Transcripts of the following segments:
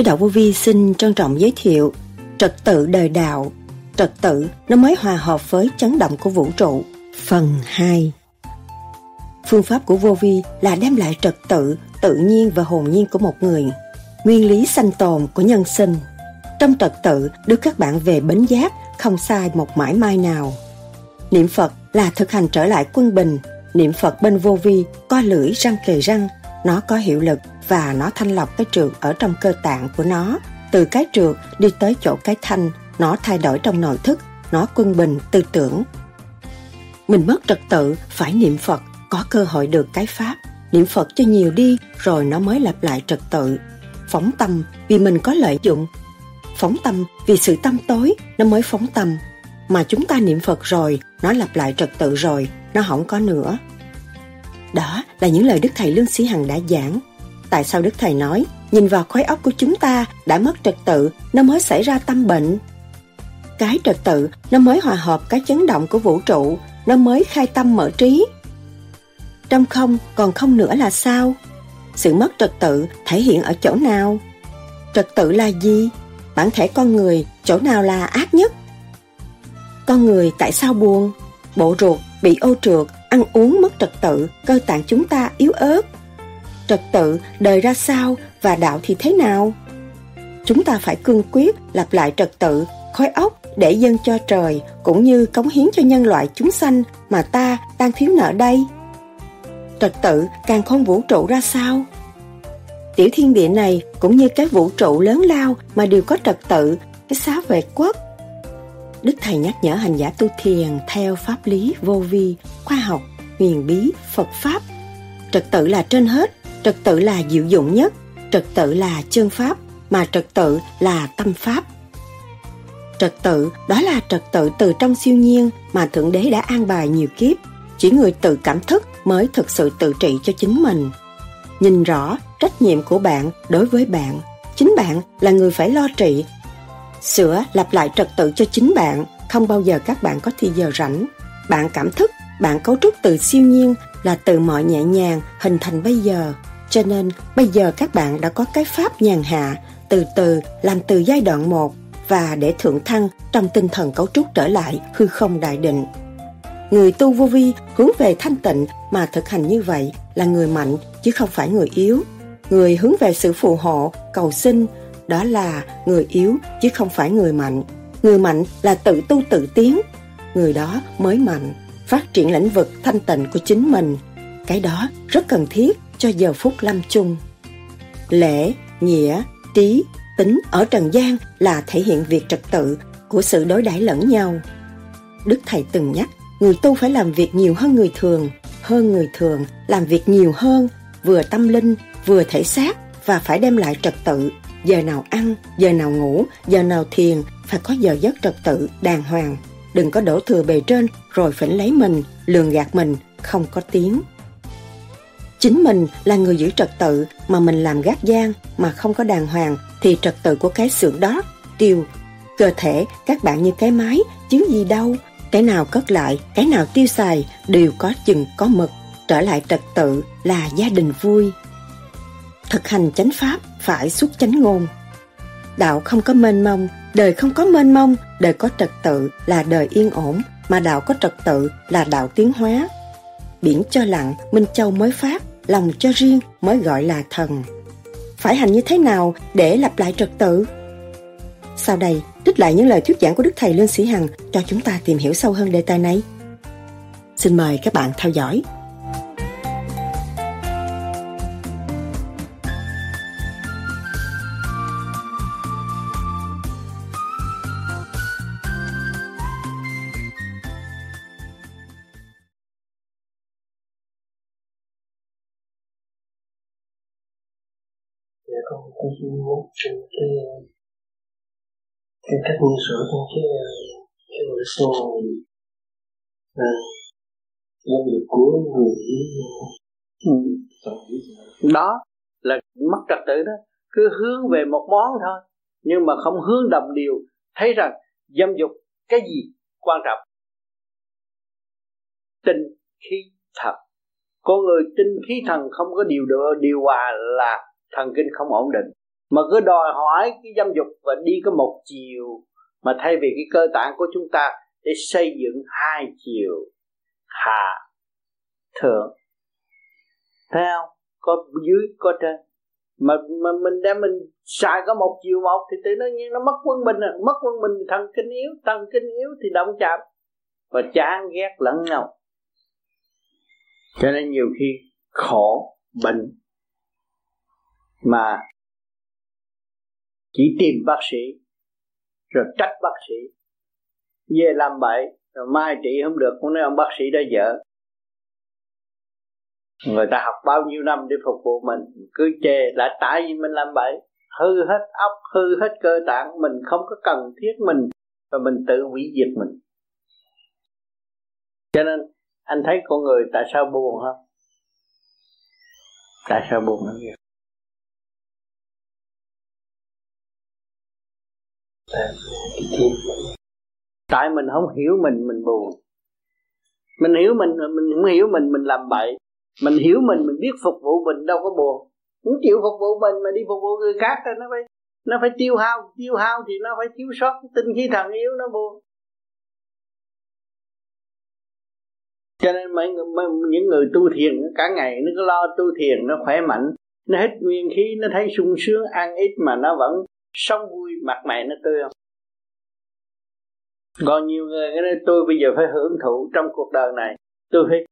Sư đạo vô vi xin trân trọng giới thiệu Trật tự đời đạo. Trật tự nó mới hòa hợp với chấn động của vũ trụ. Phần 2 Phương pháp của vô vi là đem lại trật tự, tự nhiên và hồn nhiên của một người. Nguyên lý sanh tồn của nhân sinh. Trong trật tự đưa các bạn về bến giác không sai một mãi mai nào. Niệm Phật là thực hành trở lại quân bình. Niệm Phật bên vô vi, co lưỡi răng kề răng Nó có hiệu lực và nó thanh lọc cái trượt ở trong cơ tạng của nó. Từ cái trượt đi tới chỗ cái thanh, nó thay đổi trong nội thức, nó quân bình tư tưởng. Mình mất trật tự, phải niệm Phật, có cơ hội được cái Pháp. Niệm Phật cho nhiều đi, rồi nó mới lặp lại trật tự. Phóng tâm vì mình có lợi dụng. Phóng tâm vì sự tâm tối, nó mới phóng tâm. Mà chúng ta niệm Phật rồi, nó lặp lại trật tự rồi, nó không có nữa. Đó là những lời Đức Thầy Lương Sĩ Hằng đã giảng Tại sao Đức Thầy nói, nhìn vào khối óc của chúng ta đã mất trật tự, nó mới xảy ra tâm bệnh. Cái trật tự, nó mới hòa hợp cái chấn động của vũ trụ, nó mới khai tâm mở trí. Trong không còn không nữa là sao? Sự mất trật tự thể hiện ở chỗ nào? Trật tự là gì? Bản thể con người, chỗ nào là ác nhất? Con người tại sao buồn? Bộ ruột bị ô trượt, ăn uống mất trật tự, cơ tạng chúng ta yếu ớt, trật tự, đời ra sao và đạo thì thế nào? Chúng ta phải cương quyết lặp lại trật tự khói óc để dâng cho trời cũng như cống hiến cho nhân loại chúng sanh mà ta đang thiếu nợ đây. Trật tự càng không vũ trụ ra sao? Tiểu thiên địa này cũng như cái vũ trụ lớn lao mà đều có trật tự, cái xá vệ quốc. Đức thầy nhắc nhở hành giả tu thiền theo pháp lý vô vi, khoa học, huyền bí, phật pháp. Trật tự là trên hết trật tự là diệu dụng nhất, trật tự là chân pháp, mà trật tự là tâm pháp. Trật tự, đó là trật tự từ trong siêu nhiên mà thượng đế đã an bài nhiều kiếp. Chỉ người tự cảm thức mới thực sự tự trị cho chính mình. Nhìn rõ trách nhiệm của bạn đối với bạn, chính bạn là người phải lo trị. Sửa lặp lại trật tự cho chính bạn, không bao giờ các bạn có thì giờ rảnh. Bạn cảm thức, bạn cấu trúc từ siêu nhiên là từ mọi nhẹ nhàng hình thành bây giờ cho nên bây giờ các bạn đã có cái pháp nhàn hạ, từ từ làm từ giai đoạn 1 và để thượng thăng trong tinh thần cấu trúc trở lại hư không đại định. Người tu vô vi hướng về thanh tịnh mà thực hành như vậy là người mạnh chứ không phải người yếu. Người hướng về sự phù hộ, cầu xin, đó là người yếu chứ không phải người mạnh. Người mạnh là tự tu tự tiến, người đó mới mạnh, phát triển lĩnh vực thanh tịnh của chính mình. Cái đó rất cần thiết cho giờ phút lâm chung. Lễ, nghĩa, trí, tính ở trần gian là thể hiện việc trật tự của sự đối đãi lẫn nhau. Đức Thầy từng nhắc, người tu phải làm việc nhiều hơn người thường, hơn người thường, làm việc nhiều hơn, vừa tâm linh, vừa thể xác và phải đem lại trật tự. Giờ nào ăn, giờ nào ngủ, giờ nào thiền, phải có giờ giấc trật tự, đàng hoàng. Đừng có đổ thừa bề trên rồi phỉnh lấy mình, lường gạt mình, không có tiếng. Chính mình là người giữ trật tự mà mình làm gác gian mà không có đàng hoàng thì trật tự của cái xưởng đó tiêu. Cơ thể các bạn như cái máy, chứ gì đâu. Cái nào cất lại, cái nào tiêu xài đều có chừng có mực. Trở lại trật tự là gia đình vui. Thực hành chánh pháp phải xuất chánh ngôn. Đạo không có mênh mông, đời không có mênh mông, đời có trật tự là đời yên ổn, mà đạo có trật tự là đạo tiến hóa. Biển cho lặng, Minh Châu mới phát, lòng cho riêng mới gọi là thần. Phải hành như thế nào để lặp lại trật tự? Sau đây, trích lại những lời thuyết giảng của Đức Thầy Lương Sĩ Hằng cho chúng ta tìm hiểu sâu hơn đề tài này. Xin mời các bạn theo dõi. Cái cách như sửa trong cái cái nội số à, giáo dục của người ừ. đó là mất trật tự đó. Cứ hướng về một món thôi nhưng mà không hướng đồng điều. Thấy rằng dâm dục cái gì quan trọng? Tinh khí thật con người tinh khí thần không có điều độ điều hòa là thần kinh không ổn định mà cứ đòi hỏi cái dâm dục và đi có một chiều, mà thay vì cái cơ tạng của chúng ta để xây dựng hai chiều hạ thượng. Thấy không? Có dưới, có trên. Mà mà mình đem mình xài có một chiều một thì tự nhiên nó mất quân bình à. Mất quân bình thần kinh yếu, thần kinh yếu thì động chạm. Và chán ghét lẫn nhau. Cho nên nhiều khi khổ, bệnh mà chỉ tìm bác sĩ, rồi trách bác sĩ. Về làm bậy, rồi mai trị không được cũng nói ông bác sĩ đã dở người ta học bao nhiêu năm để phục vụ mình, cứ chê là tại vì mình làm bậy, hư hết óc, hư hết cơ tạng, mình không có cần thiết mình và mình tự hủy diệt mình. Cho nên, anh thấy con người tại sao buồn không? Tại sao buồn? lắm vậy tại mình không hiểu mình mình buồn. Mình hiểu mình mình không hiểu mình mình làm bậy. Mình hiểu mình mình biết phục vụ mình đâu có buồn. Muốn chịu phục vụ mình mà đi phục vụ người khác thì nó phải nó phải tiêu hao. Tiêu hao thì nó phải thiếu sót tinh khí thần yếu nó buồn. Cho nên mấy, mấy những người tu thiền cả ngày nó cứ lo tu thiền nó khỏe mạnh. Nó hết nguyên khí nó thấy sung sướng ăn ít mà nó vẫn sống vui mặt mày nó tươi không? Còn nhiều người cái nói tôi bây giờ phải hưởng thụ trong cuộc đời này. Tôi phải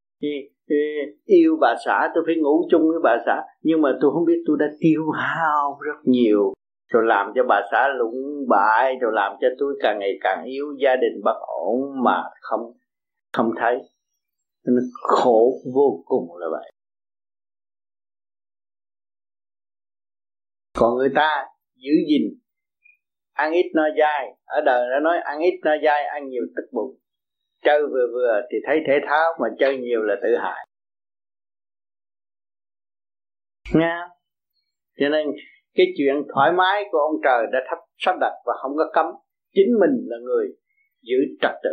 yêu bà xã, tôi phải ngủ chung với bà xã. Nhưng mà tôi không biết tôi đã tiêu hao rất nhiều. Rồi làm cho bà xã lụng bại, rồi làm cho tôi càng ngày càng yếu, gia đình bất ổn mà không không thấy. Nó khổ vô cùng là vậy. Còn người ta giữ gìn, ăn ít no dai. Ở đời đã nói ăn ít no dai, ăn nhiều tức bụng. Chơi vừa vừa thì thấy thể thao mà chơi nhiều là tự hại. Nha. Cho nên cái chuyện thoải mái của ông trời đã thắp, sắp đặt và không có cấm. Chính mình là người giữ trật tự.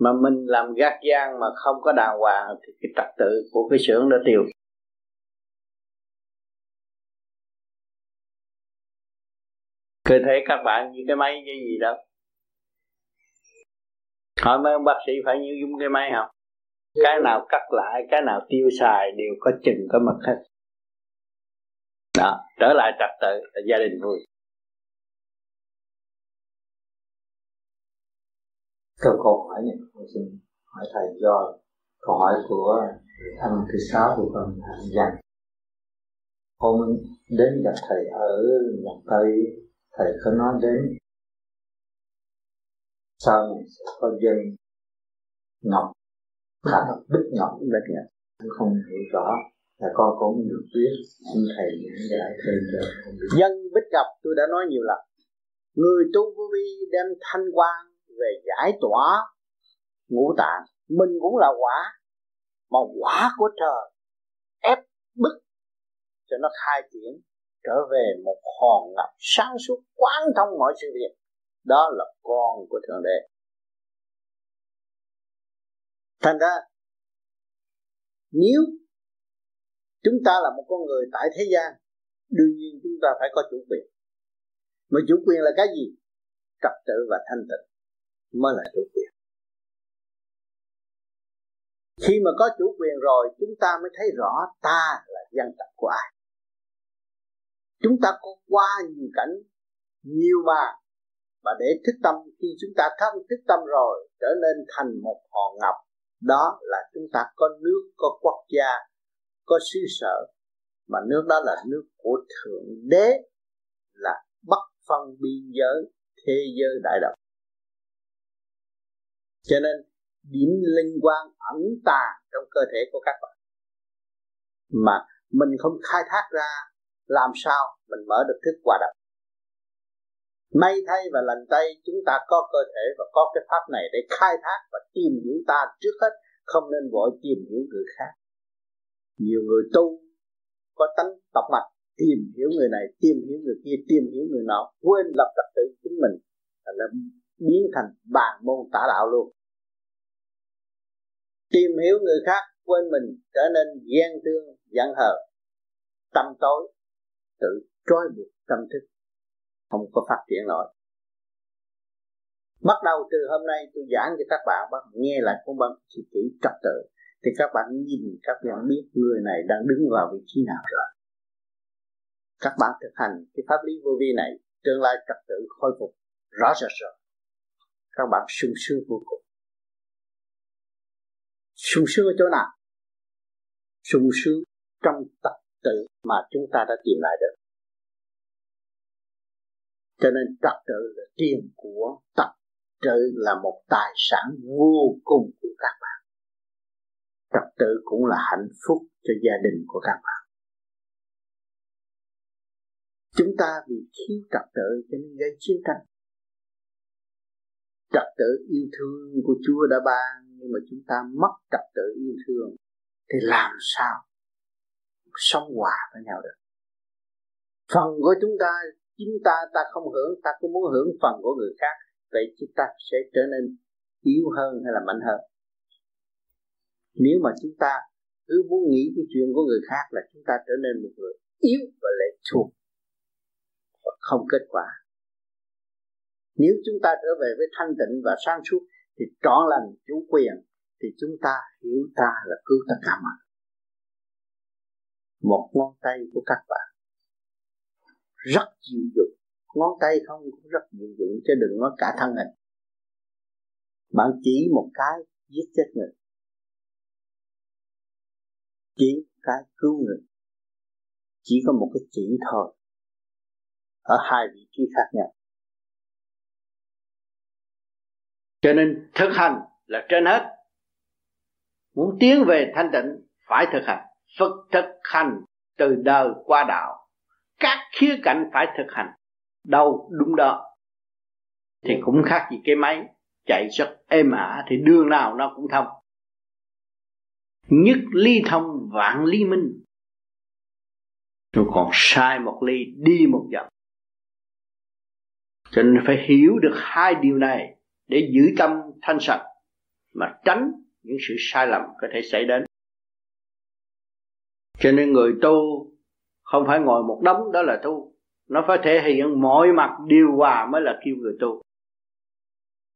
Mà mình làm gác gian mà không có đàng hoàng thì cái trật tự của cái xưởng đã tiêu. Cơ thể các bạn, như cái máy cái gì đâu hỏi mấy ông bác sĩ phải như dùng cái máy không? Cái nào cắt lại, cái nào tiêu xài đều có chừng, có mực hết. Đó, trở lại trật tự, là gia đình vui. Câu câu hỏi này tôi xin hỏi thầy do câu hỏi của anh thứ sáu của con hạng văn hôm đến gặp thầy ở miền tây thầy có nói đến sau này sẽ có dân ngọc, khả ngọc bích ngọc bích ngọc. Anh không hiểu rõ, là con cũng được biết. Xin thầy giảng giải thêm cho dân bích ngọc, tôi đã nói nhiều lần. Người tu vô vi đem thanh quan về giải tỏa ngũ tạng. Mình cũng là quả, mà quả của trời ép bức cho nó khai triển trở về một hòn ngọc sáng suốt quán thông mọi sự việc. Đó là con của thượng đế. Thành ra, nếu chúng ta là một con người tại thế gian, đương nhiên chúng ta phải có chủ quyền. Mà chủ quyền là cái gì? Trật tự và thanh tịnh mới là chủ quyền. Khi mà có chủ quyền rồi, chúng ta mới thấy rõ ta là dân tộc của ai chúng ta có qua nhiều cảnh nhiều mà. Và để thức tâm, khi chúng ta thân thức tâm rồi, trở nên thành một hòn ngọc, đó là chúng ta có nước, có quốc gia, có xứ sở. Mà nước đó là nước của thượng đế, là bất phân biên giới, thế giới đại đồng cho nên, điểm linh quan ẩn tàng trong cơ thể của các bạn. Mà mình không khai thác ra làm sao mình mở được thức hòa đồng? May thay và lành tay chúng ta có cơ thể và có cái pháp này để khai thác và tìm hiểu ta trước hết, không nên vội tìm hiểu người khác. Nhiều người tu, có tánh tập mạch, tìm hiểu người này, tìm hiểu người kia, tìm hiểu người nọ, quên lập trật tự chính mình là biến thành bàn môn tả đạo luôn. Tìm hiểu người khác, quên mình, trở nên ghen tương, giận hờn, tâm tối tự trói buộc tâm thức, không có phát triển nổi. Bắt đầu từ hôm nay tôi giảng cho các bạn bắt nghe lại cuốn băng chỉ kỹ trật tự, thì các bạn nhìn, các bạn biết người này đang đứng vào vị trí nào rồi. Các bạn thực hành cái pháp lý vô vi này, tương lai trật tự khôi phục rõ rệt rồi. Các bạn sung sướng vô cùng. Sung sướng ở chỗ nào? Sung sướng trong tập tự mà chúng ta đã tìm lại được. Cho nên trật tự là tiền của tập tự là một tài sản vô cùng của các bạn. Trật tự cũng là hạnh phúc cho gia đình của các bạn. Chúng ta vì thiếu trật tự cho nên gây chiến tranh. Trật tự yêu thương của Chúa đã ban, nhưng mà chúng ta mất trật tự yêu thương, thì làm sao sống hòa với nhau được. Phần của chúng ta, chính ta ta không hưởng, ta cũng muốn hưởng phần của người khác, vậy chúng ta sẽ trở nên yếu hơn hay là mạnh hơn? Nếu mà chúng ta cứ muốn nghĩ cái chuyện của người khác là chúng ta trở nên một người yếu và lệ thuộc, và không kết quả. Nếu chúng ta trở về với thanh tịnh và sáng suốt, thì trọn lành, chủ quyền, thì chúng ta hiểu ta là cứu tất cả mọi một ngón tay của các bạn. Rất dịu dụng. Ngón tay không, cũng rất dịu dụng, chứ đừng nói cả thân hình. Bạn chỉ một cái, giết chết người. Chỉ cái, cứu người. Chỉ có một cái chỉ thôi. Ở hai vị trí khác nhau. Cho nên thực hành là trên hết. Muốn tiến về thanh tịnh, phải thực hành phật thực hành từ đời qua đạo. Các khía cạnh phải thực hành. Đâu đúng đó. Thì cũng khác gì cái máy chạy rất êm ả, thì đường nào nó cũng thông. Nhất ly thông, vạn ly minh. Rồi còn sai một ly, đi một dặm. Cho nên phải hiểu được hai điều này để giữ tâm thanh sạch, mà tránh những sự sai lầm có thể xảy đến cho nên người tu không phải ngồi một đống đó là tu. Nó phải thể hiện mọi mặt điều hòa mới là kêu người tu.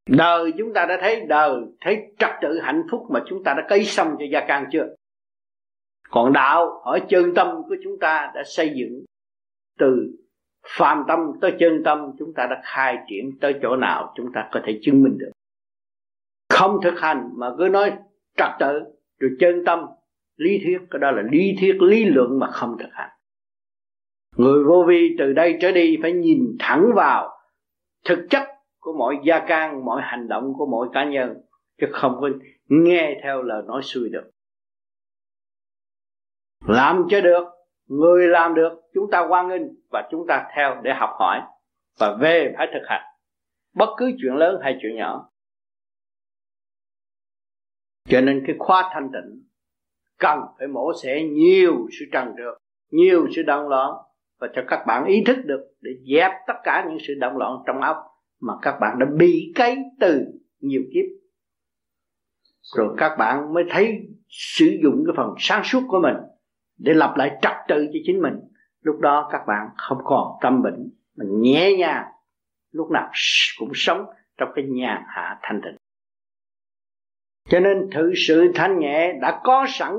Đời chúng ta đã thấy đời, thấy trật tự hạnh phúc mà chúng ta đã cấy xong cho gia can chưa? Còn đạo ở chân tâm của chúng ta đã xây dựng từ phàm tâm tới chân tâm, chúng ta đã khai triển tới chỗ nào chúng ta có thể chứng minh được. Không thực hành mà cứ nói trật tự, rồi chân tâm lý thuyết, cái đó là lý thuyết, lý luận mà không thực hành. Người vô vi từ đây trở đi phải nhìn thẳng vào thực chất của mọi gia can, mọi hành động của mọi cá nhân, chứ không có nghe theo lời nói xuôi được. Làm cho được, người làm được, chúng ta quan nghênh và chúng ta theo để học hỏi và về phải thực hành. Bất cứ chuyện lớn hay chuyện nhỏ. Cho nên cái khóa thanh tịnh cần phải mổ xẻ nhiều sự trần trượt, nhiều sự động loạn và cho các bạn ý thức được để dẹp tất cả những sự động loạn trong óc mà các bạn đã bị cấy từ nhiều kiếp. Rồi các bạn mới thấy sử dụng cái phần sáng suốt của mình để lập lại trật tự cho chính mình. Lúc đó các bạn không còn tâm bệnh mình nhẹ nhàng, lúc nào cũng sống trong cái nhà hạ thanh tịnh cho nên thực sự thanh nhẹ đã có sẵn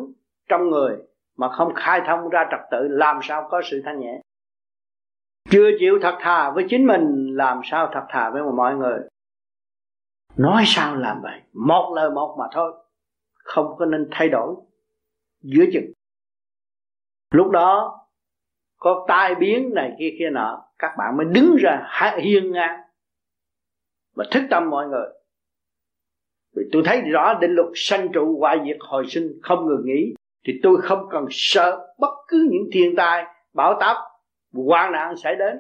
trong người mà không khai thông ra trật tự, làm sao có sự thanh nhẹ? Chưa chịu thật thà với chính mình, làm sao thật thà với mọi người? Nói sao làm vậy? Một lời một mà thôi. Không có nên thay đổi. Giữa chừng. Lúc đó, có tai biến này kia kia nọ, các bạn mới đứng ra hiên ngang và thức tâm mọi người vì tôi thấy rõ định luật sanh trụ hoại diệt hồi sinh không ngừng nghỉ, thì tôi không cần sợ bất cứ những thiên tai, bão táp, hoạn nạn xảy đến.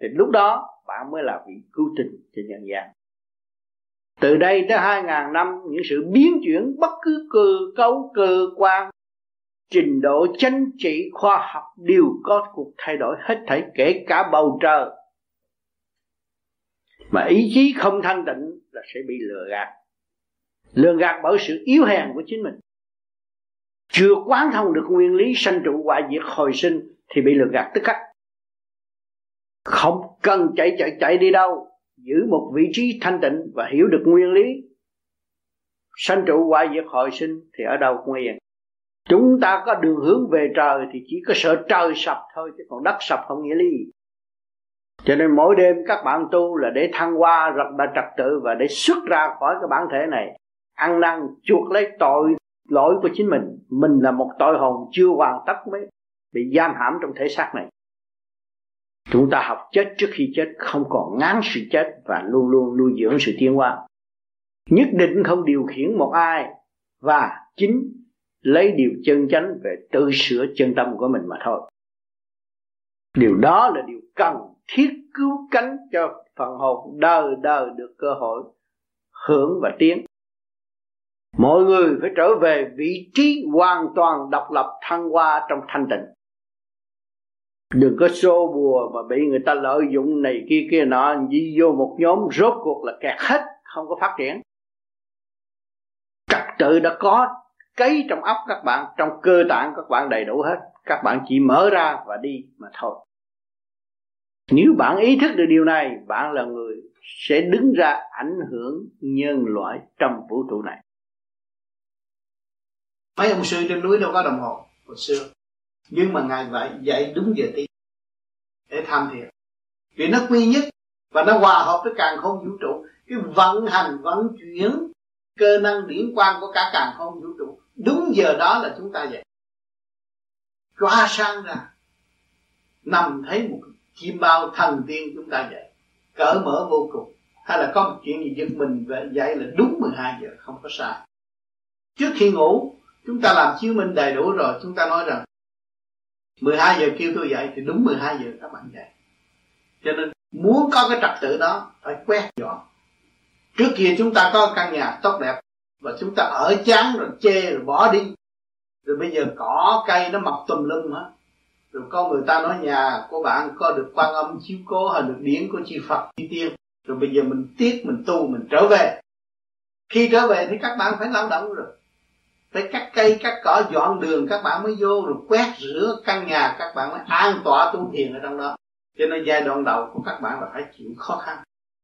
Thì lúc đó, bạn mới là vị cứu tình trên nhân gian. Từ đây tới 2.000 năm, những sự biến chuyển bất cứ cơ cấu, cơ quan, trình độ chính trị, khoa học đều có cuộc thay đổi hết thảy, kể cả bầu trời. Mà ý chí không thanh tịnh là sẽ bị lừa gạt lừa gạt bởi sự yếu hèn của chính mình. Chưa quán thông được nguyên lý sanh trụ hoại diệt hồi sinh thì bị lừa gạt tức khắc. Không cần chạy chạy chạy đi đâu, giữ một vị trí thanh tịnh và hiểu được nguyên lý. Sanh trụ hoại diệt hồi sinh thì ở đâu cũng yên chúng ta có đường hướng về trời thì chỉ có sợ trời sập thôi, chứ còn đất sập không nghĩa lý. Cho nên mỗi đêm các bạn tu là để thăng hoa rất là trật tự và để xuất ra khỏi cái bản thể này ăn năn, chuộc lấy tội, lỗi của chính mình. Mình là một tội hồn chưa hoàn tất mới bị giam hãm trong thể xác này. Chúng ta học chết trước khi chết, không còn ngán sự chết và luôn luôn nuôi dưỡng sự tiến hóa. Nhất định không điều khiển một ai và chính lấy điều chân chánh về tự sửa chân tâm của mình mà thôi. Điều đó là điều cần thiết cứu cánh cho phần hồn đời đời được cơ hội hưởng và tiến mọi người phải trở về vị trí hoàn toàn độc lập thăng hoa trong thanh tịnh. Đừng có xô bùa mà bị người ta lợi dụng này kia kia nọ đi vô một nhóm rốt cuộc là kẹt hết, không có phát triển. Trật tự đã có, cấy trong óc các bạn, trong cơ tạng các bạn đầy đủ hết. Các bạn chỉ mở ra và đi mà thôi. Nếu bạn ý thức được điều này, bạn là người sẽ đứng ra ảnh hưởng nhân loại trong vũ trụ này mấy ông sư trên núi đâu có đồng hồ, hồi xưa. Nhưng mà ngài vậy dạy đúng giờ tí để tham thiền. Vì nó quy nhất và nó hòa hợp với càng không vũ trụ. Cái vận hành, vận chuyển cơ năng điển quan của cả càng không vũ trụ, đúng giờ đó là chúng ta dậy qua sang ra, nằm thấy một chim bao thần tiên chúng ta dậy cỡ mở vô cùng. Hay là có một chuyện gì giật mình và dậy là đúng 12 giờ, không có sai. Trước khi ngủ chúng ta làm chiếu minh đầy đủ rồi, chúng ta nói rằng 12 giờ kêu tôi dậy thì đúng 12 giờ các bạn dậy. Cho nên, muốn có cái trật tự đó, phải quét dọn. Trước kia chúng ta có căn nhà tốt đẹp, và chúng ta ở chán rồi chê rồi bỏ đi. Rồi bây giờ cỏ cây nó mọc tùm lum hết. Rồi có người ta nói nhà của bạn có được quan âm chiếu cố hay được điển của chư Phật chư tiên rồi bây giờ mình tiếc, mình tu, mình trở về. Khi trở về thì các bạn phải lao động rồi phải cắt cây cắt cỏ dọn đường các bạn mới vô rồi quét rửa căn nhà các bạn mới an tọa tu thiền ở trong đó. Cho nên giai đoạn đầu của các bạn là phải chịu khó khăn.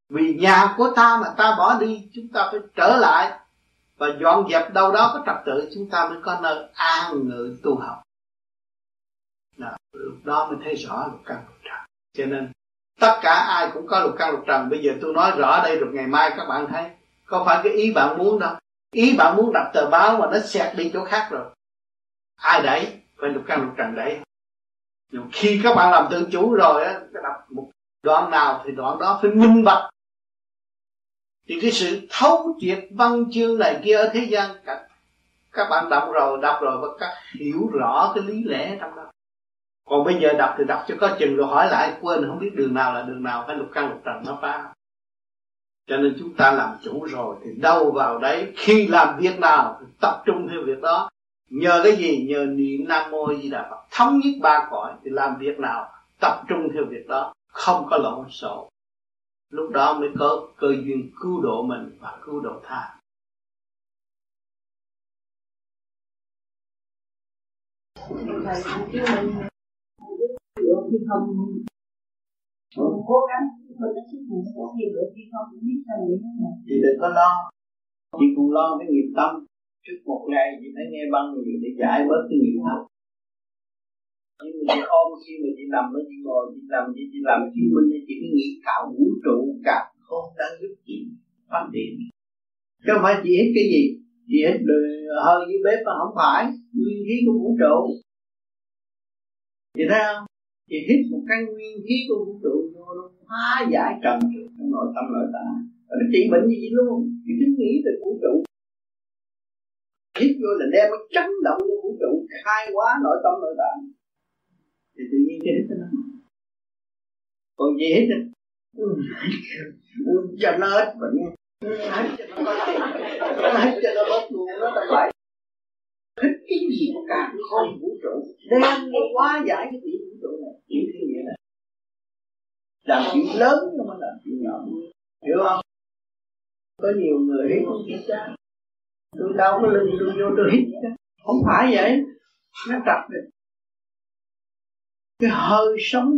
Vì nhà của ta mà ta bỏ đi chúng ta phải trở lại. Và dọn dẹp đâu đó có trật tự chúng ta mới có nơi an ngự tu học. Đó, lúc đó mới thấy rõ lục căn lục trần. Cho nên tất cả ai cũng có lục căn lục trần. Bây giờ tôi nói rõ đây rồi ngày mai các bạn thấy. Có phải cái ý bạn muốn đâu? Ý bạn muốn đọc tờ báo mà nó xẹt đi chỗ khác rồi. Ai đẩy? Phải lục căn lục trần đẩy. Nhưng khi các bạn làm tự chủ rồi á đọc một đoạn nào thì đoạn đó phải minh bạch. Thì cái sự thấu triệt văn chương này kia ở thế gian các, các bạn đọc rồi đọc rồi và các hiểu rõ cái lý lẽ trong đó. Còn bây giờ đọc thì đọc cho có chừng rồi hỏi lại quên không biết đường nào là đường nào phải lục căn lục trần nó phá cho nên chúng ta làm chủ rồi thì đâu vào đấy khi làm việc nào thì tập trung theo việc đó nhờ cái gì nhờ niệm nam mô di đà phật thống nhất ba cõi thì làm việc nào tập trung theo việc đó không có lộn xộn lúc đó mới có cơ duyên cứu độ mình và cứu độ tha thầy chứ mình không cố gắng thôi, nó sức mình có nghiệp được chứ không biết sao vậy thì đừng có lo. Chỉ cũng lo cái nghiệp tâm. Trước một ngày chị phải nghe băng nhiều để giải bớt cái nghiệp tâm nhưng mà chị ôm khi mà chị nằm đó chị ngồi, chị làm chị chị làm chứng minh chị cứ nghĩ cả vũ trụ cả không đang giúp chị phát triển. Chứ không phải chị hít cái gì. Chị hít hơi dưới bếp mà không phải. Nguyên khí của vũ trụ. Chị thấy không? Chị hít một cái nguyên khí của vũ trụ vô luôn hóa giải trần trong nội tâm nội tạng. Và nó trị bệnh như vậy luôn? Thì cứ nghĩ về vũ trụ. Hít vô là đem cái chấn động của vũ trụ, khai hóa nội tâm nội tạng. Thì tự nhiên cái hít nó còn gì hết cho nó hết bệnh. Hết cho nó hết cho nó luôn, nó là vậy. Hít cái gì của cả không vũ trụ. Đem nó hóa giải cái tiểu vũ trụ này chịu cái nghĩa này làm chuyện lớn nhưng mà làm chuyện nhỏ. Hiểu không? Có nhiều người hít không chịu ra tôi đau cái lưng tôi vô tôi hít không phải vậy. Nó tập được. Cái hơi sống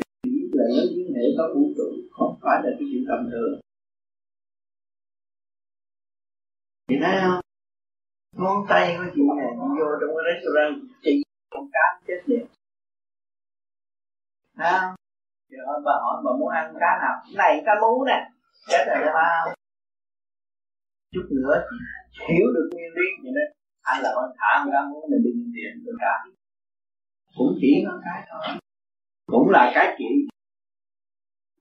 là nó liên hệ với vũ trụ. Không phải là cái chuyện tầm thường. Thì thấy không? Ngón tay của chị này đi vô trong cái restaurant, chị con cá chết liền. Thấy không giờ bà hỏi bà muốn ăn cá nào? Này, cá mú nè. Chết rồi đó bao chút nữa, hiểu được nguyên lý vậy đó. Anh là con thả con cá mú mình đi tiền được cả cũng chỉ con cái thôi. Cũng là cái chỉ.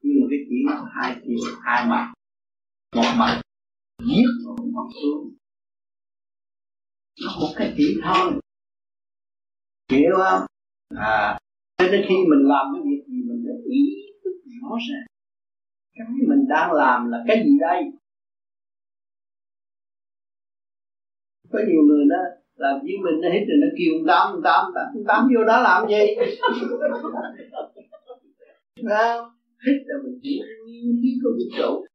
Nhưng mà cái chỉ hai chiều, hai mặt. Một mặt giết một mặt xuống. Nó một cái chỉ thôi. Hiểu không? À cho nên khi mình làm cái việc gì mình phải ý thức rõ ràng. Cái mình đang làm là cái gì đây? Có nhiều người đó làm với mình nó hết rồi nó kêu ông tám ông tám ông tám vô đó làm gì? Không? Là mình chỉ nguyên lý của vũ trụ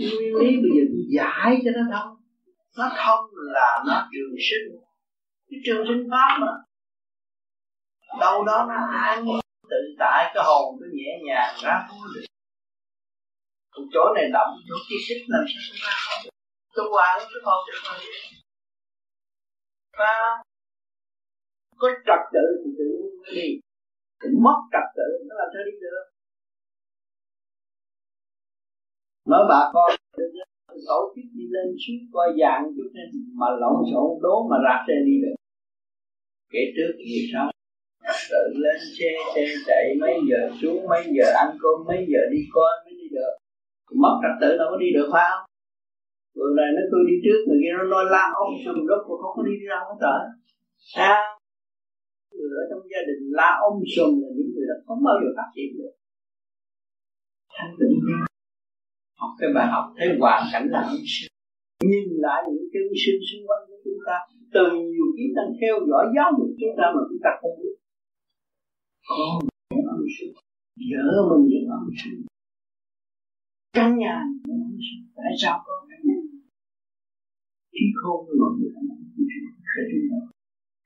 nguyên lý bây giờ tôi giải cho nó thông. Nó thông là nó trường sinh. Cái trường sinh pháp mà. Đâu đó nó an tự tại, cái hồn cứ nhẹ nhàng ra. Thôi được còn chỗ này động chỗ kia xích làm sao không ra không tôi qua cái hồn được rồi sao? Có trật tự thì tự nhiên cũng mất trật tự, nó làm sao đi được? Nói bà con tổ chức đi lên suốt coi dạng chút nên mà lộn xộn đố mà rạp xe đi được. Kể trước thì sao? Tự lên xe xe chạy mấy giờ xuống, mấy giờ ăn cơm, mấy giờ đi coi mới đi được. Mất trật tự đâu có đi được, phải không? Người này nó tôi đi trước, người kia nó nói la ông sùm đốt mà không có đi ra không tới. Sao người ở trong gia đình la ông sùm là những người đó không bao giờ phát triển được. Thanh tịnh. Học cái bài học, thấy hoàn cảnh là nhìn lại những chân sinh xung quanh của chúng ta, từ nhiều kiếp đang theo dõi giáo dục chúng ta mà chúng ta không biết con những ông sư vợ mình những ông sư căn nhà những ông sư tại sao có căn nhà khi khôn với mọi người anh em sẽ chúng ta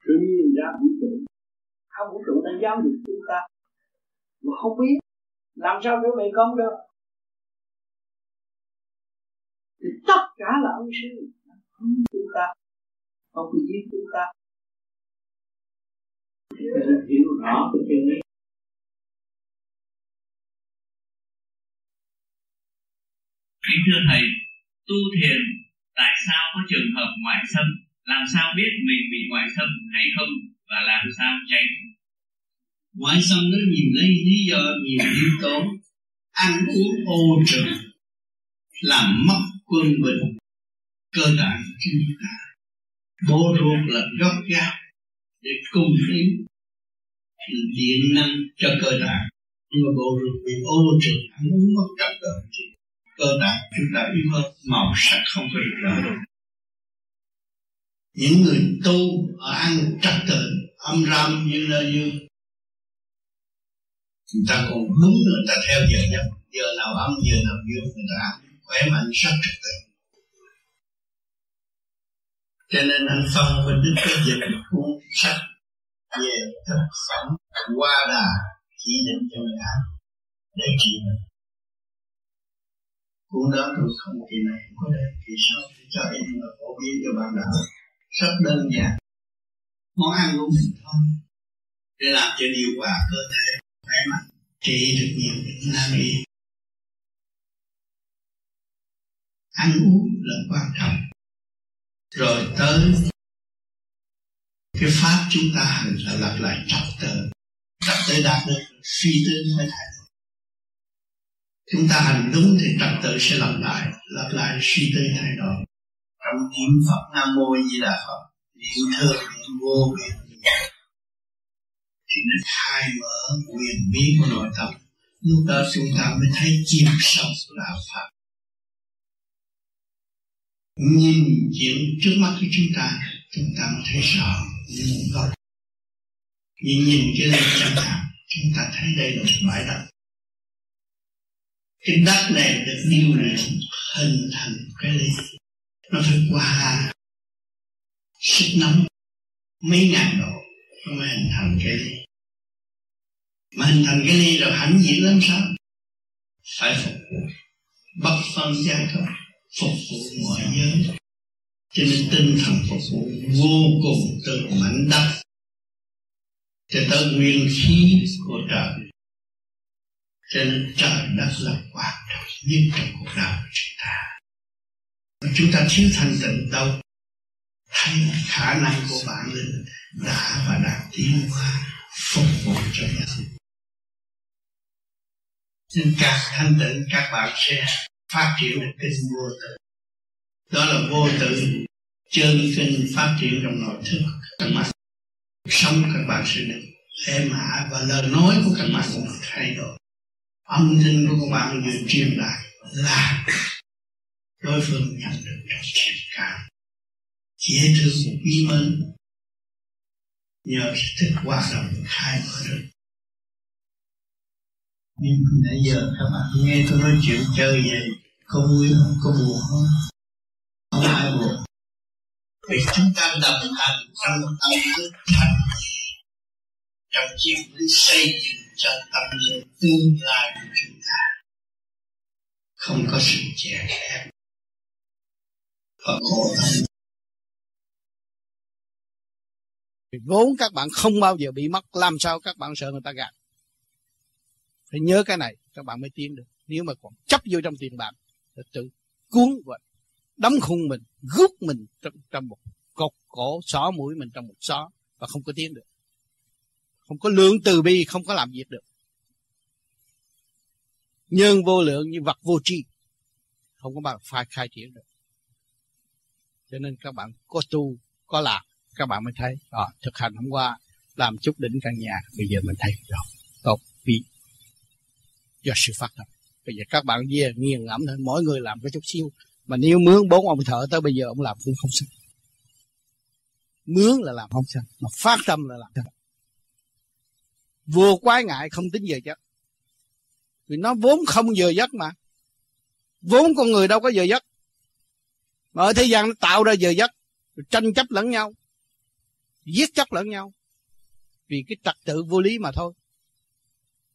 tự nhiên ra vũ trụ. Không vũ trụ đang giáo dục chúng ta. Mà không biết, làm sao để mày không được? Thì tất cả là ông sư. Chúng ta. Không có giết chúng ta hiểu rõ cái chân lý kính thưa thầy, tu thiền tại sao có trường hợp ngoại xâm làm sao biết mình bị ngoại xâm hay không và làm sao tránh? Ngoại xâm nó nhìn lấy lý do nhiều yếu tố. Ăn uống ô trượt làm mất quân bình. Cơ tạng chúng ta. Bố ruột là gốc gác để cung ứng điện năng cho cơ tạng. Nhưng mà bộ ruột bị ô trượt, ăn uống mất trật tự cơ tạng chúng ta yếu hơn màu sắc không có được rõ những người tu ở ăn trật tự, âm râm như là như người ta còn đúng người ta theo giờ giấc. Giờ nào âm, giờ nào dương người ta ăn, khỏe mạnh, sắc trật tự. Cho nên anh phân với đức cái dịch cuốn sách về thực phẩm qua đà chỉ định cho người ăn để trị bệnh cũng đó, tôi không kỳ này, không có đây kỳ sau thì cho em và phổ biến cho bạn đạo rất đơn giản. Món ăn của mình thôi. Để làm cho điều hòa cơ thể, khỏe mạnh, trị được nhiều bệnh nan y ăn uống là quan trọng. Rồi tới cái pháp chúng ta hành là lặp lại trật tự. Trật tự đạt được, suy tư mới thay đổi chúng ta hành đúng thì trật tự sẽ lặp lại lặp lại suy tư thay đổi. Trong niệm phật, nam mô di đà phật, niệm thơ niệm vô biên thì nó khai mở quyền bí của nội tâm. Lúc đó chúng ta mới thấy chiêm sâu là phật. Nhìn chuyện trước mắt của chúng ta chúng ta mới thấy rõ nguồn gốc nhìn nhìn cái lên chẳng hạn, chúng ta thấy đây là một bãi đất. Cái đất này được điều luyện hình thành cái ly nó phải qua sức nóng mấy ngàn độ nó mới hình thành cái ly mà hình thành cái ly rồi hãnh diện lắm sao? Phải phục vụ. Bất phân giai cấp phục vụ mọi giới cho nên tinh thần phục vụ vô cùng từ mảnh đất cho tới nguyên khí của trời. Cho nên trời đất là quan trọng nhất trong cuộc đời của chúng ta. Mà chúng ta thiếu thanh tịnh đâu. Thấy khả năng của bạn linh đã và đang tiến hóa, phục vụ cho nhân nên càng thanh tịnh, các bạn sẽ phát triển được kinh vô tự đó là vô tự chân kinh phát triển trong nội thức. Các bạn sống các bạn sẽ được êm ả và lời nói của các bạn cũng thay đổi. Âm thanh của các bạn được truyền lại là đối phương nhận được trong thiện cảm. Dễ thương quý mến. Nhờ thức hoạt động khai mở được. Nhưng nãy giờ các bạn nghe tôi nói chuyện chơi vậy có vui không, có buồn không? Không buồn vì chúng ta đồng hành trong tâm thức thành trong chiến lý xây dựng cho tâm linh tương lai của chúng ta. Không có sự chèn ép và khổ vốn các bạn không bao giờ bị mất, làm sao các bạn sợ người ta gạt? Phải nhớ cái này, các bạn mới tiến được. Nếu mà còn chấp vô trong tiền bạc thì tự cuốn và đóng khung mình rút mình trong, trong một cột cổ xỏ mũi mình trong một xó và không có tiến được. Không có lượng từ bi không có làm việc được. Nhân vô lượng như vật vô tri không có bạn phải khai triển được. Cho nên các bạn có tu có làm các bạn mới thấy à, thực hành hôm qua làm chút đỉnh căn nhà bây giờ mình thấy rồi tốt vì do sự phát tâm. Bây giờ các bạn về nghiền ngẫm thôi mỗi người làm cái chút xíu mà nếu mướn bốn ông thợ tới bây giờ ông làm cũng không xong mướn là làm không xong mà phát tâm là làm xong vừa quái ngại không tính giờ giấc. Vì nó vốn không giờ giấc mà. Vốn con người đâu có giờ giấc. Mà ở thế gian nó tạo ra giờ giấc tranh chấp lẫn nhau, giết chóc lẫn nhau. Vì cái trật tự vô lý mà thôi.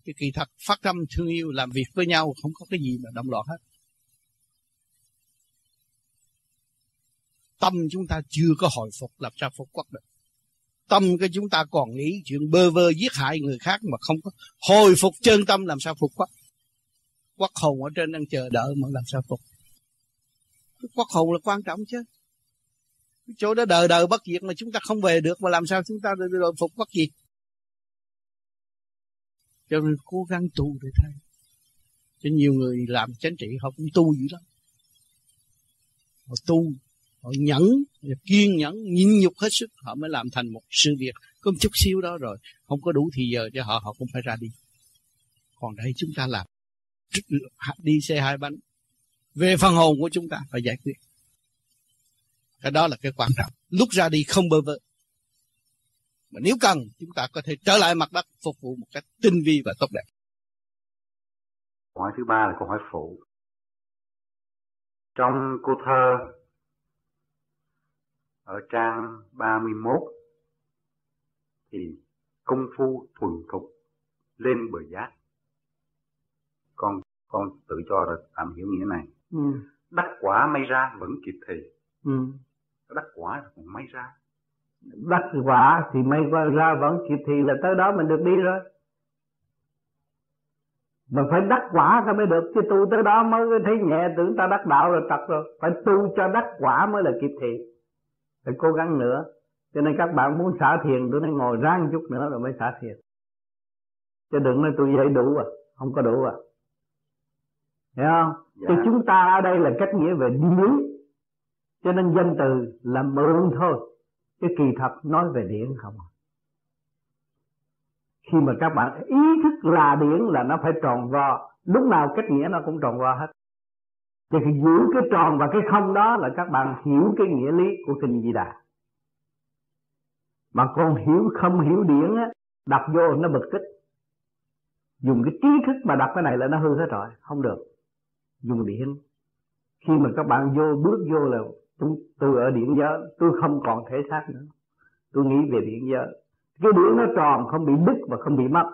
Cái kỳ thật phát tâm thương yêu làm việc với nhau không có cái gì mà động loạn hết. Tâm chúng ta chưa có hồi phục làm sao phục quốc được. Tâm cái chúng ta còn nghĩ chuyện bơ vơ giết hại người khác mà không có hồi phục chân tâm làm sao phục quốc. Quốc hồn ở trên đang chờ đợi mà làm sao phục. Quốc hồn là quan trọng chứ. Cái chỗ đó đời đời bất diệt mà chúng ta không về được mà làm sao chúng ta được phục quốc gì? Cho nên cố gắng tu để thay cho nhiều người làm chánh trị họ cũng tu dữ lắm. Họ tu họ nhẫn họ kiên nhẫn, nhịn nhục hết sức. Họ mới làm thành một sự việc. Có một chút xíu đó rồi, không có đủ thì giờ cho họ họ cũng phải ra đi. Còn đây chúng ta làm. Đi xe hai bánh. Về phần hồn của chúng ta, phải giải quyết. Cái đó là cái quan trọng. Lúc ra đi không bơ vơ. Mà nếu cần, chúng ta có thể trở lại mặt đất, phục vụ một cách tinh vi và tốt đẹp. Câu hỏi thứ ba là câu hỏi phụ. Trong cô thơ ở trang 31 thì công phu thuần thục lên bờ giác. Con con tự cho là tạm hiểu nghĩa này. Ừ. đắc quả may ra vẫn kịp thì. Ừ. đắc quả còn may ra. Đắc quả thì may ra vẫn kịp thì là tới đó mình được đi rồi. Mà phải đắc quả ta mới được chứ tu tới đó mới thấy nhẹ tưởng ta đắc đạo rồi tập rồi. Phải tu cho đắc quả mới là kịp thị phải cố gắng nữa. Cho nên các bạn muốn xả thiền tôi nói ngồi ráng chút nữa rồi mới xả thiền. Chứ đừng nói tôi dậy đủ à không có đủ à. Hiểu không? Dạ. thì chúng ta ở đây là cách nghĩa về điển. Cho nên danh từ là mượn thôi. Cái kỳ thật nói về điển không à. khi mà các bạn ý thức là điển là nó phải tròn vo. Lúc nào cách nghĩa nó cũng tròn vo hết thì giữ cái tròn và cái không đó là các bạn hiểu cái nghĩa lý của kinh di đà. Mà con hiểu không hiểu điển á đập vô nó bực tức. Dùng cái trí thức mà đập cái này là nó hư hết rồi không được. Dùng điển. Khi mà các bạn vô bước vô là tôi, tôi ở điện giới tôi không còn thể xác nữa. Tôi nghĩ về điện giới. Cái điển nó tròn không bị đứt và không bị mất.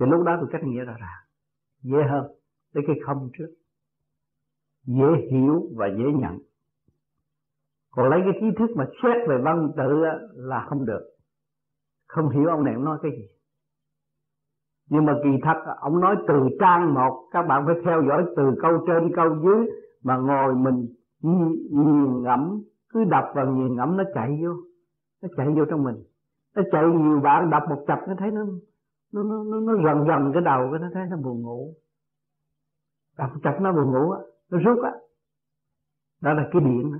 Thì lúc đó tôi cách nghĩa rõ ràng. Dễ hơn lấy cái không trước dễ hiểu và dễ nhận. Còn lấy cái trí thức mà xét về văn tự là không được. Không hiểu ông này nói cái gì. Nhưng mà kỳ thật ông nói từ trang một các bạn phải theo dõi từ câu trên câu dưới mà ngồi mình nghiền ngẫm cứ đọc và nghiền ngẫm nó chạy vô. Nó chạy vô trong mình. Nó chạy nhiều bạn đọc một chập nó thấy nó nó nó nó, nó rần rần cái đầu cái nó thấy nó buồn ngủ. Đọc một chập nó buồn ngủ á nó rút á. Đó là cái điện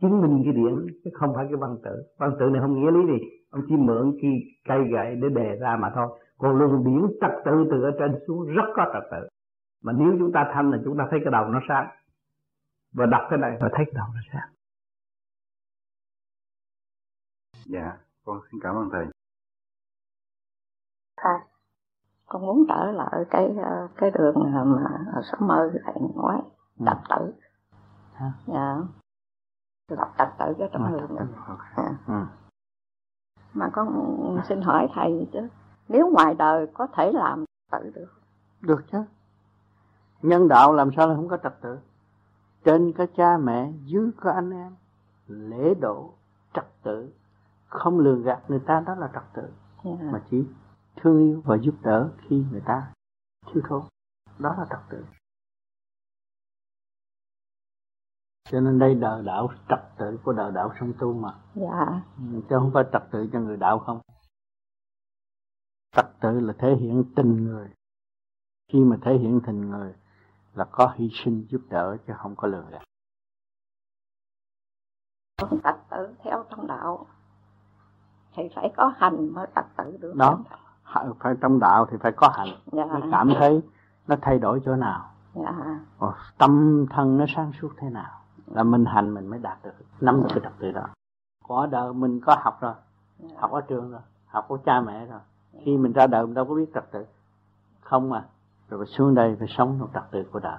chứng minh cái điện chứ không phải cái văn tự. Văn tự này không nghĩa lý gì. Ông chỉ mượn cái cây gậy để đề ra mà thôi. Còn luồng điển trật tự từ ở trên xuống rất có trật tự. Mà nếu chúng ta thanh là chúng ta thấy cái đầu nó sáng. Và đọc cái này và thấy cái đầu nó sáng. Dạ con xin cảm ơn thầy. À, con muốn trở lại cái ờ, cái đường mà ở số mơ thầy nói ừ. Đập tử. Hả? dạ. Đập trật tự cái trong đường dạ. ừ. mà con xin hỏi thầy chứ nếu ngoài đời có thể làm tự được? Được chứ. Nhân đạo làm sao là không có trật tự? Trên có cha mẹ dưới có anh em. Lễ độ trật tự. Không lừa gạt người ta đó là trật tự. Yeah. Dạ. mà chỉ thương yêu và giúp đỡ khi người ta thiếu thốn. Đó là trật tự cho nên đây đời đạo trật tự của đời đạo song tu mà. Dạ. Chứ không phải trật tự cho người đạo không. Trật tự là thể hiện tình người. Khi mà thể hiện tình người là có hy sinh giúp đỡ chứ không có lừa gạt. Trật tự theo trong đạo thì phải có hành mới trật tự được. Đó phải trong đạo thì phải có hành. Dạ. mới cảm thấy nó thay đổi chỗ nào. Dạ. tâm thân nó sáng suốt thế nào là mình hành mình mới đạt được nắm được cái trật tự đó. Có đời mình có học rồi dạ. học ở trường rồi học của cha mẹ rồi. Khi mình ra đời mình đâu có biết trật tự. Không mà rồi xuống đây phải sống trong trật tự của đời.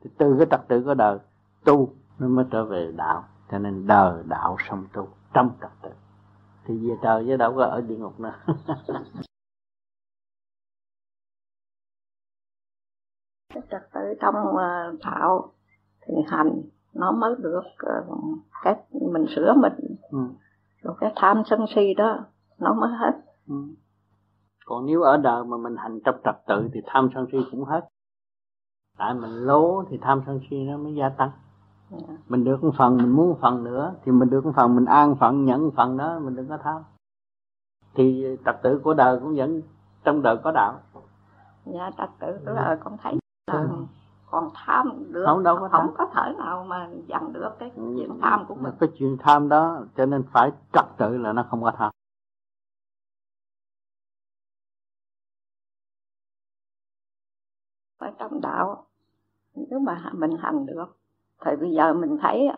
Thì từ cái trật tự của đời tu nó mới trở về đạo. Cho nên đời đạo sống tu trong trật tự. Thì về trời chứ đâu có ở địa ngục nữa. Trật tự trong đạo thì hành nó mới được uh, cái mình sửa mình ừ. rồi cái tham sân si đó nó mới hết ừ còn nếu ở đời mà mình hành trong trật tự thì tham sân si cũng hết tại mình lố thì tham sân si nó mới gia tăng. Dạ. mình được một phần mình muốn một phần nữa thì mình được một phần mình an phận nhận phần đó mình đừng có tham thì trật tự của đời cũng vẫn trong đời có đạo dạ trật tự của đời con thấy là ừ. Còn tham được không đâu có tham. không có thể nào mà dằn được cái ừ. chuyện tham của mình cái chuyện tham đó cho nên phải trật tự là nó không có tham ở trong đạo nếu mà mình hành được thì bây giờ mình thấy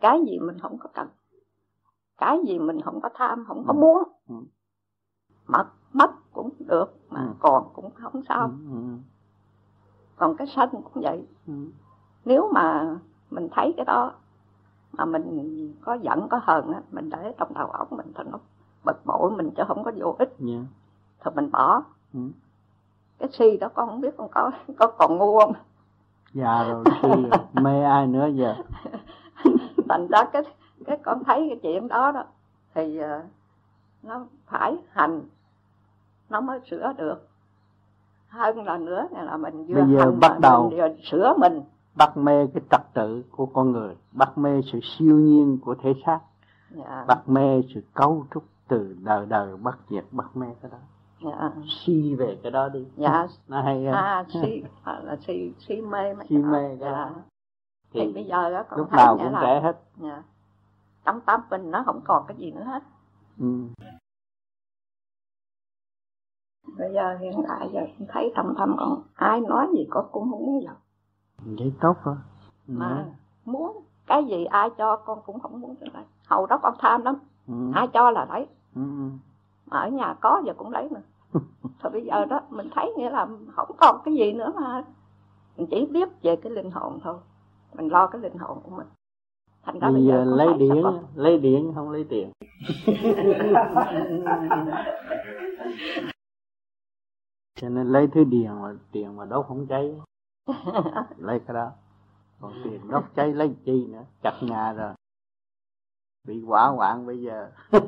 cái gì mình không có cần cái gì mình không có tham không có ừ. muốn ừ. mất mất cũng được mà ừ. còn cũng không sao còn cái sân cũng vậy. Nếu mà mình thấy cái đó mà mình có giận có hờn á mình để trong đầu óc mình thì nó bực bội mình chứ không có vô ích. Yeah. Dạ. thì mình bỏ. Ừ. Cái si đó con không biết con có có còn ngu không? Dạ rồi si mê ai nữa giờ? Thành ra cái cái con thấy cái chuyện đó đó thì uh, nó phải hành nó mới sửa được hơn là nữa là mình vừa bây giờ bắt đầu mình sửa mình bắt mê cái trật tự của con người bắt mê sự siêu nhiên của thể xác dạ. bắt mê sự cấu trúc từ đời đời bắt diệt bắt mê cái đó dạ. si về cái đó đi dạ nó hay à si à, là si si mê si mê cái dạ. thì, thì bây giờ đó lúc nào cũng trẻ hết dạ. trong tâm mình nó không còn cái gì nữa hết ừ. Bây giờ hiện tại giờ cũng thấy trong tâm con ai nói gì con cũng không muốn giận. Vậy tốt rồi. Mà ừ. muốn cái gì ai cho con cũng không muốn được hầu đó con tham lắm. Ừ. ai cho là lấy. Ừ. mà ở nhà có giờ cũng lấy nữa thôi bây giờ đó mình thấy nghĩa là không còn cái gì nữa mà. Mình chỉ biết về cái linh hồn thôi. Mình lo cái linh hồn của mình. Thành ra bây giờ lấy điện lấy điện không lấy tiền cho nên lấy thứ điện mà tiền mà đốt không cháy. Lấy cái đó. Còn tiền đốt cháy lấy chi nữa? Chặt nhà rồi. Bị quả hoạn bây giờ.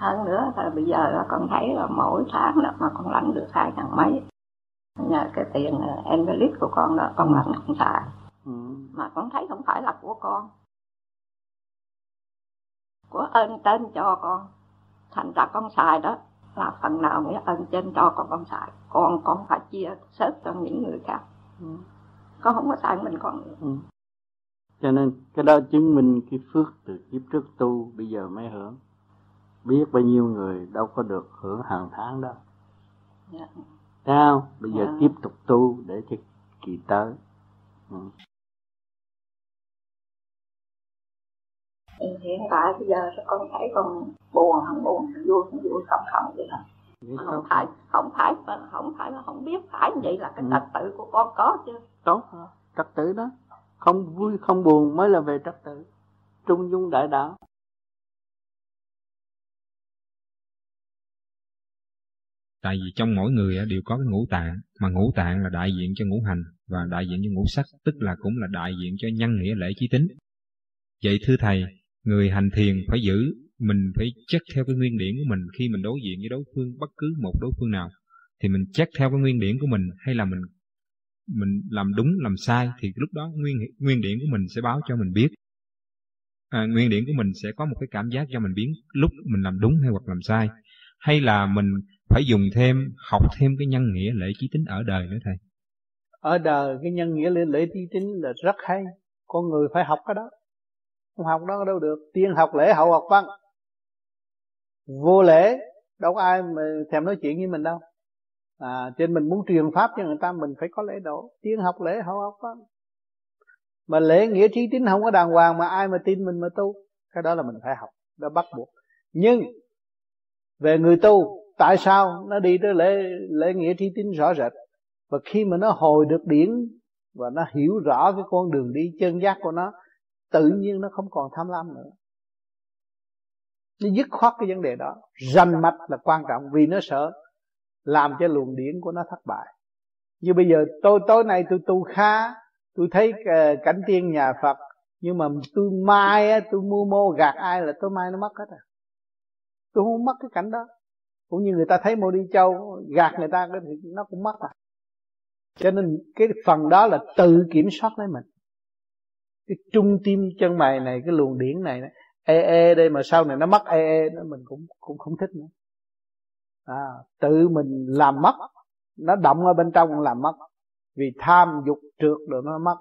Hơn nữa là bây giờ là con thấy là mỗi tháng là mà con lãnh được hai ngàn mấy. Nhờ cái tiền envelope của con đó con lãnh con xài ừ. mà con thấy không phải là của con. Của ơn trên cho con. Thành ra con xài đó là phần nào nghĩa ơn trên cho con con xài còn con phải chia sớt cho những người khác ừ. con không có xài mình con ừ. cho nên cái đó chứng minh cái phước từ kiếp trước tu bây giờ mới hưởng biết bao nhiêu người đâu có được hưởng hàng tháng đó yeah. Dạ. Sao? Bây giờ yeah. tiếp tục tu để cho kỳ tới. Ừ. hiện tại bây giờ con thấy con buồn không buồn vui không vui không không vậy thôi không phải không phải không phải là không biết phải vậy là cái ừ. trật tự của con có chứ. Tốt. Trật tự đó. Không vui không buồn mới là về trật tự. Trung dung đại đạo. Tại vì trong mỗi người đều có cái ngũ tạng mà ngũ tạng là đại diện cho ngũ hành và đại diện cho ngũ sắc tức là cũng là đại diện cho nhân nghĩa lễ chí tính. Vậy thưa thầy người hành thiền phải giữ mình phải chắc theo cái nguyên điển của mình khi mình đối diện với đối phương bất cứ một đối phương nào. Thì mình chắc theo cái nguyên điển của mình hay là mình mình làm đúng làm sai thì lúc đó nguyên nguyên điển của mình sẽ báo cho mình biết. À, nguyên điển của mình sẽ có một cái cảm giác cho mình biết lúc mình làm đúng hay hoặc làm sai. Hay là mình phải dùng thêm học thêm cái nhân nghĩa lễ trí tính ở đời nữa thầy? Ở đời cái nhân nghĩa lễ lễ trí tính là rất hay. Con người phải học cái đó không học đó đâu được. Tiên học lễ, hậu học văn. Vô lễ, đâu có ai mà thèm nói chuyện với mình đâu. À trên mình muốn truyền pháp cho người ta, mình phải có lễ độ. Tiên học lễ, hậu học văn. Mà lễ nghĩa trí tín không có đàng hoàng mà ai mà tin mình mà tu. Cái đó là mình phải học. Đó bắt buộc. Nhưng, về người tu, tại sao nó đi tới lễ lễ nghĩa trí tín rõ rệt? Và khi mà nó hồi được điển và nó hiểu rõ cái con đường đi chân giác của nó tự nhiên nó không còn tham lam nữa. Nó dứt khoát cái vấn đề đó. Rành mạch là quan trọng vì nó sợ làm cho luồng điển của nó thất bại. Như bây giờ tôi, tối nay tôi tu khá tôi thấy ờ, cảnh tiên nhà phật, nhưng mà tôi mai tôi mua mô gạt ai là tôi mai nó mất hết à tôi không mất cái cảnh đó. Cũng như người ta thấy mô đi châu, gạt người ta thì nó cũng mất à cho nên cái phần đó là tự kiểm soát lấy mình cái trung tim chân mày này cái luồng điển này ê ê e, e đây mà sau này nó mất ê ê nó mình cũng cũng không thích nữa. À, tự mình làm mất nó động ở bên trong làm mất. Vì tham dục trượt rồi nó mất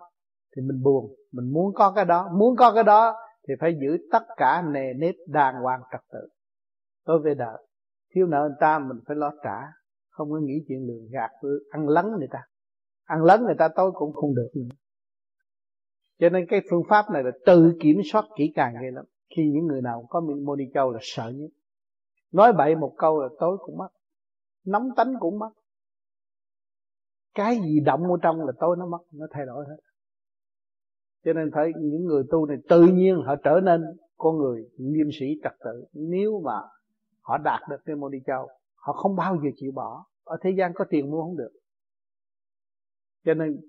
thì mình buồn. Mình muốn có cái đó muốn có cái đó thì phải giữ tất cả nề nếp đàng hoàng trật tự. Đối với đời thiếu nợ người ta mình phải lo trả không có nghĩ chuyện lường gạt ăn lấn người ta. Ăn lấn người ta tối cũng không được nữa cho nên cái phương pháp này là tự kiểm soát kỹ càng ghê lắm. Khi những người nào có mô đi châu là sợ nhất. Nói bậy một câu là tối cũng mất. Nóng tánh cũng mất. Cái gì động ở trong là tối nó mất, nó thay đổi hết. Cho nên phải, những người tu này tự nhiên họ trở nên con người nghiêm sĩ trật tự. Nếu mà họ đạt được cái môn đi châu, họ không bao giờ chịu bỏ. Ở thế gian có tiền mua không được. Cho nên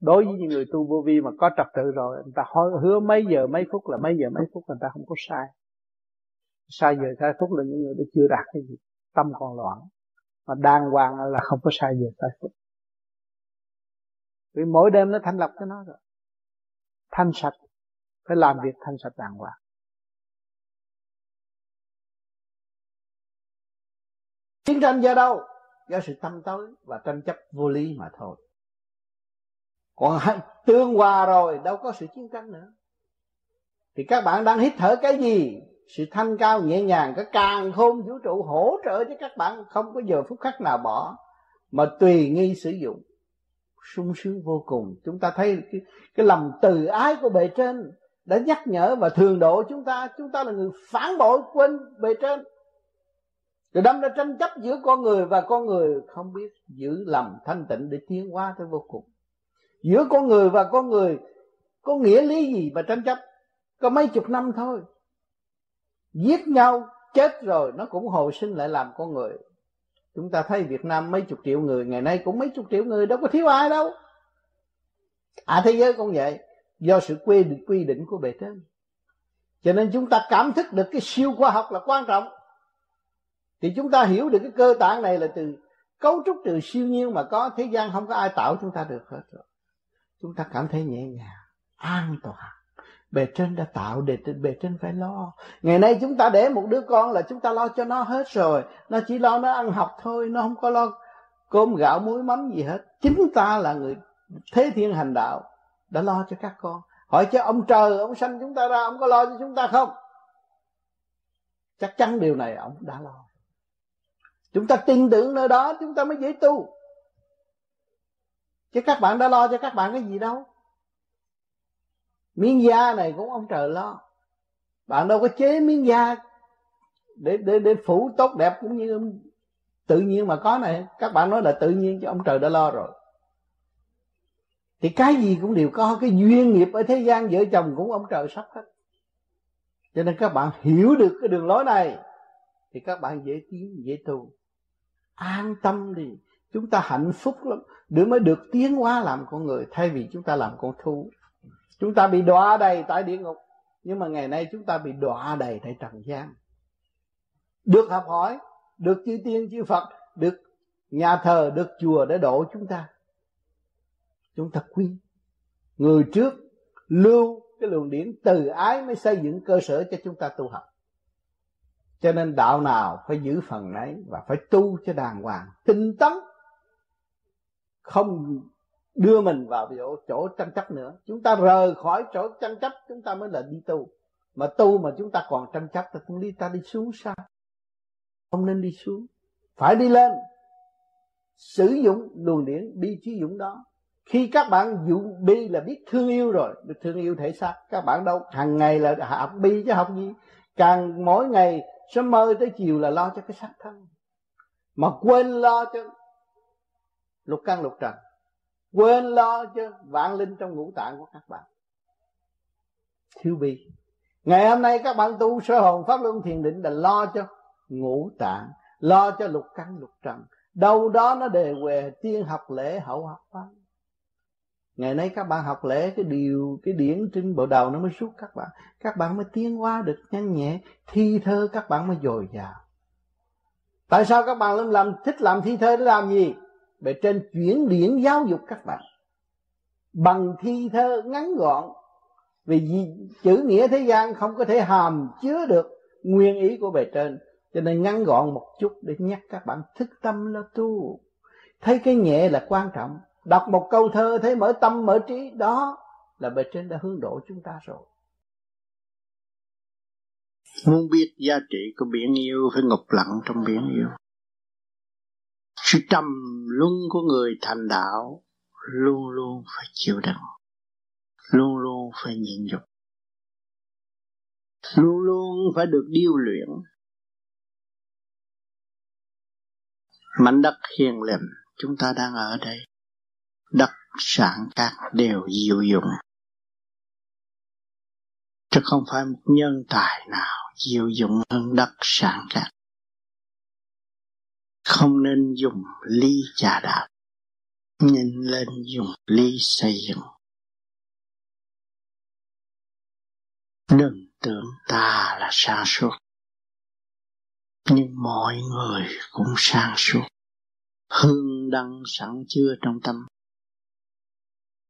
đối với những người tu vô vi mà có trật tự rồi, người ta hứa mấy giờ mấy phút là mấy giờ mấy phút, người ta không có sai. Sai giờ sai phút là những người đã chưa đạt cái gì. Tâm còn loạn. Mà đàng hoàng là không có sai giờ sai phút. Vì mỗi đêm nó thanh lọc cho nó rồi. Thanh sạch. Phải làm việc thanh sạch đàng hoàng. Chiến tranh do đâu? Do sự tâm tối và tranh chấp vô lý mà thôi còn tương hòa rồi đâu có sự chiến tranh nữa. Thì các bạn đang hít thở cái gì? Sự thanh cao nhẹ nhàng cái càng khôn vũ trụ hỗ trợ cho các bạn không có giờ phút khắc nào bỏ mà tùy nghi sử dụng. Sung sướng vô cùng. Chúng ta thấy cái, cái lòng từ ái của bề trên đã nhắc nhở và thường độ chúng ta. Chúng ta là người phản bội quên bề trên. Rồi đâm ra tranh chấp giữa con người và con người không biết giữ lòng thanh tịnh để tiến hóa tới vô cùng giữa con người và con người, có nghĩa lý gì mà tranh chấp? Có mấy chục năm thôi. Giết nhau, chết rồi, nó cũng hồi sinh lại làm con người. Chúng ta thấy Việt Nam mấy chục triệu người, ngày nay cũng mấy chục triệu người, đâu có thiếu ai đâu. À thế giới cũng vậy, do sự quy định quy định của bề trên. Cho nên chúng ta cảm thức được cái siêu khoa học là quan trọng. Thì chúng ta hiểu được cái cơ tạng này là từ cấu trúc từ siêu nhiên mà có, thế gian không có ai tạo chúng ta được hết rồi chúng ta cảm thấy nhẹ nhàng, an toàn. Bề trên đã tạo để bề trên phải lo. Ngày nay chúng ta để một đứa con là chúng ta lo cho nó hết rồi. Nó chỉ lo nó ăn học thôi, nó không có lo cơm gạo, muối, mắm gì hết. Chính ta là người thế thiên hành đạo đã lo cho các con. Hỏi cho ông trời, ông sanh chúng ta ra, ông có lo cho chúng ta không? Chắc chắn điều này ông đã lo. Chúng ta tin tưởng nơi đó, chúng ta mới dễ tu chứ các bạn đã lo cho các bạn cái gì đâu. Miếng da này cũng ông trời lo. Bạn đâu có chế miếng da để để để phủ tốt đẹp cũng như tự nhiên mà có này. Các bạn nói là tự nhiên chứ ông trời đã lo rồi. Thì cái gì cũng đều có, cái duyên nghiệp ở thế gian vợ chồng cũng ông trời sắp hết. Cho nên các bạn hiểu được cái đường lối này, thì các bạn dễ tiến dễ tu. An tâm đi chúng ta hạnh phúc lắm. Để mới được tiến hóa làm con người, thay vì chúng ta làm con thú. Chúng ta bị đọa đầy tại địa ngục, nhưng mà ngày nay chúng ta bị đọa đầy tại trần gian. Được học hỏi, được chư tiên, chư phật, được nhà thờ, được chùa để độ chúng ta. Chúng ta quy. Người trước lưu cái luồng điển từ ái mới xây dựng cơ sở cho chúng ta tu học. Cho nên đạo nào phải giữ phần ấy và phải tu cho đàng hoàng, tinh tấn không đưa mình vào chỗ, chỗ tranh chấp nữa. Chúng ta rời khỏi chỗ tranh chấp chúng ta mới là đi tu. Mà tu mà chúng ta còn tranh chấp thì không đi ta đi xuống sao? Không nên đi xuống. Phải đi lên. Sử dụng luồng điển bi trí dũng đó. Khi các bạn dụng bi là biết thương yêu rồi được thương yêu thể xác. Các bạn đâu hàng ngày là học bi chứ học gì. Càng mỗi ngày sớm mơ tới chiều là lo cho cái xác thân. Mà quên lo cho lục căn, lục trần. Quên lo cho vạn linh trong ngũ tạng của các bạn. Thiếu bi. Ngày hôm nay các bạn tu sơ hồn pháp luân thiền định là lo cho ngũ tạng, lo cho lục căn, lục trần. Đâu đó nó đề về tiên học lễ hậu học văn ngày nay các bạn học lễ cái điều, cái điển trên bộ đầu nó mới suốt các bạn. Các bạn mới tiến hóa được nhanh nhẹ, thi thơ các bạn mới dồi dào. Tại sao các bạn luôn làm, thích làm thi thơ để làm gì? Bề trên chuyển điển giáo dục các bạn. Bằng thi thơ ngắn gọn. Vì chữ nghĩa thế gian không có thể hàm chứa được nguyên ý của bề trên. Cho nên ngắn gọn một chút để nhắc các bạn thức tâm là tu. Thấy cái nhẹ là quan trọng. Đọc một câu thơ thấy mở tâm mở trí, đó là bề trên đã hướng độ chúng ta rồi. Muốn biết giá trị của biển yêu phải ngục lặng trong biển yêu sự trầm luân của người thành đạo luôn luôn phải chịu đựng, luôn luôn phải nhịn nhục, luôn luôn phải được điêu luyện mảnh đất hiền lành chúng ta đang ở đây, đất sản các đều diệu dụng chứ không phải một nhân tài nào diệu dụng hơn đất sản các không nên dùng ly trà đạp nhìn lên dùng ly xây dựng. Đừng tưởng ta là sáng suốt, nhưng mọi người cũng sáng suốt. Hương đăng sẵn chưa trong tâm,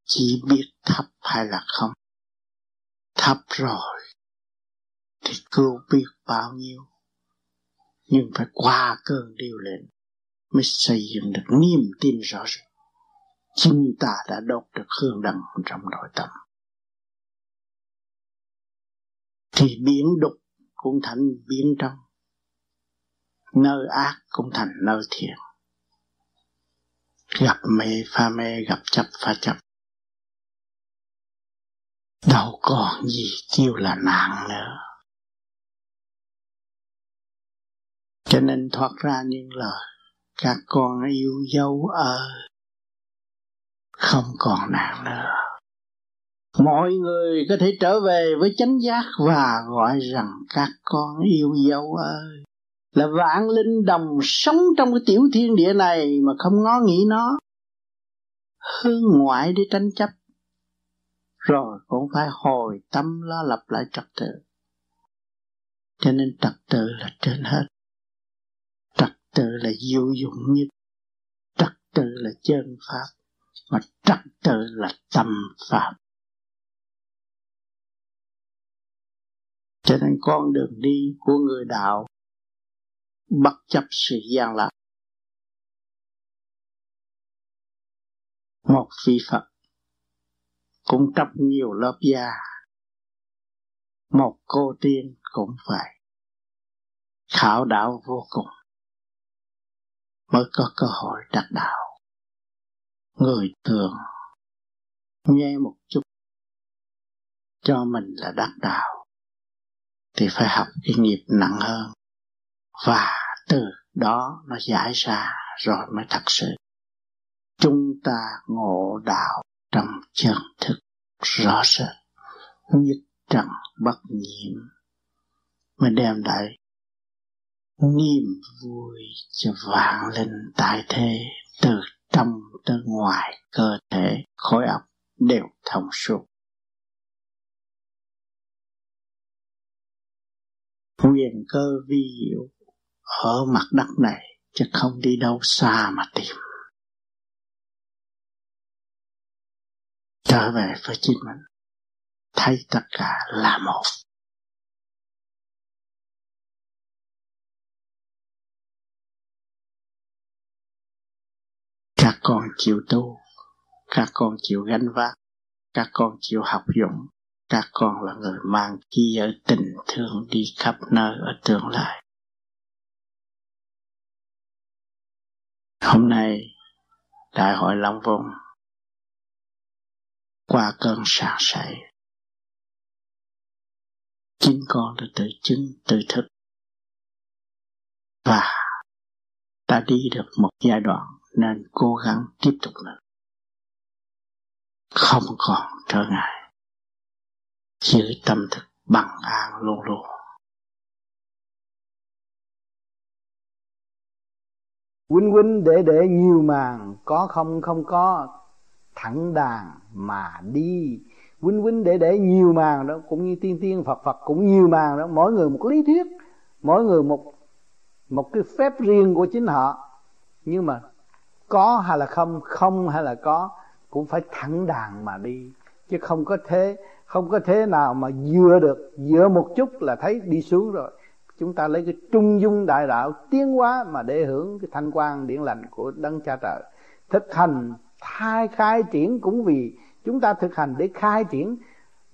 chỉ biết thấp hay là không. Thấp rồi thì cứu biết bao nhiêu nhưng phải qua cơn điều lệnh mới xây dựng được niềm tin rõ ràng. Chúng ta đã đốt được hương đầm trong nội tâm. Thì biến đục cũng thành biến trong. Nơi ác cũng thành nơi thiện. Gặp mê pha mê, gặp chấp pha chấp. Đâu còn gì kêu là nạn nữa. Cho nên thoát ra những lời, các con yêu dấu ơi không còn nàng nữa. Mọi người có thể trở về với chánh giác và gọi rằng các con yêu dấu ơi là vạn linh đồng sống trong cái tiểu thiên địa này mà không ngó nghĩ nó. Hướng ngoại để tranh chấp, rồi cũng phải hồi tâm lo lập lại trật tự. Cho nên trật tự là trên hết tự là diệu dụng nhất trật tự là chân pháp, mà trật tự là tâm pháp. Cho nên con đường đi của người đạo bất chấp sự gian lạc một vị Phật cũng trong nhiều lớp da, một cô tiên cũng phải khảo đạo vô cùng mới có cơ hội đạt đạo. Người thường nghe một chút cho mình là đắc đạo thì phải học cái nghiệp nặng hơn. Và từ đó nó giải ra rồi mới thật sự. Chúng ta ngộ đạo trong chân thực rõ rệt, nhất trần bất nhiễm, mới đem lại niềm vui cho vạn linh tại thế, từ trong tới ngoài cơ thể, khối óc đều thông suốt. Quyền cơ vi diệu ở mặt đất này chứ không đi đâu xa mà tìm. Trở về với chính mình. Thấy tất cả là một. Con chịu tu, các con chịu gánh vác, các con chịu học dụng các con là người mang chi giới tình thương đi khắp nơi ở tương lai. Hôm nay, đại hội long vùng qua cơn sạc sảy chính con đã tự chứng, tự thức. Và đã đi được một giai đoạn nên cố gắng tiếp tục nữa không còn trở ngại. Giữ tâm thức bằng an luôn luôn. Huynh huynh để để nhiều màng, có không không có, thẳng đàn mà đi. Huynh huynh để để nhiều màng đó, cũng như tiên tiên phật phật cũng nhiều màng đó. Mỗi người một lý thuyết, mỗi người một một cái phép riêng của chính họ. Nhưng mà có hay là không không hay là có, cũng phải thẳng đàn mà đi. Chứ không có thế, không có thế nào mà vừa được, dựa một chút là thấy đi xuống rồi. Chúng ta lấy cái trung dung đại đạo tiến hóa mà để hưởng cái thanh quan điển lành của đấng cha trời. Thực hành thai khai triển cũng vì chúng ta thực hành để khai triển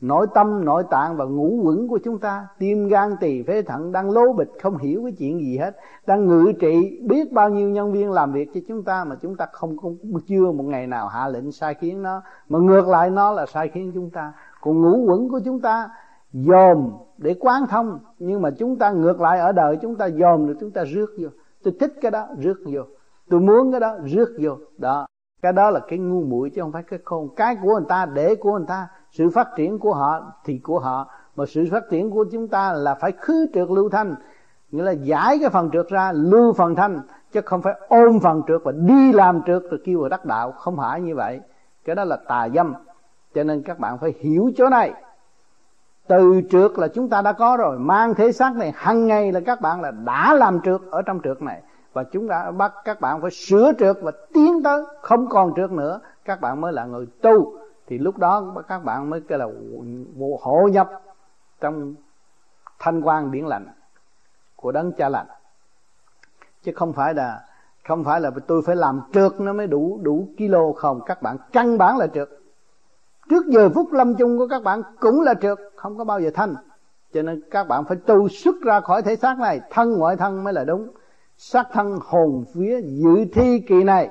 nội tâm, nội tạng và ngũ quẩn của chúng ta, tim gan, tỳ phế thận đang lố bịch, không hiểu cái chuyện gì hết. Đang ngự trị, biết bao nhiêu nhân viên làm việc cho chúng ta mà chúng ta không không chưa một ngày nào hạ lệnh sai khiến nó. Mà ngược lại, nó là sai khiến chúng ta. Còn ngũ quẩn của chúng ta, dòm để quán thông. Nhưng mà chúng ta ngược lại ở đời, chúng ta dòm rồi chúng ta rước vô. Tôi thích cái đó, rước vô. Tôi muốn cái đó, rước vô. Đó. Cái đó là cái ngu muội chứ không phải cái khôn. Cái của người ta, để của người ta sự phát triển của họ thì của họ, mà sự phát triển của chúng ta là phải khứ trượt lưu thanh. Nghĩa là giải cái phần trượt ra, lưu phần thanh, chứ không phải ôm phần trượt và đi làm trượt rồi kêu vào đắc đạo. Không phải như vậy. Cái đó là tà dâm. Cho nên các bạn phải hiểu chỗ này. Từ trượt là chúng ta đã có rồi. Mang thế xác này, hằng ngày là các bạn là đã làm trượt ở trong trượt này. Và chúng ta bắt các bạn phải sửa trượt và tiến tới. Không còn trượt nữa. Các bạn mới là người tu thì lúc đó các bạn mới kêu là hộ nhập trong thanh quan điển lành của đấng cha lành. Chứ không phải là, không phải là tôi phải làm trượt nó mới đủ đủ kilo không. Các bạn căn bản là trượt. Trước giờ phút lâm chung của các bạn cũng là trượt, không có bao giờ thanh. Cho nên các bạn phải tu xuất ra khỏi thể xác này. Thân ngoại thân mới là đúng. Xác thân hồn phía dự thi kỳ này.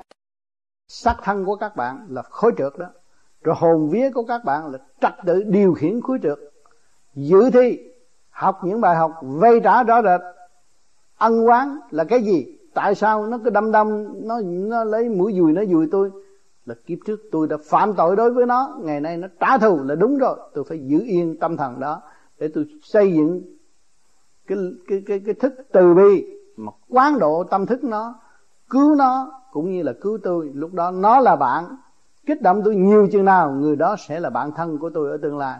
Xác thân của các bạn là khối trượt đó rồi hồn vía của các bạn là trật tự điều khiển khối trượt. Dự thi, học những bài học vây trả rõ rệt. Ân quán là cái gì? Tại sao nó cứ đâm đâm, nó nó lấy mũi dùi, nó dùi tôi? Là kiếp trước tôi đã phạm tội đối với nó, ngày nay nó trả thù là đúng rồi. Tôi phải giữ yên tâm thần đó để tôi xây dựng cái cái cái cái thức từ bi mà quán độ tâm thức nó, cứu nó cũng như là cứu tôi. Lúc đó nó là bạn kích động tôi nhiều chừng nào, người đó sẽ là bạn thân của tôi ở tương lai.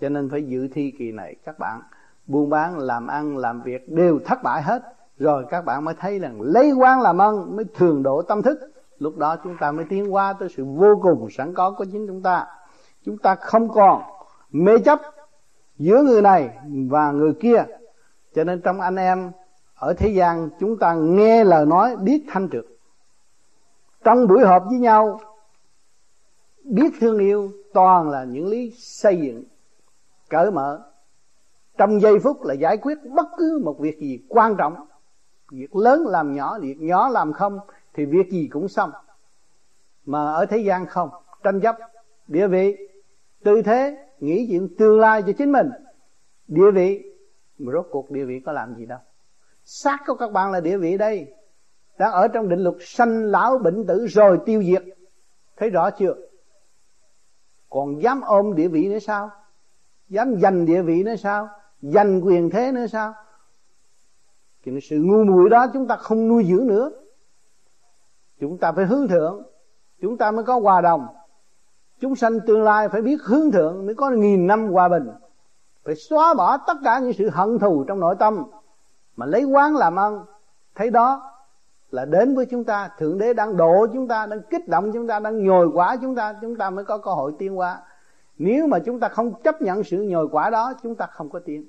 Cho nên phải dự thi kỳ này, các bạn buôn bán, làm ăn, làm việc đều thất bại hết. Rồi các bạn mới thấy rằng lấy quan làm ân mới thường độ tâm thức. Lúc đó chúng ta mới tiến qua tới sự vô cùng sẵn có của chính chúng ta. Chúng ta không còn mê chấp giữa người này và người kia. Cho nên trong anh em ở thế gian, chúng ta nghe lời nói, biết thanh trực. Trong buổi họp với nhau biết thương yêu toàn là những lý xây dựng, cởi mở. Trong giây phút là giải quyết bất cứ một việc gì quan trọng. Việc lớn làm nhỏ, việc nhỏ làm không thì việc gì cũng xong. Mà ở thế gian không, tranh chấp, địa vị. Tư thế, nghĩ chuyện tương lai cho chính mình. Địa vị mà rốt cuộc địa vị có làm gì đâu. Xác của các bạn là địa vị đây. Đang ở trong định luật sanh lão bệnh tử rồi tiêu diệt. Thấy rõ chưa? Còn dám ôm địa vị nữa sao? Dám giành địa vị nữa sao? Giành quyền thế nữa sao? Thì sự ngu muội đó chúng ta không nuôi dưỡng nữa. Chúng ta phải hướng thượng. Chúng ta mới có hòa đồng. Chúng sanh tương lai phải biết hướng thượng mới có nghìn năm hòa bình. Phải xóa bỏ tất cả những sự hận thù trong nội tâm. Mà lấy quán làm ăn, thấy đó là đến với chúng ta, thượng đế đang độ chúng ta, đang kích động chúng ta, đang nhồi quả chúng ta chúng ta mới có cơ hội tiến hóa. Nếu mà chúng ta không chấp nhận sự nhồi quả đó, chúng ta không có tiến.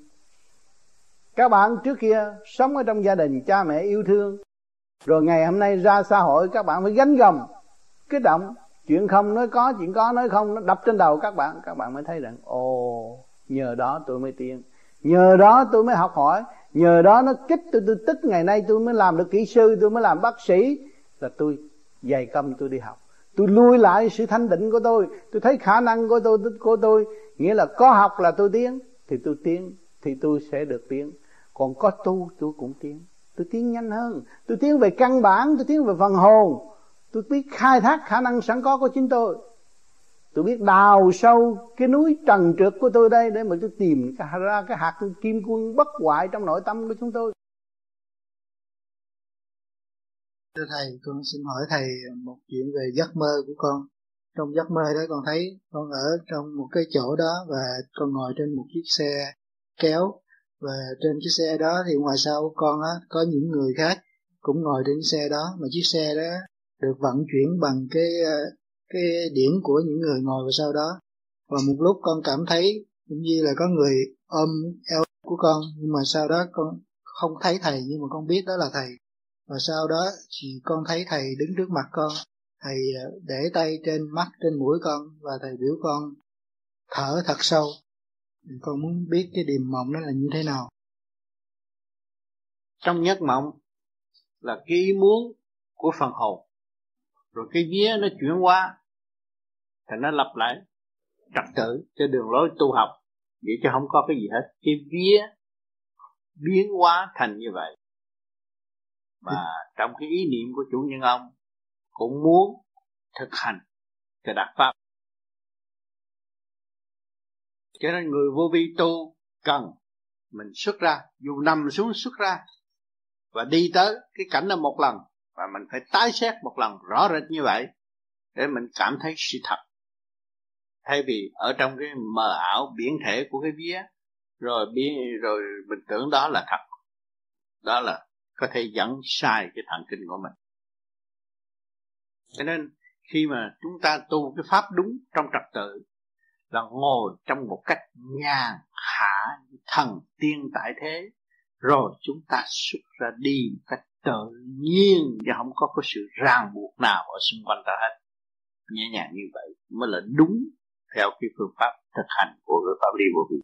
Các bạn trước kia sống ở trong gia đình cha mẹ yêu thương, rồi ngày hôm nay ra xã hội, các bạn phải gánh gồng, kích động. Chuyện không nói có, chuyện có nói không, nó đập trên đầu các bạn các bạn mới thấy rằng, ồ, nhờ đó tôi mới tiến nhờ đó tôi mới học hỏi. Nhờ đó nó kích tôi tôi tức ngày nay tôi mới làm được kỹ sư, tôi mới làm bác sĩ. Là tôi dày công tôi đi học. Tôi lui lại sự thanh định của tôi. Tôi thấy khả năng của tôi của tôi. Nghĩa là có học là tôi tiến, thì tôi tiến, thì tôi sẽ được tiến. Còn có tu, tôi cũng tiến. Tôi tiến nhanh hơn. Tôi tiến về căn bản, tôi tiến về phần hồn. Tôi biết khai thác khả năng sẵn có của chính tôi tôi biết đào sâu cái núi trần trượt của tôi đây để mà tôi tìm ra cái hạt kim quân bất hoại trong nội tâm của chúng tôi. Thưa Thầy, con xin hỏi Thầy một chuyện về giấc mơ của con. Trong giấc mơ đó con thấy con ở trong một cái chỗ đó và con ngồi trên một chiếc xe kéo. Và trên chiếc xe đó thì ngoài sau của con á có những người khác cũng ngồi trên xe đó. Mà chiếc xe đó được vận chuyển bằng cái cái điển của những người ngồi vào sau đó. Và một lúc con cảm thấy cũng như là có người ôm eo của con, nhưng mà sau đó con không thấy thầy, nhưng mà con biết đó là thầy. Và sau đó thì con thấy thầy đứng trước mặt con, thầy à, để tay trên mắt, trên mũi con, và thầy biểu con thở thật sâu. Con muốn biết cái điềm mộng đó là như thế nào. Trong giấc mộng là cái ý muốn của phần hồn. Rồi cái vía nó chuyển qua thì nó lập lại, trật tự cho đường lối tu học, vậy chứ không có cái gì hết. Cái vía biến hóa thành như vậy. Mà trong cái ý niệm của chủ nhân ông cũng muốn thực hành cái đạt pháp. Cho nên người vô vi tu cần mình xuất ra, dù nằm xuống xuất ra và đi tới cái cảnh đó một lần, và mình phải tái xét một lần rõ rệt như vậy để mình cảm thấy sự thật thay vì ở trong cái mờ ảo biển thể của cái vía, rồi biến rồi mình tưởng đó là thật, đó là có thể dẫn sai cái thần kinh của mình. Cho nên khi mà chúng ta tu cái pháp đúng trong trật tự, là ngồi trong một cách nhàn hạ thần tiên tại thế, rồi chúng ta xuất ra đi một cách tự nhiên và không có cái sự ràng buộc nào ở xung quanh ta hết. Nhẹ nhàng như vậy mới là đúng theo cái phương pháp thực hành của cái pháp lý vô vi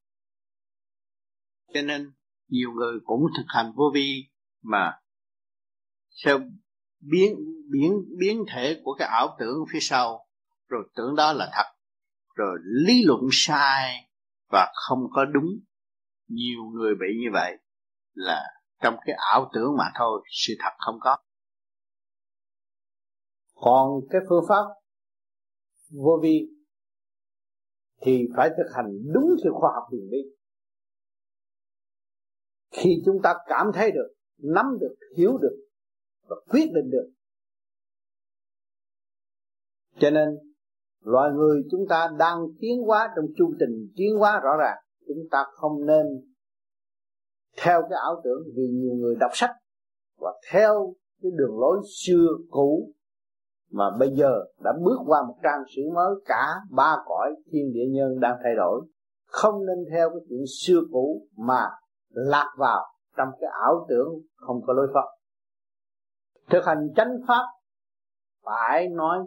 cho nên, nhiều người cũng thực hành vô vi mà theo biến biến biến thể của cái ảo tưởng phía sau. Rồi tưởng đó là thật. Rồi lý luận sai và không có đúng. Nhiều người bị như vậy là trong cái ảo tưởng mà thôi, sự thật không có. Còn cái phương pháp vô vi thì phải thực hành đúng theo khoa học huyền lý khi chúng ta cảm thấy được, nắm được, hiểu được và quyết định được. Cho nên, loài người chúng ta đang tiến hóa trong chu trình tiến hóa rõ ràng, chúng ta không nên theo cái ảo tưởng vì nhiều người đọc sách và theo cái đường lối xưa cũ mà bây giờ đã bước qua một trang sử mới, cả ba cõi thiên địa nhân đang thay đổi. Không nên theo cái chuyện xưa cũ mà lạc vào trong cái ảo tưởng không có lối thoát. Thực hành chánh pháp phải nói,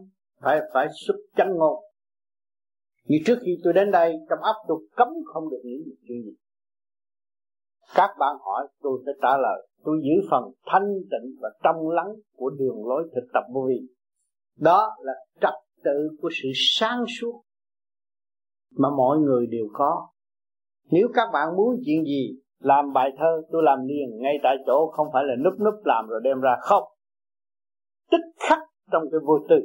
phải phải xuất chánh ngôn. Như trước khi tôi đến đây, trong ấp tôi cấm không được nghĩ chuyện gì. Các bạn hỏi, tôi sẽ trả lời. Tôi giữ phần thanh tịnh và trong lắng của đường lối thực tập vô vi đó là trật tự của sự sáng suốt mà mọi người đều có. Nếu các bạn muốn chuyện gì làm bài thơ tôi làm liền ngay tại chỗ không phải là núp núp làm rồi đem ra. Không. Tích khắc trong cái vô tư.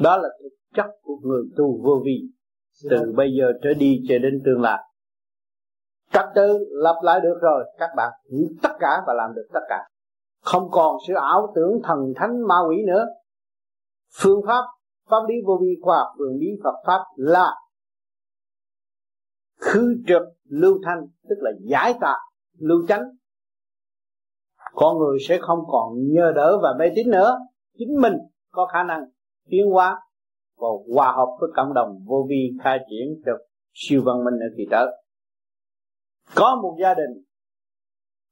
Đó là thực chất của người tu vô vi từ bây giờ trở đi cho đến tương lai. Trật tự lập lại được rồi các bạn hiểu tất cả và làm được tất cả. Không còn sự ảo tưởng thần thánh ma quỷ nữa phương pháp pháp lý vô vi khoa học phương lý Phật pháp là khứ trực lưu thanh, tức là giải tạ lưu tránh con người sẽ không còn nhờ đỡ và mê tín nữa. Chính mình có khả năng tiến hóa và hòa hợp với cộng đồng vô vi khai triển được siêu văn minh ở kỳ tới có một gia đình,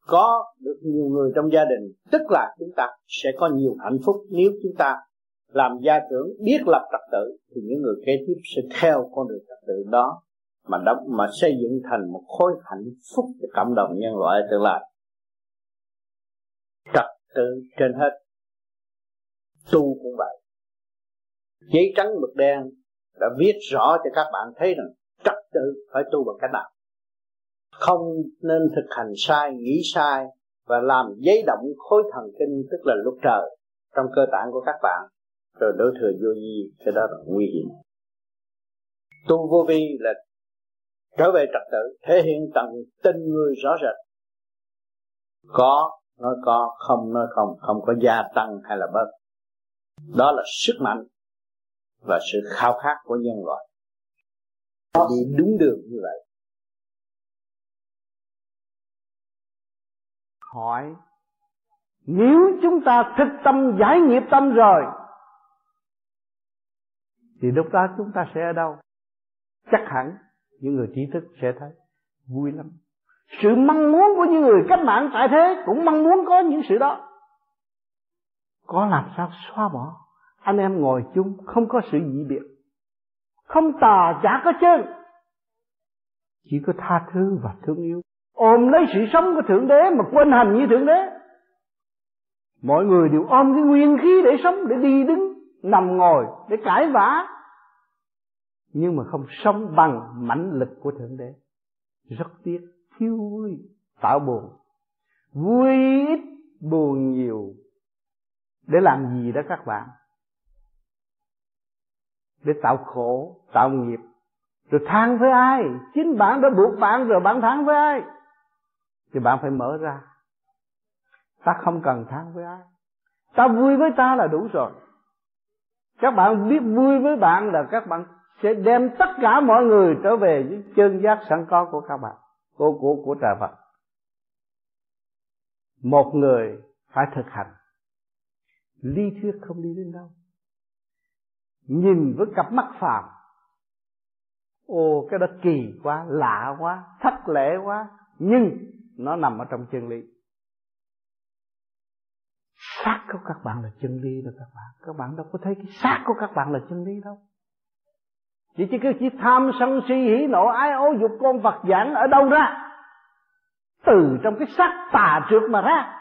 có được nhiều người trong gia đình, tức là chúng ta sẽ có nhiều hạnh phúc nếu chúng ta làm gia trưởng biết lập trật tự, thì những người kế tiếp sẽ theo con đường trật tự đó, mà đóng, mà xây dựng thành một khối hạnh phúc cho cộng đồng nhân loại tương lai. Trật tự trên hết. Tu cũng vậy. Giấy trắng mực đen đã viết rõ cho các bạn thấy rằng trật tự phải tu bằng cách nào. Không nên thực hành sai, nghĩ sai và làm giấy động khối thần kinh, tức là lúc trời, trong cơ tạng của các bạn rồi đối thừa vô vi, cái đó là nguy hiểm. Tu vô vi là trở về trật tự, thể hiện tận tình người rõ rệt. Có, nói có, không nói không không có gia tăng hay là bớt. Đó là sức mạnh và sự khao khát của nhân loại. Đi đúng đường như vậy. Hỏi, nếu chúng ta thực tâm giải nghiệp tâm rồi thì lúc đó chúng ta sẽ ở đâu? Chắc hẳn những người trí thức sẽ thấy. Vui lắm. Sự mong muốn của những người cách mạng tại thế cũng mong muốn có những sự đó. Có làm sao xóa bỏ? Anh em ngồi chung không có sự dị biệt. Không tà chả có chân. Chỉ có tha thứ và thương yêu. Ôm lấy sự sống của thượng đế mà quên hành như thượng đế. Mọi người đều ôm cái nguyên khí để sống, để đi đứng, nằm ngồi, để cãi vã nhưng mà không sống bằng mãnh lực của thượng đế. Rất tiếc, thiếu vui tạo buồn. Vui ít buồn nhiều. Để làm gì đó các bạn? Để tạo khổ, tạo nghiệp. Rồi than với ai? Chính bạn đã buộc bạn rồi, bạn than với ai? Thì bạn phải mở ra. Ta không cần than với ai. Ta vui với ta là đủ rồi. Các bạn biết vui với bạn là các bạn sẽ đem tất cả mọi người trở về với chân giác sẵn có của các bạn, của của của trời Phật. Một người phải thực hành. Lý thuyết không đi đến đâu. Nhìn với cặp mắt phàm. Ô, cái đó kỳ quá, lạ quá, thất lễ quá. Nhưng nó nằm ở trong chân lý. Xác của các bạn là chân lý đó các bạn. Các bạn đâu có thấy cái xác của các bạn là chân lý đâu. Vậy chỉ cứ chỉ tham sân si hỉ nộ, ái ố dục con Phật giảng ở đâu ra? Từ trong cái sắc tà trượt mà ra.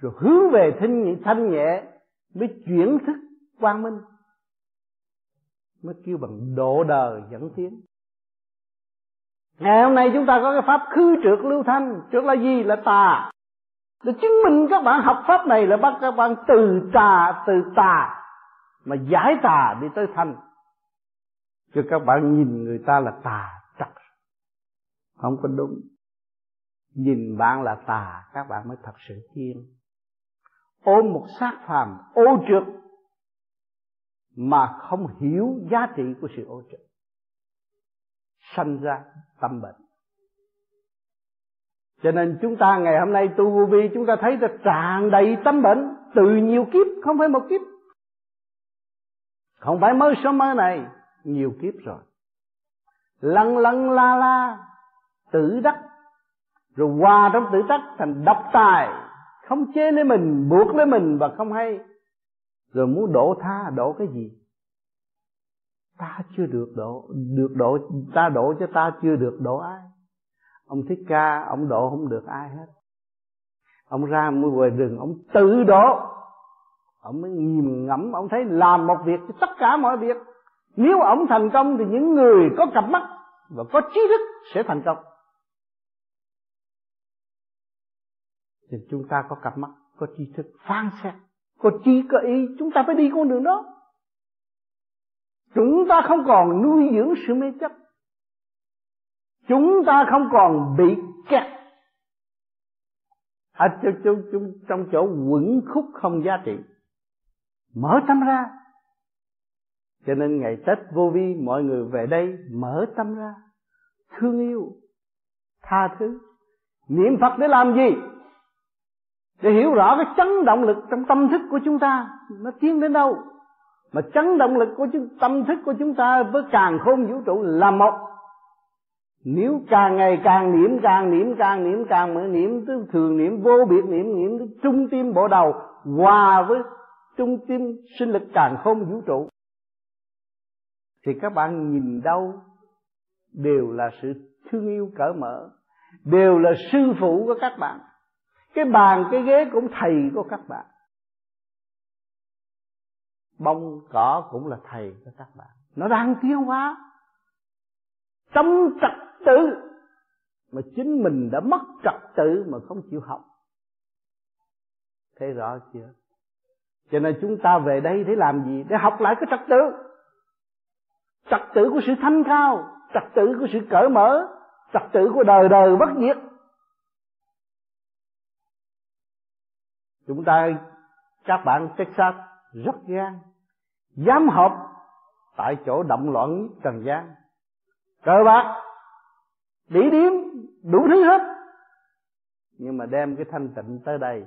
Rồi hướng về thanh thanh nhẹ mới chuyển thức quang minh. Mới kêu bằng độ đời dẫn tiến. Ngày hôm nay chúng ta có cái pháp khứ trượt lưu thanh. Trượt là gì? Là tà. Để chứng minh các bạn học pháp này là bắt các bạn từ tà từ tà mà giải tà đi tới thanh. Cho các bạn nhìn người ta là tà trật không có đúng. Nhìn bạn là tà, các bạn mới thật sự thiên ôm một xác phàm ô trượt mà không hiểu giá trị của sự ô trượt. Sanh ra tâm bệnh. Cho nên chúng ta ngày hôm nay tu vô vi chúng ta thấy là tràn đầy tâm bệnh. Từ nhiều kiếp, không phải một kiếp không phải mới sớm mới này, nhiều kiếp rồi. Lăn lăn, la la, tự đắc. Rồi hòa trong tự đắc thành độc tài. Không chế lấy mình, buộc lấy mình và không hay. Rồi muốn độ tha độ cái gì? Ta chưa được độ được độ ta độ cho ta chưa được độ ai? Ông thích ca, ông độ không được ai hết. Ông ra mua ngoài rừng, ông tự độ ông mới nhìn ngẫm ông thấy làm một việc cho tất cả mọi việc. Nếu ông thành công thì những người có cặp mắt và có trí thức sẽ thành công. Thì chúng ta có cặp mắt có trí thức phán xét có trí có ý. Chúng ta phải đi con đường đó. Chúng ta không còn nuôi dưỡng sự mê chấp. Chúng ta không còn bị kẹt. Ở trong, trong, trong chỗ quẩn khúc không giá trị mở tâm ra. Cho nên ngày tết vô vi mọi người về đây mở tâm ra. Thương yêu tha thứ. Niệm phật để làm gì? Để hiểu rõ cái chấn động lực trong tâm thức của chúng ta. Nó tiến đến đâu? Mà chấn động lực của chúng, tâm thức của chúng ta với càng khôn vũ trụ là một. Nếu càng ngày càng niệm càng niệm càng niệm càng mở niệm tức thường niệm vô biệt niệm niệm trung tim bộ đầu hòa với trung tâm sinh lực càng không vũ trụ. Thì các bạn nhìn đâu đều là sự thương yêu cởi mở, đều là sư phụ của các bạn. Cái bàn, cái ghế cũng thầy của các bạn. Bông, cỏ cũng là thầy của các bạn. Nó đang tiến hóa. Tâm trật tự mà chính mình đã mất trật tự mà không chịu học. Thấy rõ chưa? Cho nên chúng ta về đây để làm gì? Để học lại cái trật tự. Trật tự của sự thanh cao, trật tự của sự cởi mở, trật tự của đời đời bất diệt. Chúng ta, các bạn Texas, rất gan dám học tại chỗ động loạn trần gian. Cờ bạc đỉ điếm đủ thứ hết. Nhưng mà đem cái thanh tịnh tới đây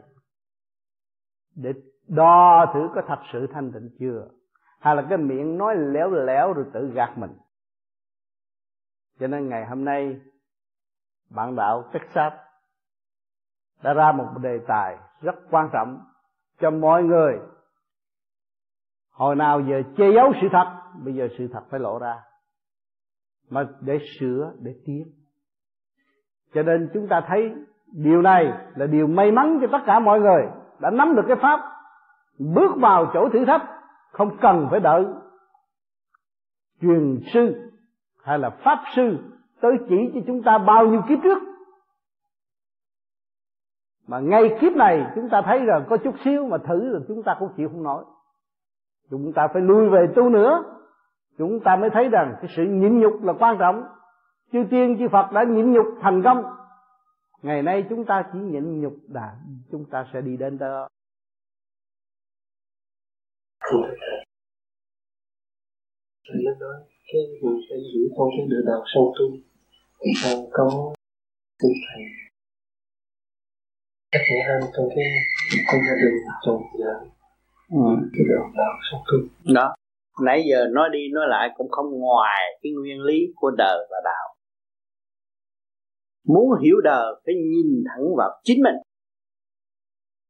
để đo thử có thật sự thanh tịnh chưa? Hay là cái miệng nói léo léo rồi tự gạt mình? Cho nên ngày hôm nay, bạn đạo Texas đã ra một đề tài rất quan trọng cho mọi người. Hồi nào giờ che giấu sự thật, bây giờ sự thật phải lộ ra. Mà để sửa, để tiến. Cho nên chúng ta thấy điều này là điều may mắn cho tất cả mọi người đã nắm được cái pháp, bước vào chỗ thử thách, không cần phải đợi truyền sư hay là pháp sư tới chỉ cho chúng ta bao nhiêu kiếp trước. Mà ngay kiếp này chúng ta thấy rằng có chút xíu mà thử rồi chúng ta cũng chịu không nổi. Chúng ta phải lui về tu nữa. Chúng ta mới thấy rằng cái sự nhịn nhục là quan trọng. Chư tiên, chư phật đã nhịn nhục thành công ngày nay chúng ta chỉ nhịn nhục đã chúng ta sẽ đi đến đó. Thầy nó nói cái người phải giữ con cái đường đạo sâu tu Sao có tinh thầy Các thể ham trong cái con gia đình chồng vợ ừ. Cái đường đạo sâu tu Đó. Nãy giờ nói đi nói lại cũng không ngoài cái nguyên lý của đời và đạo Muốn hiểu đời phải nhìn thẳng vào chính mình.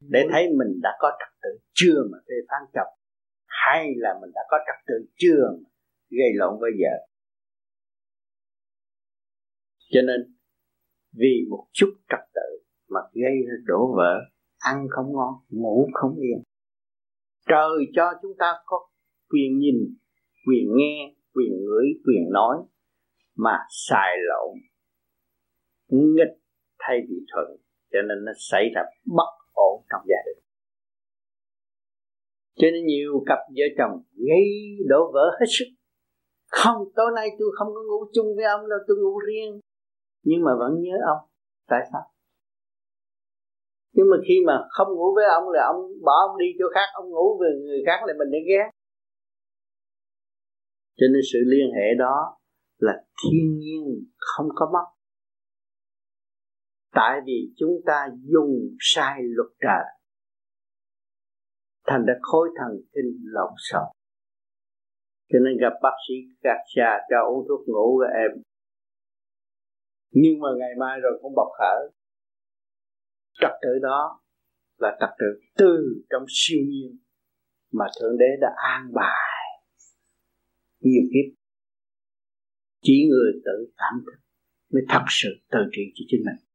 Để thấy mình đã có trật tự chưa mà phê phán chồng Hay là mình đã có trật tự chưa mà gây lộn với vợ. Cho nên vì một chút trật tự mà gây ra đổ vỡ ăn không ngon ngủ không yên. Trời cho chúng ta có quyền nhìn quyền nghe quyền ngửi quyền nói mà xài lộn nghịch thay vì thuận, cho nên nó xảy ra bất ổn trong gia đình. Cho nên nhiều cặp vợ chồng gây đổ vỡ hết sức. Không, tối nay tôi không có ngủ chung với ông đâu, tôi ngủ riêng. Nhưng mà vẫn nhớ ông. Tại sao? Nhưng mà khi mà không ngủ với ông là ông bỏ ông đi chỗ khác, ông ngủ với người khác là mình để ghét. Cho nên sự liên hệ đó là thiên nhiên không có mất tại vì chúng ta dùng sai luật trời. Thành ra khối thần kinh lộn xộn. Cho nên gặp bác sĩ gạt xa cho uống thuốc ngủ cho em. Nhưng mà ngày mai rồi cũng bộc khởi. Trật tự đó là trật tự từ trong siêu nhiên mà thượng đế đã an bài nhiều kiếp. Chỉ người tự cảm thức mới thật sự tự trị cho chính mình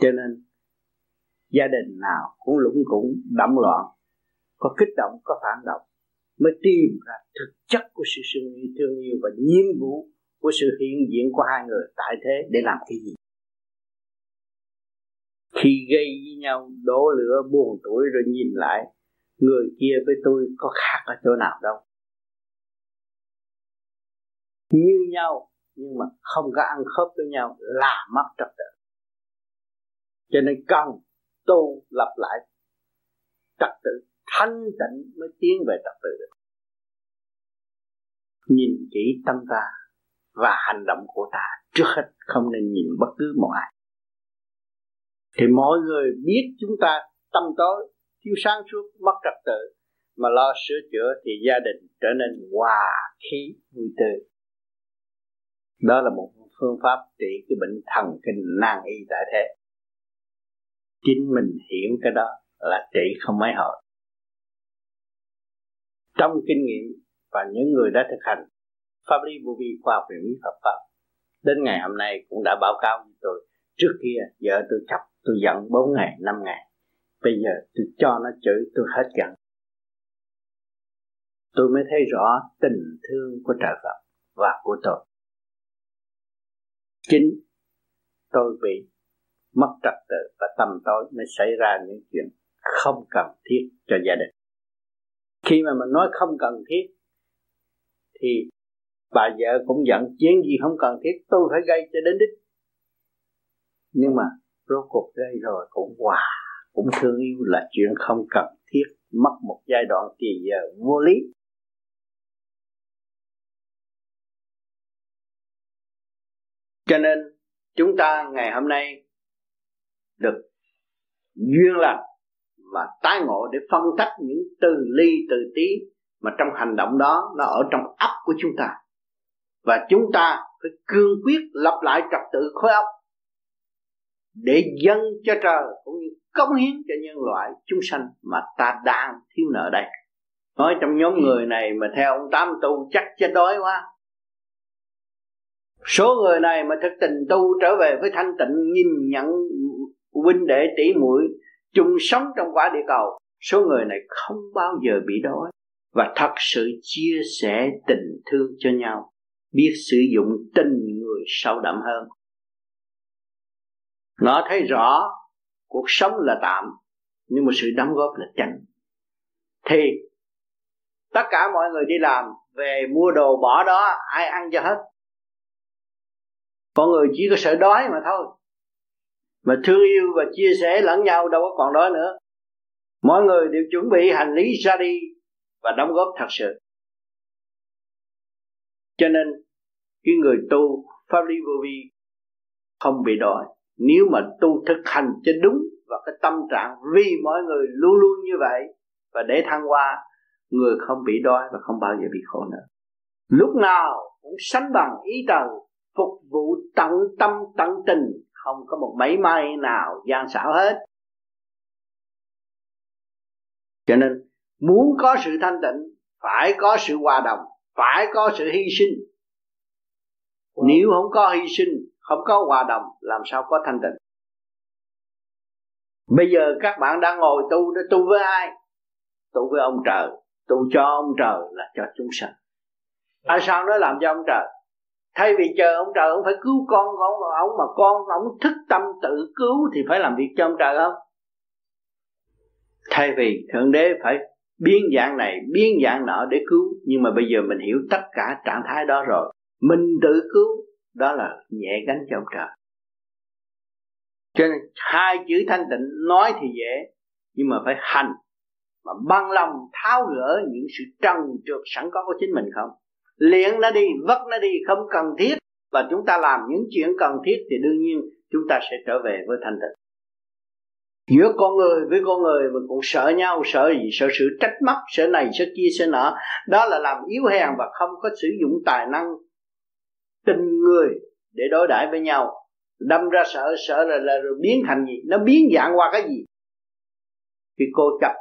cho nên gia đình nào cũng lũng cũng đậm loạn có kích động có phản động mới tìm ra thực chất của sự thương yêu, thương yêu và nhiệm vụ của sự hiện diện của hai người tại thế để làm cái gì? Khi gây với nhau đổ lửa buồn tuổi rồi nhìn lại người kia với tôi có khác ở chỗ nào đâu. Như nhau nhưng mà không có ăn khớp với nhau là mất trật tự cho nên cần tu lập lại trật tự, thanh tịnh mới tiến về trật tự. Được nhìn kỹ tâm ta và hành động của ta, trước hết không nên nhìn bất cứ một ai. Thì mọi người biết chúng ta tâm tối, thiếu sáng suốt, mất trật tự, mà lo sửa chữa thì gia đình trở nên hòa khí, vui tươi. Đó là một phương pháp trị cái bệnh thần kinh nan y tại thế chính mình hiểu cái đó là trị không mấy hồi trong kinh nghiệm và những người đã thực hành pháp lý vô vi khoa học mỹ bí Phật pháp, đến ngày hôm nay cũng đã báo cáo với tôi, trước kia vợ tôi chọc, tôi giận 4 ngày 5 ngày. Bây giờ tôi cho nó chửi, tôi hết giận. Tôi mới thấy rõ tình thương của trời Phật và của tôi. Chính tôi bị mất trật tự và tâm tối mới xảy ra những chuyện không cần thiết cho gia đình. Khi mà mình nói không cần thiết, thì bà vợ cũng giận, chuyện gì không cần thiết, tôi phải gây cho đến đích. Nhưng mà rốt cuộc gây rồi cũng hòa, cũng thương yêu là chuyện không cần thiết, mất một giai đoạn kỳ giờ vô lý. Cho nên, chúng ta ngày hôm nay được duyên lành mà tái ngộ để phân tách những từ ly từ tí mà trong hành động đó nó ở trong ấp của chúng ta. Và chúng ta phải cương quyết lập lại trật tự khối óc để dâng cho trời cũng như cống hiến cho nhân loại chúng sanh mà ta đang thiếu nợ đây. Nói trong nhóm người này mà theo ông tám tu chắc chết đói quá. Số người này mà thực tình tu trở về với thanh tịnh nhìn nhận huynh đệ tỷ muội chung sống trong quả địa cầu, số người này không bao giờ bị đói. Và thật sự chia sẻ tình thương cho nhau, biết sử dụng tình người sâu đậm hơn. Nó thấy rõ, cuộc sống là tạm, nhưng mà sự đóng góp là chân thì, tất cả mọi người đi làm, về mua đồ bỏ đó, ai ăn cho hết? Con người chỉ có sợ đói mà thôi mà thương yêu và chia sẻ lẫn nhau đâu có còn đói nữa. Mọi người đều chuẩn bị hành lý ra đi và đóng góp thật sự. Cho nên, cái người tu pháp lý vô vi không bị đói nếu mà tu thực hành cho đúng và cái tâm trạng vì mọi người luôn luôn như vậy và để thăng hoa, người không bị đói và không bao giờ bị khổ nữa. Lúc nào cũng sánh bằng ý trời, phục vụ tận tâm tận tình không có một mấy may nào gian xảo hết. Cho nên, muốn có sự thanh tịnh, phải có sự hòa đồng, phải có sự hy sinh. Nếu không có hy sinh, không có hòa đồng, làm sao có thanh tịnh? Bây giờ các bạn đang ngồi tu để tu với ai? Tu với ông trời. Tu cho ông trời là cho chúng sanh. Tại sao nó làm cho ông trời? Thay vì chờ ông trời ông phải cứu con của ông, ông mà con ông thức tâm tự cứu thì phải làm việc cho ông trời không? Thay vì thượng đế phải biến dạng này biến dạng nọ để cứu. Nhưng mà bây giờ mình hiểu tất cả trạng thái đó rồi. Mình tự cứu đó là nhẹ gánh cho ông trời. Cho nên hai chữ thanh tịnh nói thì dễ nhưng mà phải hành. Mà bằng lòng tháo gỡ những sự trần trượt sẵn có của chính mình không? Luyện nó đi vất nó đi không cần thiết. Và chúng ta làm những chuyện cần thiết thì đương nhiên chúng ta sẽ trở về với thanh tịnh. Giữa con người với con người mình cũng sợ nhau sợ gì sợ sự trách móc sợ này sợ kia sợ nọ. Đó là làm yếu hèn và không có sử dụng tài năng tình người để đối đãi với nhau. Đâm ra sợ sợ là, là rồi biến thành gì? Nó biến dạng qua cái gì? Thì cô chấp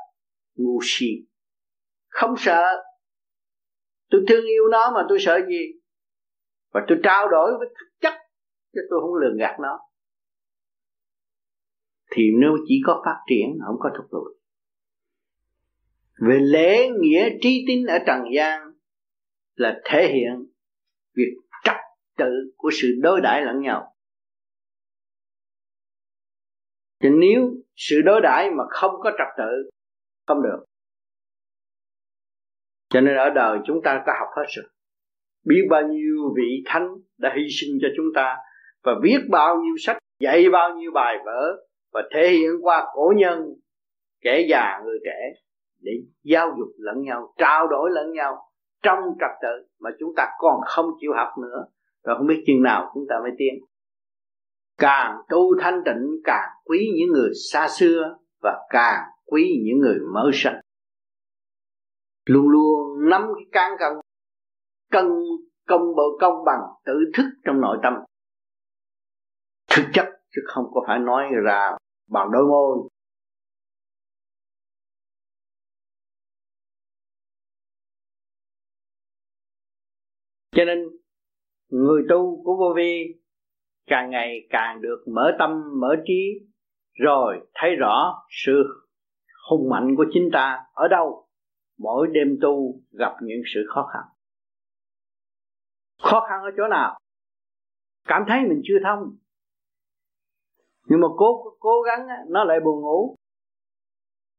ngu si. Không sợ tôi thương yêu nó mà tôi sợ gì? Và tôi trao đổi với thực chất chứ tôi không lường gạt nó. Thì nếu chỉ có phát triển không có thúc lùi về lễ nghĩa trí tín ở trần gian là thể hiện việc trật tự của sự đối đãi lẫn nhau. Thì nếu sự đối đãi mà không có trật tự, không được cho nên ở đời chúng ta có học hết rồi. Biết bao nhiêu vị thánh đã hy sinh cho chúng ta và viết bao nhiêu sách, dạy bao nhiêu bài vở và thể hiện qua cổ nhân, kẻ già, người trẻ để giáo dục lẫn nhau, trao đổi lẫn nhau trong trật tự mà chúng ta còn không chịu học nữa. Rồi không biết chừng nào chúng ta mới tiến. Càng tu thanh tịnh, càng quý những người xa xưa và càng quý những người mới sanh luôn luôn nắm cái cán cân cân công bộ công bằng, tự thức trong nội tâm. Thực chất chứ không có phải nói ra bằng đôi môi. Cho nên, người tu của vô vi càng ngày càng được mở tâm, mở trí, rồi thấy rõ sự hùng mạnh của chính ta ở đâu? Mỗi đêm tu gặp những sự khó khăn. Khó khăn ở chỗ nào? Cảm thấy mình chưa thông. Nhưng mà cố cố gắng nó lại buồn ngủ.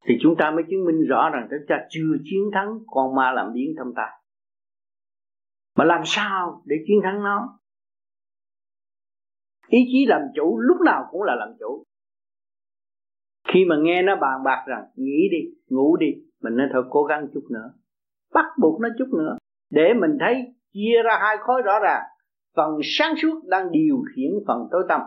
Thì chúng ta mới chứng minh rõ rằng chúng ta chưa chiến thắng con ma làm biến trong ta. Mà làm sao để chiến thắng nó? Ý chí làm chủ lúc nào cũng là làm chủ. Khi mà nghe nó bàn bạc rằng nghĩ đi, ngủ đi mình nên thôi, cố gắng chút nữa. Bắt buộc nó chút nữa. Để mình thấy chia ra hai khối rõ ràng. Phần sáng suốt đang điều khiển phần tối tâm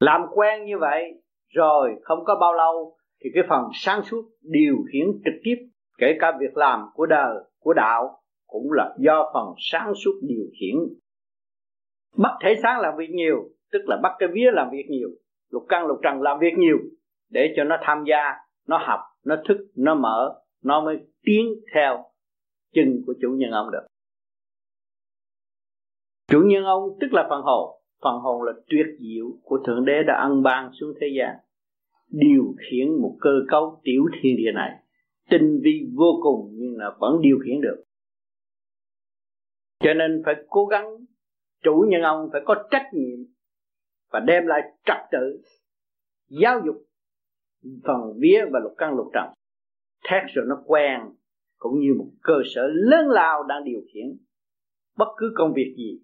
làm quen như vậy rồi không có bao lâu thì cái phần sáng suốt điều khiển trực tiếp, kể cả việc làm của đời, của đạo, cũng là do phần sáng suốt điều khiển. Bắt thể sáng làm việc nhiều, tức là bắt cái vía làm việc nhiều, lục căn lục trần làm việc nhiều, để cho nó tham gia, nó học nó thức, nó mở, nó mới tiến theo chân của chủ nhân ông được. Chủ nhân ông tức là phần hồn. Phần hồn là tuyệt diệu của thượng đế đã ân ban xuống thế gian, điều khiển một cơ cấu tiểu thiên địa này. Tinh vi vô cùng nhưng là vẫn điều khiển được. Cho nên phải cố gắng, chủ nhân ông phải có trách nhiệm và đem lại trật tự, giáo dục phần vía và lục căn lục trần. Thét rồi nó quen, cũng như một cơ sở lớn lao đang điều khiển bất cứ công việc gì.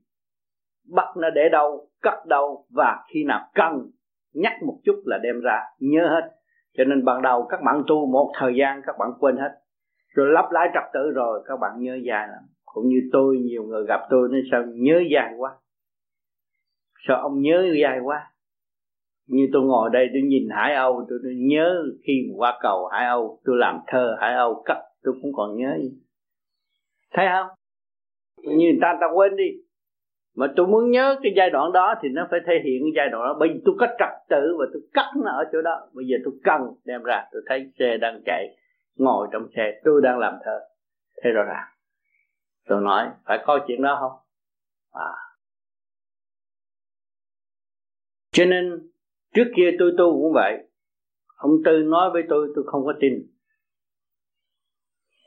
Bắt nó để đâu, cất đâu, và khi nào cần, nhắc một chút là đem ra, nhớ hết. Cho nên ban đầu các bạn tu một thời gian, các bạn quên hết. Rồi lắp lại trật tự rồi, các bạn nhớ dài lắm. Cũng như tôi, nhiều người gặp tôi nên sao nhớ dài quá? Sao ông nhớ dài quá? Như tôi ngồi đây tôi nhìn Hải Âu tôi, tôi nhớ khi mà qua cầu Hải Âu tôi làm thơ Hải Âu cắt tôi cũng còn nhớ. Thấy không? Như người ta ta quên đi. Mà tôi muốn nhớ cái giai đoạn đó thì nó phải thể hiện cái giai đoạn đó. Bởi vì tôi có trật tự và tôi cắt nó ở chỗ đó. Bây giờ tôi cần đem ra. Tôi thấy xe đang chạy ngồi trong xe tôi đang làm thơ. Thế rõ ràng. Tôi nói phải coi chuyện đó không? À. Cho nên trước kia tôi tu cũng vậy. Ông tư nói với tôi tôi không có tin.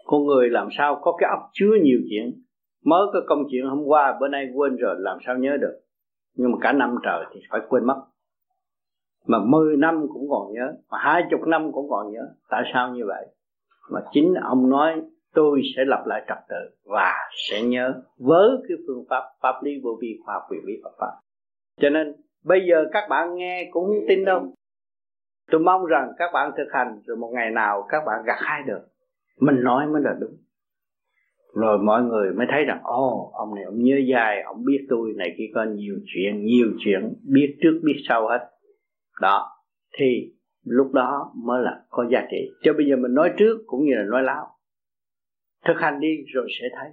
Con người làm sao có cái óc chứa nhiều chuyện? Mới có công chuyện hôm qua, bữa nay quên rồi, làm sao nhớ được? Nhưng mà cả năm trời thì phải quên mất. Mà mười năm cũng còn nhớ, mà hai chục năm cũng còn nhớ. Tại sao như vậy? Mà chính ông nói, tôi sẽ lập lại trật tự và sẽ nhớ với cái phương pháp pháp lý vô vi, khoa học quyền lý Phật pháp. Cho nên bây giờ các bạn nghe cũng không tin đâu. Tôi mong rằng các bạn thực hành rồi một ngày nào các bạn gặt hai được. Mình nói mới là đúng. Rồi mọi người mới thấy rằng, ồ, ông này ông nhớ dài ông biết tôi này kia, có nhiều chuyện nhiều chuyện, biết trước, biết sau hết. Đó. Thì lúc đó mới là có giá trị. Cho bây giờ mình nói trước cũng như là nói láo. Thực hành đi rồi sẽ thấy.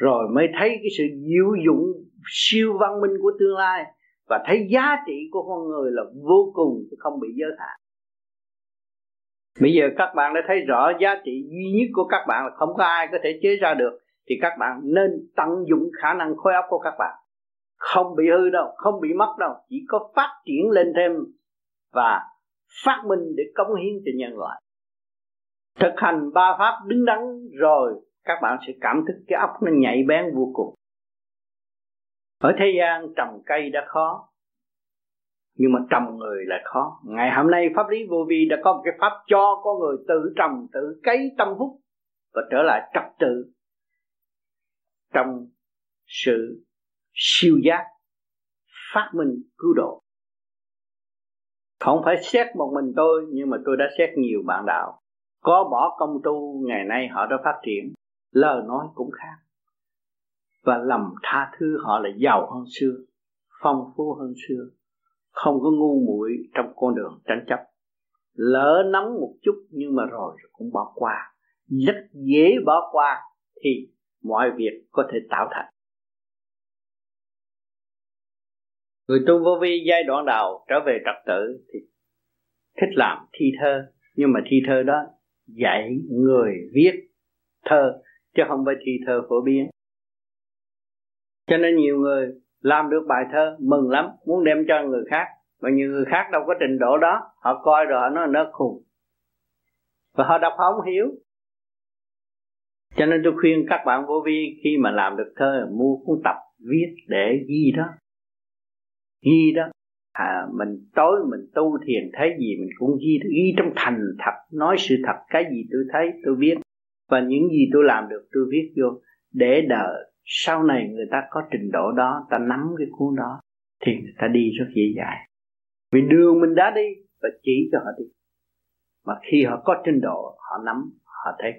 Rồi mới thấy cái sự diệu dụng siêu văn minh của tương lai và thấy giá trị của con người là vô cùng chứ không bị giới hạn. Bây giờ các bạn đã thấy rõ giá trị duy nhất của các bạn là không có ai có thể chế ra được, thì các bạn nên tận dụng khả năng khối óc của các bạn. Không bị hư đâu, không bị mất đâu, chỉ có phát triển lên thêm và phát minh để cống hiến cho nhân loại. Thực hành ba pháp đứng đắn rồi, các bạn sẽ cảm thức cái óc nó nhạy bén vô cùng ở thế gian trồng cây đã khó, nhưng mà trồng người là khó. Ngày hôm nay pháp lý vô vi đã có một cái pháp cho con người tự trồng, tự cấy tâm hút và trở lại trật tự trong sự siêu giác, phát minh, cứu độ. Không phải xét một mình tôi, nhưng mà tôi đã xét nhiều bạn đạo. Có bỏ công tu, ngày nay họ đã phát triển. Lời nói cũng khác và lòng tha thứ họ là giàu hơn xưa, phong phú hơn xưa, không có ngu muội trong con đường tranh chấp. Lỡ nóng một chút nhưng mà rồi cũng bỏ qua. Rất dễ bỏ qua thì mọi việc có thể tạo thành. Người tu vô vi giai đoạn đầu trở về trật tự thì thích làm thi thơ, nhưng mà thi thơ đó dạy người viết thơ, chứ không phải thi thơ phổ biến cho nên nhiều người làm được bài thơ mừng lắm muốn đem cho người khác. Mà nhiều người khác đâu có trình độ đó họ coi rồi họ nói nó khùng. Và họ đọc họ không hiểu. Cho nên tôi khuyên các bạn vô vi khi mà làm được thơ mua cuốn tập viết để ghi đó. Ghi đó. À, mình tối mình tu thiền thấy gì mình cũng ghi ghi trong thành thật nói sự thật cái gì tôi thấy tôi viết và những gì tôi làm được tôi viết vô để đợi sau này người ta có trình độ đó, ta nắm cái cuốn đó, thì người ta đi rất dễ dàng vì đường mình đã đi, và chỉ cho họ đi. Mà khi họ có trình độ, họ nắm, họ thấy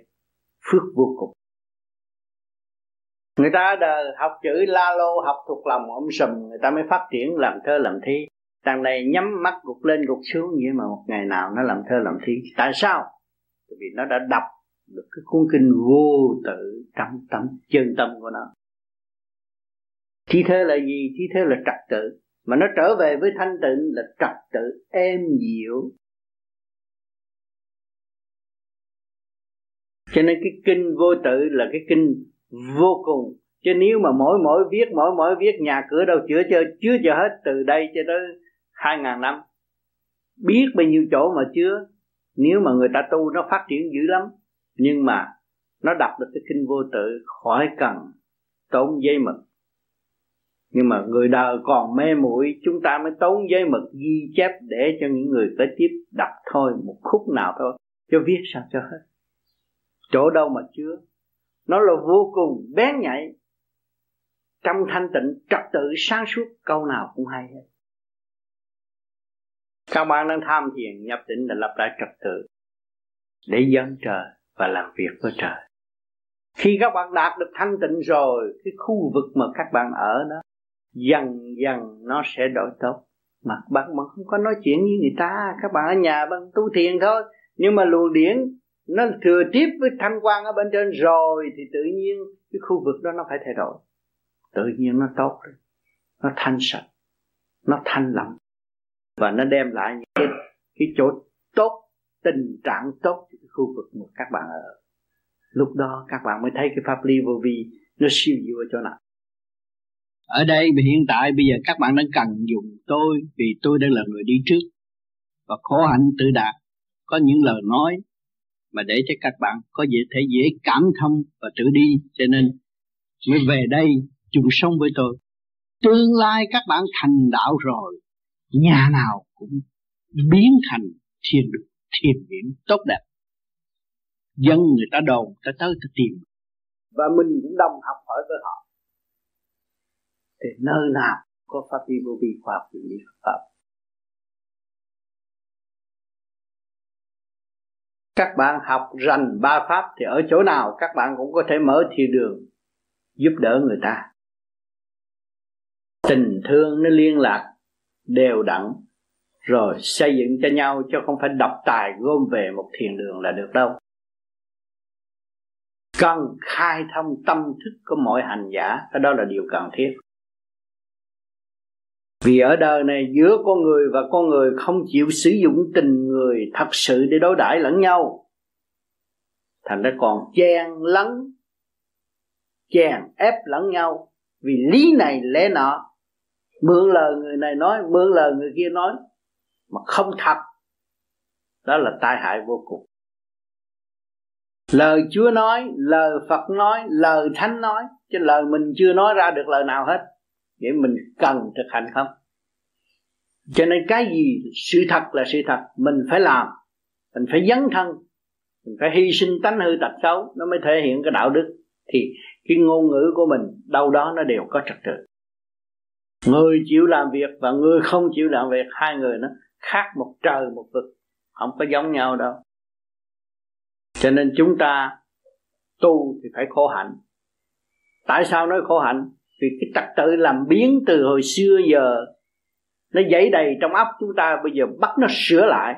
phước vô cùng. Người ta đời học chữ la lô học thuộc lòng ông sùm người ta mới phát triển làm thơ làm thi. Đằng này nhắm mắt gục lên gục xuống vậy mà một ngày nào nó làm thơ làm thi. Tại sao? Vì nó đã đọc được cái cuốn kinh vô tự trong tâm chân tâm của nó. Thi thế là gì? Thi thế là trật tự. Mà nó trở về với thanh tịnh là trật tự êm dịu. Cho nên cái kinh vô tự là cái kinh vô cùng. Chứ nếu mà mỗi mỗi viết, mỗi mỗi viết, nhà cửa đâu chữa chưa chứa chưa hết từ đây cho tới hai ngàn năm. Biết bao nhiêu chỗ mà chứa. Nếu mà người ta tu nó phát triển dữ lắm nhưng mà nó đọc được cái kinh vô tự, khỏi cần tốn giấy mực. Nhưng mà người đời còn mê muội, chúng ta mới tốn giấy mực, ghi chép để cho những người kế tiếp đọc thôi, một khúc nào thôi, cho viết sao cho hết. Chỗ đâu mà chứa. Nó là vô cùng bén nhạy. Trong thanh tịnh, trật tự, sáng suốt, câu nào cũng hay hết. Các bạn đang tham thiền, nhập định là lập lại trật tự. Để dân trời và làm việc với trời. Khi các bạn đạt được thanh tịnh rồi cái khu vực mà các bạn ở đó dần dần nó sẽ đổi tốt. Mà bạn mà không có nói chuyện với người ta các bạn ở nhà bạn tu thiền thôi. Nhưng mà luồng điển nó thừa tiếp với thanh quan ở bên trên rồi thì tự nhiên cái khu vực đó nó phải thay đổi. Tự nhiên nó tốt rồi. Nó thanh sạch. Nó thanh lặng và nó đem lại những cái, cái chỗ tốt tình trạng tốt cho cái khu vực mà các bạn ở. Lúc đó các bạn mới thấy cái pháp lý vô vi nó siêu diệu ở chỗ nào. Ở đây hiện tại bây giờ các bạn đang cần dùng tôi vì tôi đang là người đi trước. Và khổ hạnh tự đạt. Có những lời nói mà để cho các bạn có dễ, thể dễ cảm thông và tự đi. Cho nên mới về đây chung sống với tôi. Tương lai các bạn thành đạo rồi, nhà nào cũng biến thành thiên đường thiền niệm tốt đẹp. Dân người ta đồn ta tới ta tìm. Và mình cũng đồng học hỏi với họ. Thì nơi nào có pháp lý vô vi khoa học lý pháp. Các bạn học rành ba pháp thì ở chỗ nào các bạn cũng có thể mở thiên đường, giúp đỡ người ta. Tình thương nó liên lạc, đều đặn rồi xây dựng cho nhau chứ không phải độc tài gom về một thiền đường là được đâu. Cần khai thông tâm thức của mọi hành giả, cái đó là điều cần thiết. Vì ở đời này giữa con người và con người không chịu sử dụng tình người thật sự để đối đãi lẫn nhau. Thành ra còn chen lấn, chèn ép lẫn nhau. Vì lý này lẽ nọ, mượn lời người này nói, mượn lời người kia nói mà không thật, đó là tai hại vô cùng. Lời chúa nói, lời phật nói, lời thánh nói, chứ lời mình chưa nói ra được lời nào hết vậy mình cần thực hành không? Cho nên cái gì sự thật là sự thật, mình phải làm, mình phải dấn thân, mình phải hy sinh tánh hư tật xấu, nó mới thể hiện cái đạo đức. Thì cái ngôn ngữ của mình, đâu đó nó đều có trật tự. Người chịu làm việc và người không chịu làm việc, hai người nó khác một trời một vực. Không có giống nhau đâu. Cho nên chúng ta tu thì phải khổ hạnh. Tại sao nói khổ hạnh? Vì cái trật tự làm biến từ hồi xưa giờ, nó dãy đầy trong óc chúng ta, bây giờ bắt nó sửa lại,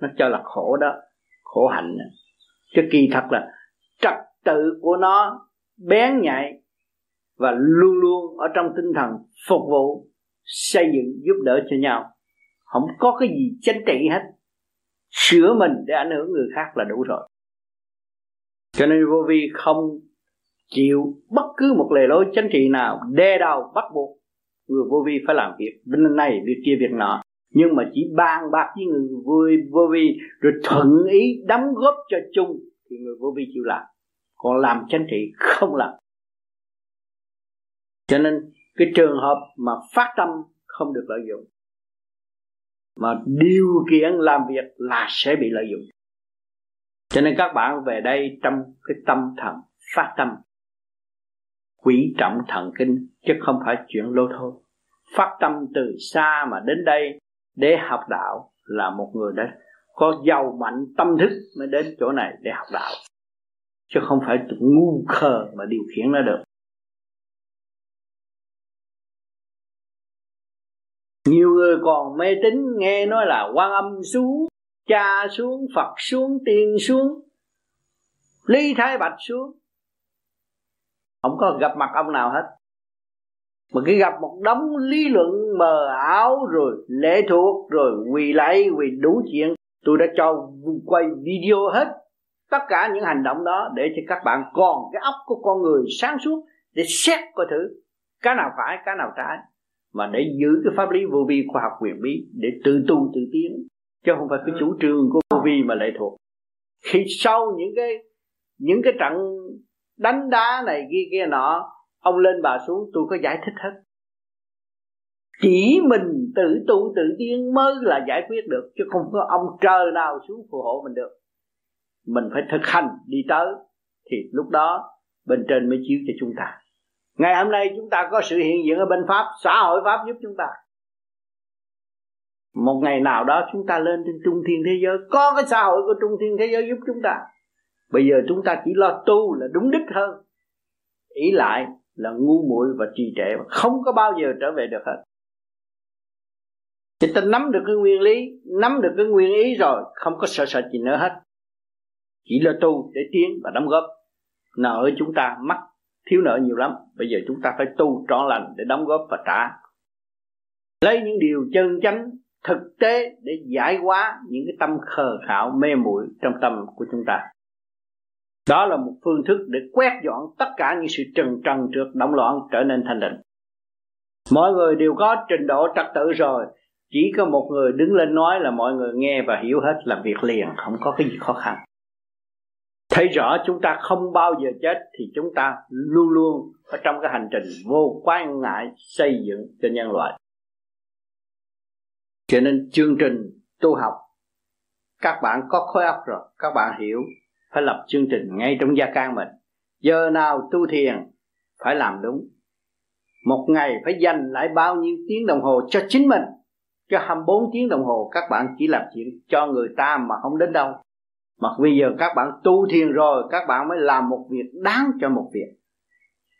nó cho là khổ đó, khổ hạnh. Chứ kỳ thật là trật tự của nó bén nhạy và luôn luôn ở trong tinh thần phục vụ, xây dựng, giúp đỡ cho nhau không có cái gì chánh trị hết. Sửa mình để ảnh hưởng người khác là đủ rồi. Cho nên vô vi không chịu bất cứ một lề lối chính trị nào đe đầu, bắt buộc người vô vi phải làm việc. Bên này việc kia việc nọ. Nhưng mà chỉ bàn bạc với người Vui vô vi rồi thuận ý đóng góp cho chung thì người vô vi chịu làm. Còn làm chính trị không làm. Cho nên cái trường hợp mà phát tâm không được lợi dụng mà điều kiện làm việc là sẽ bị lợi dụng. Cho nên các bạn về đây trong cái tâm thần phát tâm. Quý trọng thần kinh, chứ không phải chuyện lô thôi. Phát tâm từ xa mà đến đây để học đạo là một người đã có giàu mạnh tâm thức mới đến chỗ này để học đạo. Chứ không phải ngu khờ mà điều khiển nó được. Người còn mê tín nghe nói là quan âm xuống cha xuống phật xuống tiên xuống lý thái bạch xuống. Không có gặp mặt ông nào hết. Mà khi gặp một đống lý luận mờ ảo rồi lễ thuộc rồi quỳ lạy, quỳ đủ chuyện tôi đã cho quay video hết tất cả những hành động đó để cho các bạn còn cái óc của con người sáng suốt để xét coi thử cái nào phải cái nào trái mà để giữ cái pháp lý vô vi khoa học quyền bí để tự tu tự tiến chứ không phải cái chủ trương của vô vi mà lệ thuộc. Khi sau những cái những cái trận đánh đá này kia kia nọ ông lên bà xuống tôi có giải thích hết. Chỉ mình tự tu tự tiên mới là giải quyết được chứ không có ông trời nào xuống phù hộ mình được. Mình phải thực hành đi tới thì lúc đó bên trên mới chiếu cho chúng ta ngày hôm nay chúng ta có sự hiện diện ở bên pháp, xã hội pháp giúp chúng ta. Một ngày nào đó chúng ta lên trên trung thiên thế giới, có cái xã hội của trung thiên thế giới giúp chúng ta. Bây giờ chúng ta chỉ lo tu là đúng đích hơn. Ý lại là ngu muội và trì trệ không có bao giờ trở về được hết. Thì ta nắm được cái nguyên lý, nắm được cái nguyên ý rồi, không có sợ sợ gì nữa hết. Chỉ là tu để tiến và đóng góp. Nợ chúng ta mắc thiếu nợ nhiều lắm. Bây giờ chúng ta phải tu trọn lành để đóng góp và trả. Lấy những điều chân chánh, thực tế để giải hóa những cái tâm khờ khảo mê muội trong tâm của chúng ta. Đó là một phương thức để quét dọn tất cả những sự trần trần trượt động loạn trở nên thanh định. Mọi người đều có trình độ trật tự rồi. Chỉ có một người đứng lên nói là mọi người nghe và hiểu hết làm việc liền, không có cái gì khó khăn thấy rõ chúng ta không bao giờ chết thì chúng ta luôn luôn ở trong cái hành trình vô quan ngại xây dựng cho nhân loại. Cho nên chương trình tu học, các bạn có khối óc rồi, các bạn hiểu, phải lập chương trình ngay trong gia can mình. Giờ nào tu thiền phải làm đúng. Một ngày phải dành lại bao nhiêu tiếng đồng hồ cho chính mình, cho 24 tiếng đồng hồ các bạn chỉ làm chuyện cho người ta mà không đến đâu mà bây giờ các bạn tu thiền rồi, các bạn mới làm một việc đáng cho một việc.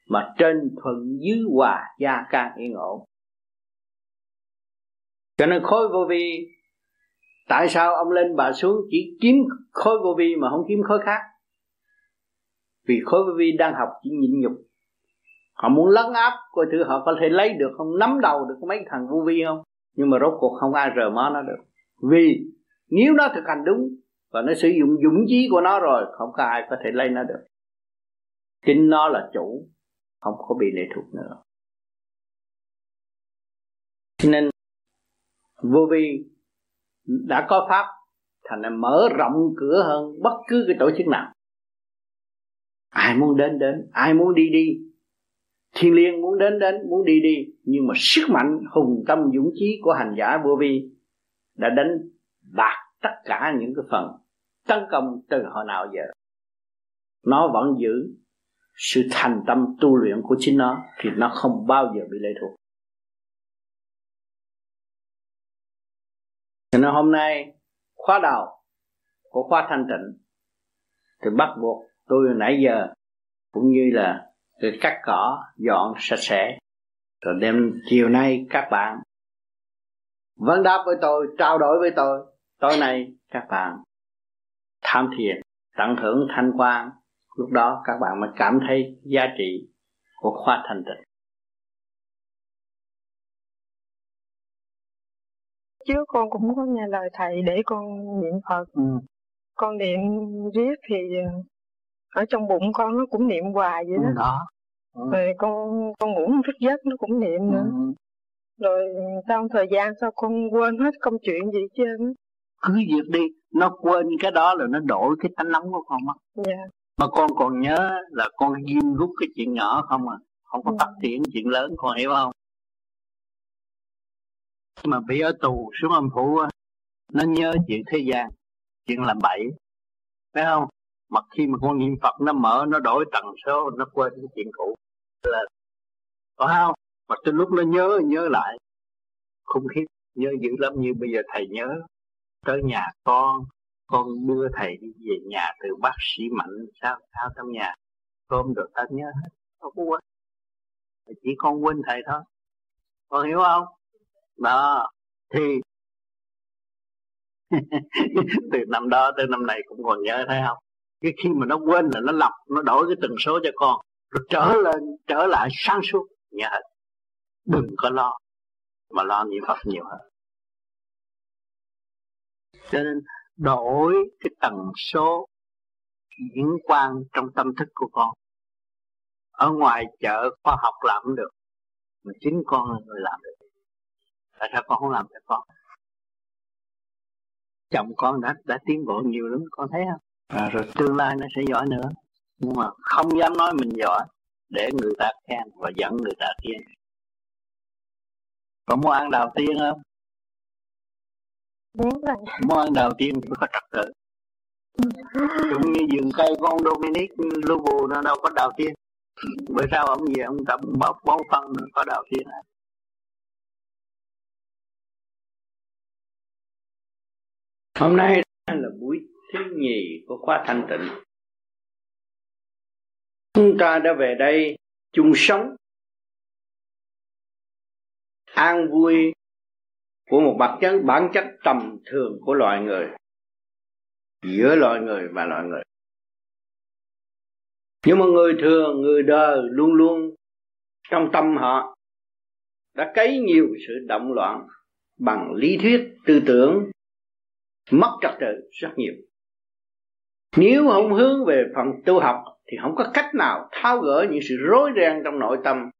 Mà trên thuận dưới hòa gia can yên ổn. Cho nên khối vô vi, tại sao ông lên bà xuống chỉ kiếm khối vô vi mà không kiếm khối khác? Vì khối vô vi đang học chỉ nhịn nhục. Họ muốn lấn áp coi thử họ có thể lấy được không, nắm đầu được mấy thằng vô vi không? Nhưng mà rốt cuộc không ai rờ mó nó được. Vì nếu nó thực hành đúng và nó sử dụng dũng chí của nó rồi, không có ai có thể lấy nó được. Chính nó là chủ, không có bị lệ thuộc nữa. Cho nên, vô vi đã có pháp, thành là mở rộng cửa hơn bất cứ cái tổ chức nào. Ai muốn đến đến. Ai muốn đi đi. Thiên liêng muốn đến đến, muốn đi đi. Nhưng mà sức mạnh hùng tâm dũng chí của hành giả vô vi đã đánh bạc tất cả những cái phần tấn công từ hồi nào giờ. Nó vẫn giữ sự thành tâm tu luyện của chính nó thì nó không bao giờ bị lệ thuộc. Cho nên hôm nay, khóa đầu của khóa thanh tịnh thì bắt buộc tôi nãy giờ cũng như là tôi cắt cỏ dọn sạch sẽ. Rồi đêm chiều nay các bạn vấn đáp với tôi, trao đổi với tôi, tối nay các bạn tham thiền tận hưởng thanh quan lúc đó các bạn mới cảm thấy giá trị của khóa thanh tịnh trước con cũng có nghe lời thầy để con niệm phật ừ. con niệm riết thì ở trong bụng con nó cũng niệm hoài vậy đó, đó. Ừ. rồi con con ngủ thức giấc nó cũng niệm nữa ừ. rồi sau thời gian sau con quên hết công chuyện gì chứ cứ việc đi nó quên cái đó là nó đổi cái tánh nóng của con mất. Yeah. mà con còn nhớ là con ghim rút cái chuyện nhỏ không à? Không có ừ. phát triển chuyện lớn con hiểu không? Mà bị ở tù xuống âm phủ nó nhớ chuyện thế gian chuyện làm bậy. Phải không? Mà khi mà con niệm phật nó mở nó đổi tần số nó quên cái chuyện cũ. Là có không? Mà tới lúc nó nhớ nhớ lại khủng khiếp nhớ dữ lắm như bây giờ thầy nhớ tới nhà con con đưa thầy đi về nhà từ bác sĩ mạnh sao sao trong nhà. Cơm được ta nhớ hết không có quên. Chỉ con quên thầy thôi. Con hiểu không? Đó, thì từ năm đó tới năm này cũng còn nhớ, thấy không? Cái khi mà nó quên là nó lọc, nó đổi cái tần số cho con, rồi trở lên, trở lại sáng suốt, nhớ hết. Đừng có lo. Mà lo niệm phật nhiều hơn cho nên đổi cái tần số diễn quan trong tâm thức của con. Ở ngoài chợ khoa học làm cũng được mà chính con là người làm được. Tại sao con không làm cho con? Chồng con đã đã tiến bộ nhiều lắm con thấy không? À, rồi tương lai nó sẽ giỏi nữa. Nhưng mà không dám nói mình giỏi để người ta khen và dẫn người ta tiến. Có muốn ăn đầu tiên không? Đúng rồi. Ăn đầu tiên phải có trật tự Cũng như vườn cây của ông Dominic Lobo nó đâu có đầu tiên Bởi sao ông gì ông tập bóc bón phân có đầu tiên à? Hôm nay là buổi thứ nhì của khóa thanh tịnh Chúng ta đã về đây chung sống An vui của một bản chất bản chất tầm thường của loài người, giữa loài người và loài người. Nhưng mà người thường, người đời luôn luôn trong tâm họ đã cấy nhiều sự động loạn bằng lý thuyết, tư tưởng, mất trật tự rất nhiều. Nếu không hướng về phần tu học thì không có cách nào tháo gỡ những sự rối ren trong nội tâm.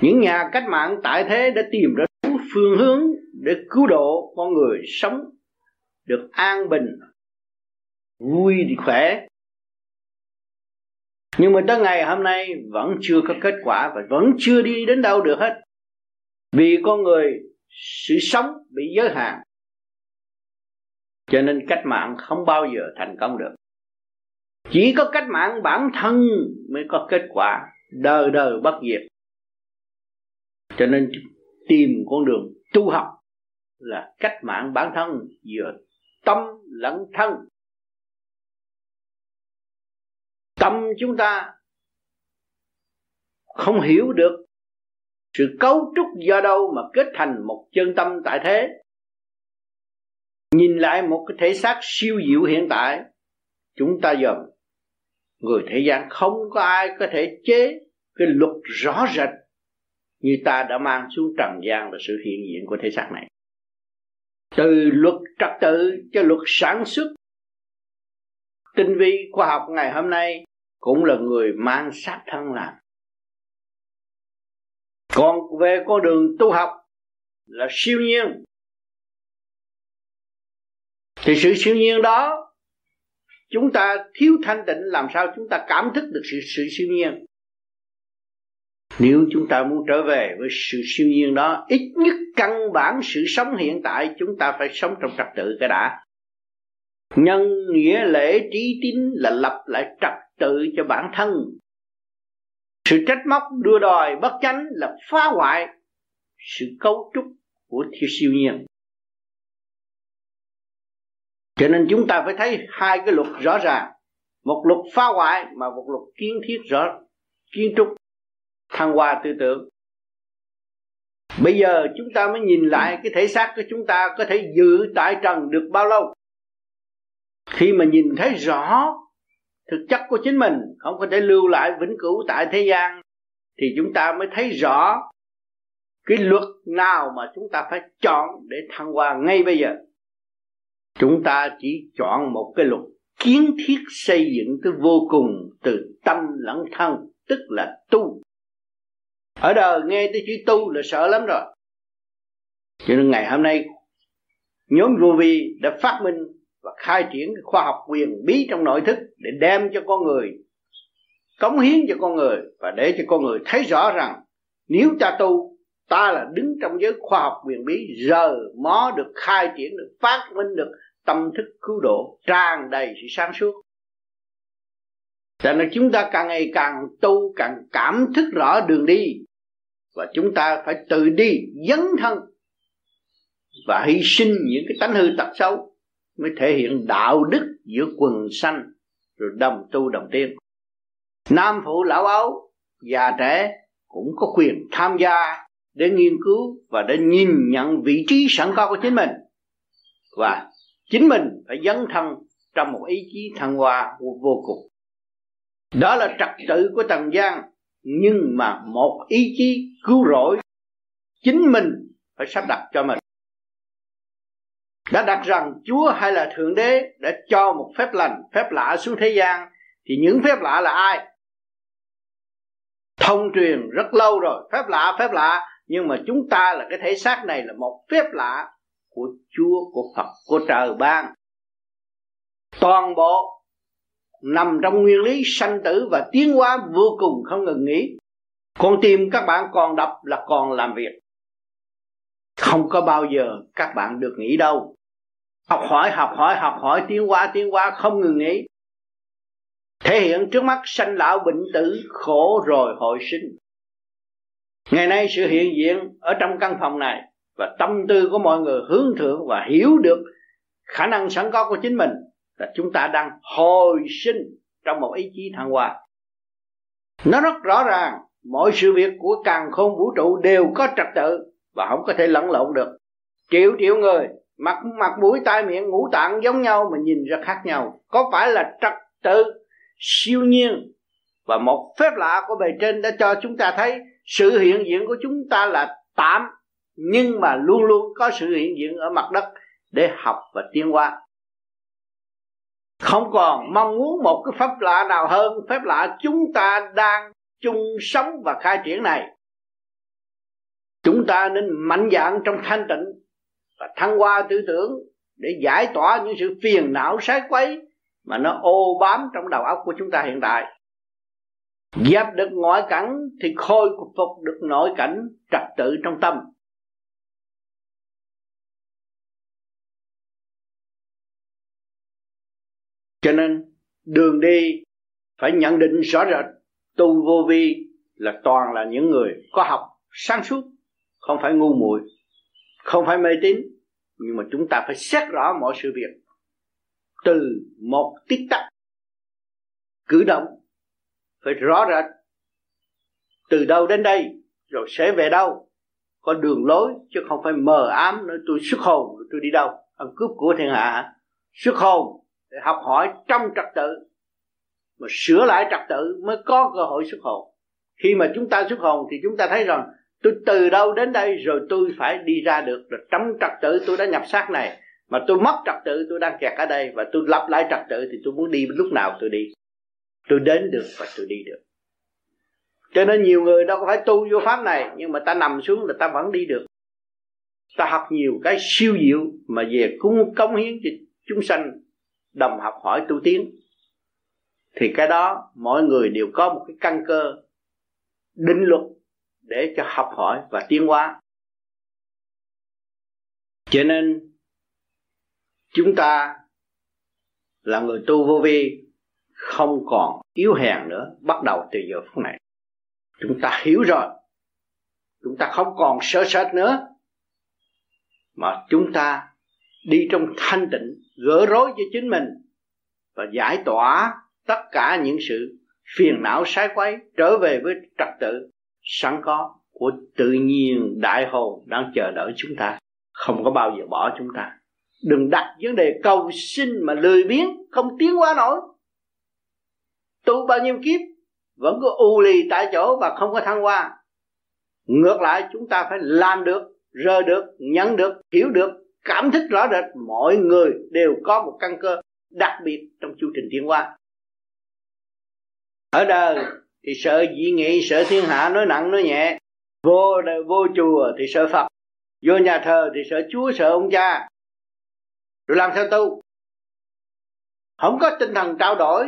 Những nhà cách mạng tại thế đã tìm ra phương hướng để cứu độ con người sống, được an bình, vui thì khỏe. Nhưng mà tới ngày hôm nay vẫn chưa có kết quả và vẫn chưa đi đến đâu được hết. Vì con người, sự sống bị giới hạn. Cho nên cách mạng không bao giờ thành công được. Chỉ có cách mạng bản thân mới có kết quả, đời đời bất diệt. Cho nên tìm con đường tu học là cách mạng bản thân, vừa tâm lẫn thân. Tâm chúng ta không hiểu được sự cấu trúc do đâu mà kết thành một chân tâm tại thế. Nhìn lại một cái thể xác siêu diệu hiện tại, chúng ta dòm người thế gian không có ai có thể chế cái luật rõ rệt như ta đã mang xuống trần gian và sự hiện diện của thể xác này. Từ luật trật tự cho luật sản xuất, tinh vi khoa học ngày hôm nay cũng là người mang sát thân làm. Còn về con đường tu học là siêu nhiên. Thì sự siêu nhiên đó, chúng ta thiếu thanh tịnh, làm sao chúng ta cảm thức được sự sự siêu nhiên? Nếu chúng ta muốn trở về với sự siêu nhiên đó, ít nhất căn bản sự sống hiện tại chúng ta phải sống trong trật tự cái đã. Nhân nghĩa lễ trí tín là lập lại trật tự cho bản thân. Sự trách móc đưa đòi bất chánh là phá hoại sự cấu trúc của thiên siêu nhiên. Cho nên chúng ta phải thấy hai cái luật rõ ràng. Một luật phá hoại mà một luật kiến thiết rõ, kiến trúc thăng hoa tư tưởng. Bây giờ chúng ta mới nhìn lại cái thể xác của chúng ta có thể giữ tại trần được bao lâu. Khi mà nhìn thấy rõ thực chất của chính mình, không có thể lưu lại vĩnh cửu tại thế gian, thì chúng ta mới thấy rõ cái luật nào mà chúng ta phải chọn để thăng hoa ngay bây giờ. Chúng ta chỉ chọn một cái luật kiến thiết xây dựng tới vô cùng từ tâm lẫn thân, tức là tu ở đời nghe tới chữ tu là sợ lắm rồi. Cho nên ngày hôm nay, nhóm vô vi đã phát minh và khai triển khoa học quyền bí trong nội thức để đem cho con người, cống hiến cho con người và để cho con người thấy rõ rằng nếu ta tu, ta là đứng trong giới khoa học quyền bí, giờ mó được khai triển, được phát minh được tâm thức cứu độ, tràn đầy sự sáng suốt. Cho nên chúng ta càng ngày càng tu, càng cảm thức rõ đường đi và chúng ta phải tự đi dấn thân và hy sinh những cái tánh hư tật xấu mới thể hiện đạo đức giữa quần sanh rồi đồng tu đồng tiên nam phụ lão ấu già trẻ cũng có quyền tham gia để nghiên cứu và để nhìn nhận vị trí sẵn có của chính mình. Và chính mình phải dấn thân trong một ý chí thăng hoa vô cùng. Đó là trật tự của tầng gian nhưng mà một ý chí cứu rỗi chính mình phải sắp đặt cho mình đã đặt rằng Chúa hay là Thượng Đế đã cho một phép lành, phép lạ xuống thế gian thì những phép lạ là ai? Thông truyền rất lâu rồi, phép lạ, phép lạ nhưng mà chúng ta là cái thể xác này là một phép lạ của Chúa, của Phật, của trời ban. Toàn bộ nằm trong nguyên lý sanh tử và tiến hóa vô cùng không ngừng nghỉ. Con tim các bạn còn đập là còn làm việc. Không có bao giờ các bạn được nghỉ đâu. Học hỏi, học hỏi, học hỏi, tiến hóa, tiến hóa không ngừng nghỉ. Thể hiện trước mắt sanh lão bệnh tử, khổ rồi hồi sinh. Ngày nay sự hiện diện ở trong căn phòng này và tâm tư của mọi người hướng thượng và hiểu được khả năng sẵn có của chính mình là chúng ta đang hồi sinh trong một ý chí thăng hoa. Nó rất rõ ràng, mọi sự việc của càng khôn vũ trụ đều có trật tự và không có thể lẫn lộn được. Triệu triệu người, mặt mặt mũi tai miệng ngũ tạng giống nhau mà nhìn ra khác nhau. Có phải là trật tự siêu nhiên? Và một phép lạ của bề trên đã cho chúng ta thấy sự hiện diện của chúng ta là tạm, nhưng mà luôn luôn có sự hiện diện ở mặt đất để học và tiến hóa không còn mong muốn một cái pháp lạ nào hơn phép lạ chúng ta đang chung sống và khai triển này. Chúng ta nên mạnh dạn trong thanh tịnh và thăng hoa tư tưởng để giải tỏa những sự phiền não sái quấy mà nó ô bám trong đầu óc của chúng ta hiện tại. Dẹp được ngoại cảnh thì khôi phục được nội cảnh trật tự trong tâm. Cho nên, đường đi phải nhận định rõ rệt. Tu vô vi là toàn là những người có học sáng suốt, không phải ngu muội, không phải mê tín. Nhưng mà chúng ta phải xét rõ mọi sự việc từ một tích tắc cử động. Phải rõ rệt từ đâu đến đây, rồi sẽ về đâu. Có đường lối, chứ không phải mờ ám, nói tôi xuất hồn, tôi đi đâu. Ăn cướp của thiên hạ, xuất hồn để học hỏi trong trật tự, mà sửa lại trật tự mới có cơ hội xuất hồn. Khi mà chúng ta xuất hồn thì chúng ta thấy rằng, tôi từ đâu đến đây rồi tôi phải đi ra được, rồi trong trật tự tôi đã nhập xác này, mà tôi mất trật tự tôi đang kẹt ở đây, và tôi lập lại trật tự thì tôi muốn đi lúc nào tôi đi. Tôi đến được và tôi đi được. Cho nên nhiều người đâu có phải tu vô pháp này, nhưng mà ta nằm xuống là ta vẫn đi được. Ta học nhiều cái siêu diệu mà về cung cống hiến cho chúng sanh đồng học hỏi tu tiến, thì cái đó mọi người đều có một cái căn cơ định luật để cho học hỏi và tiến hóa. Cho nên, chúng ta là người tu vô vi, không còn yếu hèn nữa, bắt đầu từ giờ phút này. Chúng ta hiểu rồi, chúng ta không còn sợ sệt nữa, mà chúng ta đi trong thanh tịnh, gỡ rối cho chính mình và giải tỏa tất cả những sự phiền não sai quấy trở về với trật tự sẵn có của tự nhiên đại hồn đang chờ đợi chúng ta. Không có bao giờ bỏ chúng ta. Đừng đặt vấn đề cầu xin mà lười biếng, không tiến qua nổi. Tu bao nhiêu kiếp, vẫn cứ u lì tại chỗ và không có thăng hoa. Ngược lại, chúng ta phải làm được rơ được, nhận được, hiểu được cảm thức rõ rệt, mọi người đều có một căn cơ đặc biệt trong chu trình tiến hóa ở đời thì sợ dị nghị, sợ thiên hạ, nói nặng, nói nhẹ. Vô vô chùa thì sợ phật. Vô nhà thờ thì sợ chúa, sợ ông cha. Rồi làm sao tu? Không có tinh thần trao đổi.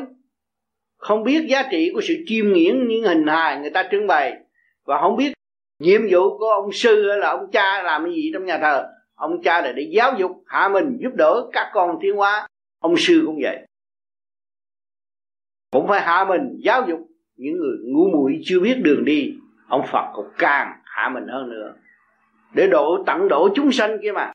Không biết giá trị của sự chiêm nghiễn những hình hài người ta trưng bày. Và không biết nhiệm vụ của ông sư hay là ông cha làm cái gì trong nhà thờ ông cha là để giáo dục, hạ mình, giúp đỡ các con tiến hóa ông sư cũng vậy. Cũng phải hạ mình, giáo dục. Những người ngu muội chưa biết đường đi, ông phật cũng càng hạ mình hơn nữa. Để độ tận độ chúng sanh kia mà.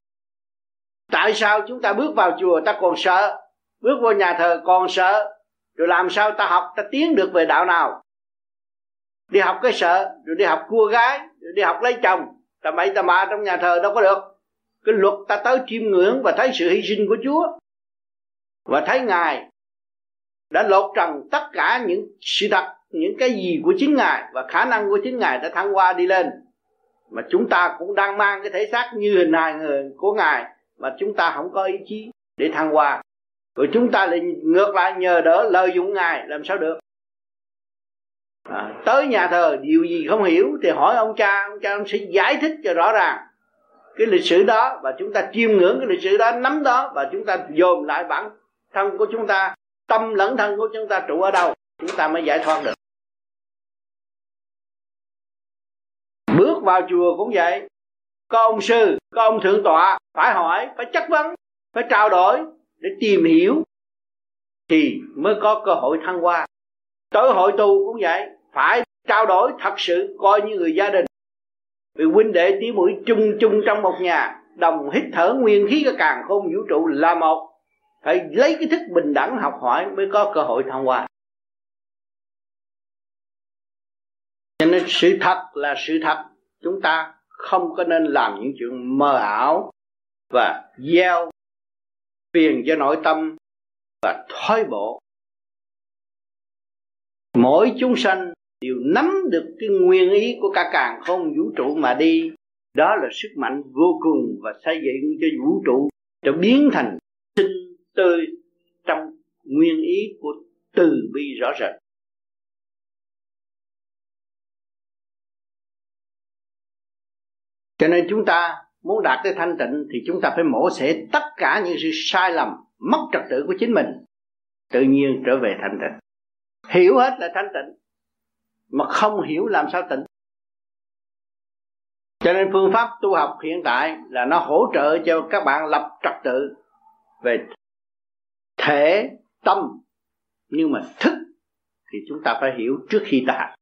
Tại sao chúng ta bước vào chùa, ta còn sợ? Bước vào nhà thờ còn sợ? Rồi làm sao ta học, ta tiến được về đạo nào? Đi học cái sợ, rồi đi học cua gái, rồi đi học lấy chồng. Ta bậy ta bạ trong nhà thờ đâu có được cái luật ta tới chiêm ngưỡng và thấy sự hy sinh của chúa. Và thấy ngài đã lột trần tất cả những sự thật những cái gì của chính ngài và khả năng của chính ngài đã thăng hoa đi lên. Mà chúng ta cũng đang mang cái thể xác như hình hài người của ngài mà chúng ta không có ý chí để thăng hoa. Rồi chúng ta lại ngược lại nhờ đỡ lợi dụng ngài làm sao được? À, tới nhà thờ điều gì không hiểu thì hỏi ông cha ông cha ông sẽ giải thích cho rõ ràng cái lịch sử đó và chúng ta chiêm ngưỡng cái lịch sử đó, nắm đó và chúng ta dồn lại bản thân của chúng ta, tâm lẫn thân của chúng ta trụ ở đâu, chúng ta mới giải thoát được. Bước vào chùa cũng vậy. Có ông sư, có ông thượng tọa phải hỏi, phải chất vấn, phải trao đổi để tìm hiểu thì mới có cơ hội thăng hoa. Tới hội tu cũng vậy, phải trao đổi thật sự, coi như người gia đình vì huynh đệ tí mũi chung chung trong một nhà, đồng hít thở nguyên khí cái càng không vũ trụ là một. Phải lấy cái thức bình đẳng học hỏi mới có cơ hội thăng hoa. Cho nên sự thật là sự thật. Chúng ta không có nên làm những chuyện mờ ảo và gieo phiền cho nội tâm và thoái bộ mỗi chúng sanh đều nắm được cái nguyên ý của cả càng không vũ trụ mà đi. Đó là sức mạnh vô cùng và xây dựng cho vũ trụ cho biến thành sinh tươi trong nguyên ý của từ bi rõ rệt. Cho nên chúng ta muốn đạt tới thanh tịnh thì chúng ta phải mổ xẻ tất cả những sự sai lầm, mất trật tự của chính mình, tự nhiên trở về thanh tịnh. Hiểu hết là thanh tịnh mà không hiểu làm sao tỉnh. cho nên phương pháp tu học hiện tại là nó hỗ trợ cho các bạn lập trật tự về thể tâm. Nhưng mà thức thì chúng ta phải hiểu trước khi ta hành,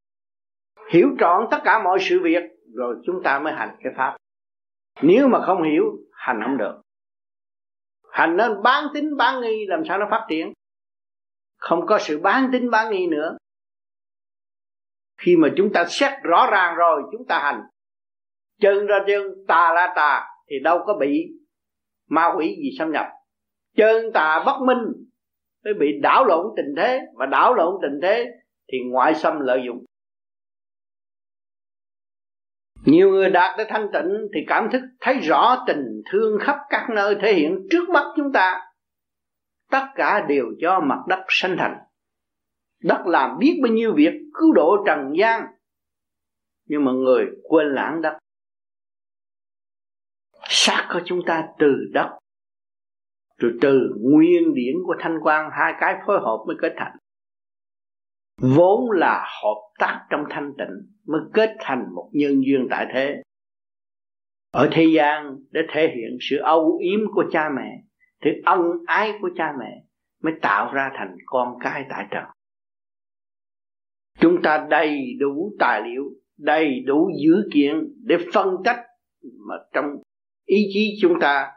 hiểu trọn tất cả mọi sự việc rồi chúng ta mới hành cái pháp. Nếu mà không hiểu hành không được. Hành nên bán tính bán nghi làm sao nó phát triển. Không có sự bán tính bán nghi nữa khi mà chúng ta xét rõ ràng rồi, chúng ta hành. Chân ra chân, tà là tà, thì đâu có bị ma quỷ gì xâm nhập. Chân tà bất minh, mới bị đảo lộn tình thế. Và đảo lộn tình thế thì ngoại xâm lợi dụng. Nhiều người đạt tới thanh tịnh thì cảm thức thấy rõ tình thương khắp các nơi thể hiện trước mắt chúng ta. Tất cả đều do mặt đất sanh thành. Đất làm biết bao nhiêu việc cứu độ trần gian. Nhưng mà người quên lãng đất. Xác của chúng ta từ đất. Rồi từ nguyên điển của thanh quan hai cái phối hợp mới kết thành. Vốn là hợp tác trong thanh tịnh mới kết thành một nhân duyên tại thế. Ở thế gian để thể hiện sự âu yếm của cha mẹ thì ân ái của cha mẹ mới tạo ra thành con cái tại trần chúng ta đầy đủ tài liệu, đầy đủ dữ kiện để phân tích mà trong ý chí chúng ta.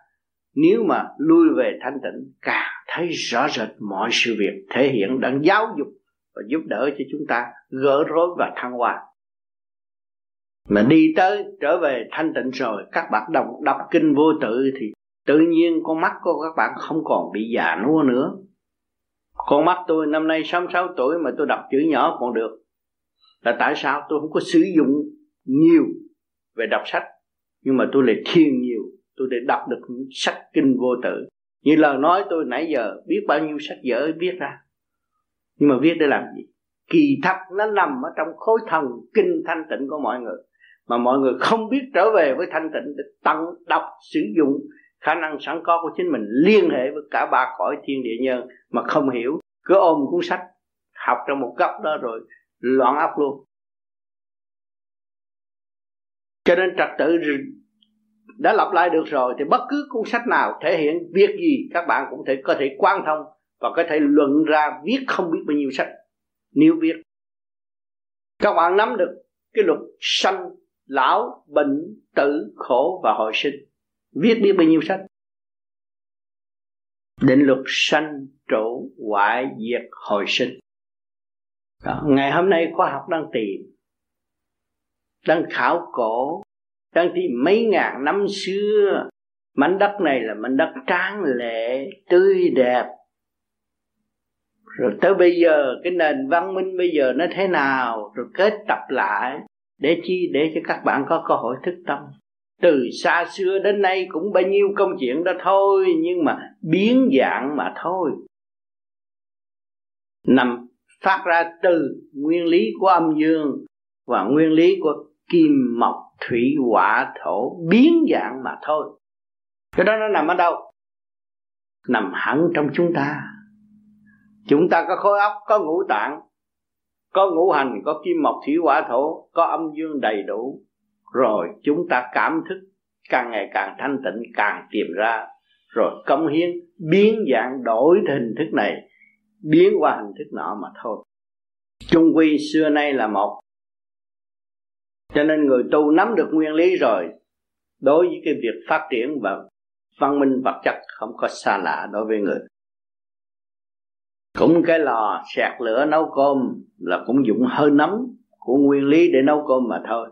Nếu mà lui về thanh tịnh, càng thấy rõ rệt mọi sự việc thể hiện đang giáo dục và giúp đỡ cho chúng ta gỡ rối và thăng hoa. Mà đi tới, trở về thanh tịnh rồi, các bạn đọc đọc kinh vô tự thì tự nhiên con mắt của các bạn không còn bị già nua nữa con mắt tôi năm nay 66 tuổi mà tôi đọc chữ nhỏ còn được. Là tại sao tôi không có sử dụng nhiều về đọc sách, nhưng mà tôi lại thiền nhiều, tôi để đọc được những sách kinh vô tử như lời nói tôi nãy giờ, biết bao nhiêu sách vở viết ra. Nhưng mà viết để làm gì? Kỳ thật nó nằm ở trong khối thần kinh thanh tịnh của mọi người. Mà mọi người không biết trở về với thanh tịnh để tận đọc, sử dụng khả năng sẵn có của chính mình liên hệ với cả ba cõi thiên địa nhân mà không hiểu. Cứ ôm cuốn sách, học trong một góc đó rồi loạn óc luôn. Cho nên trật tự đã lặp lại được rồi, thì bất cứ cuốn sách nào thể hiện việc gì, các bạn cũng thể có thể quan thông và có thể luận ra viết không biết bao nhiêu sách, nếu viết. Các bạn nắm được cái luật sanh, lão, bệnh, tử, khổ và hồi sinh viết biết bao nhiêu sách? Định luật sanh trụ hoại diệt hồi sinh. Đó. ngày hôm nay khoa học đang tìm đang khảo cổ đang tìm mấy ngàn năm xưa. Mảnh đất này là mảnh đất tráng lệ tươi đẹp. Rồi tới bây giờ cái nền văn minh bây giờ nó thế nào? Rồi kết tập lại để chi? Để cho các bạn có cơ hội thức tâm từ xa xưa đến nay cũng bao nhiêu công chuyện đó thôi, nhưng mà biến dạng mà thôi. Nằm phát ra từ nguyên lý của âm dương và nguyên lý của kim mộc thủy hỏa thổ biến dạng mà thôi. Cái đó nó nằm ở đâu? Nằm hẳn trong chúng ta. Chúng ta có khối óc, có ngũ tạng, có ngũ hành, có kim mộc thủy hỏa thổ, có âm dương đầy đủ rồi chúng ta cảm thức càng ngày càng thanh tịnh, càng tìm ra. Rồi công hiến, biến dạng đổi hình thức này, biến qua hình thức nọ mà thôi. Chung quy xưa nay là một. Cho nên người tu nắm được nguyên lý rồi, đối với cái việc phát triển và văn minh vật chất không có xa lạ đối với người. Cũng cái lò sạc lửa nấu cơm là cũng dụng hơi nóng của nguyên lý để nấu cơm mà thôi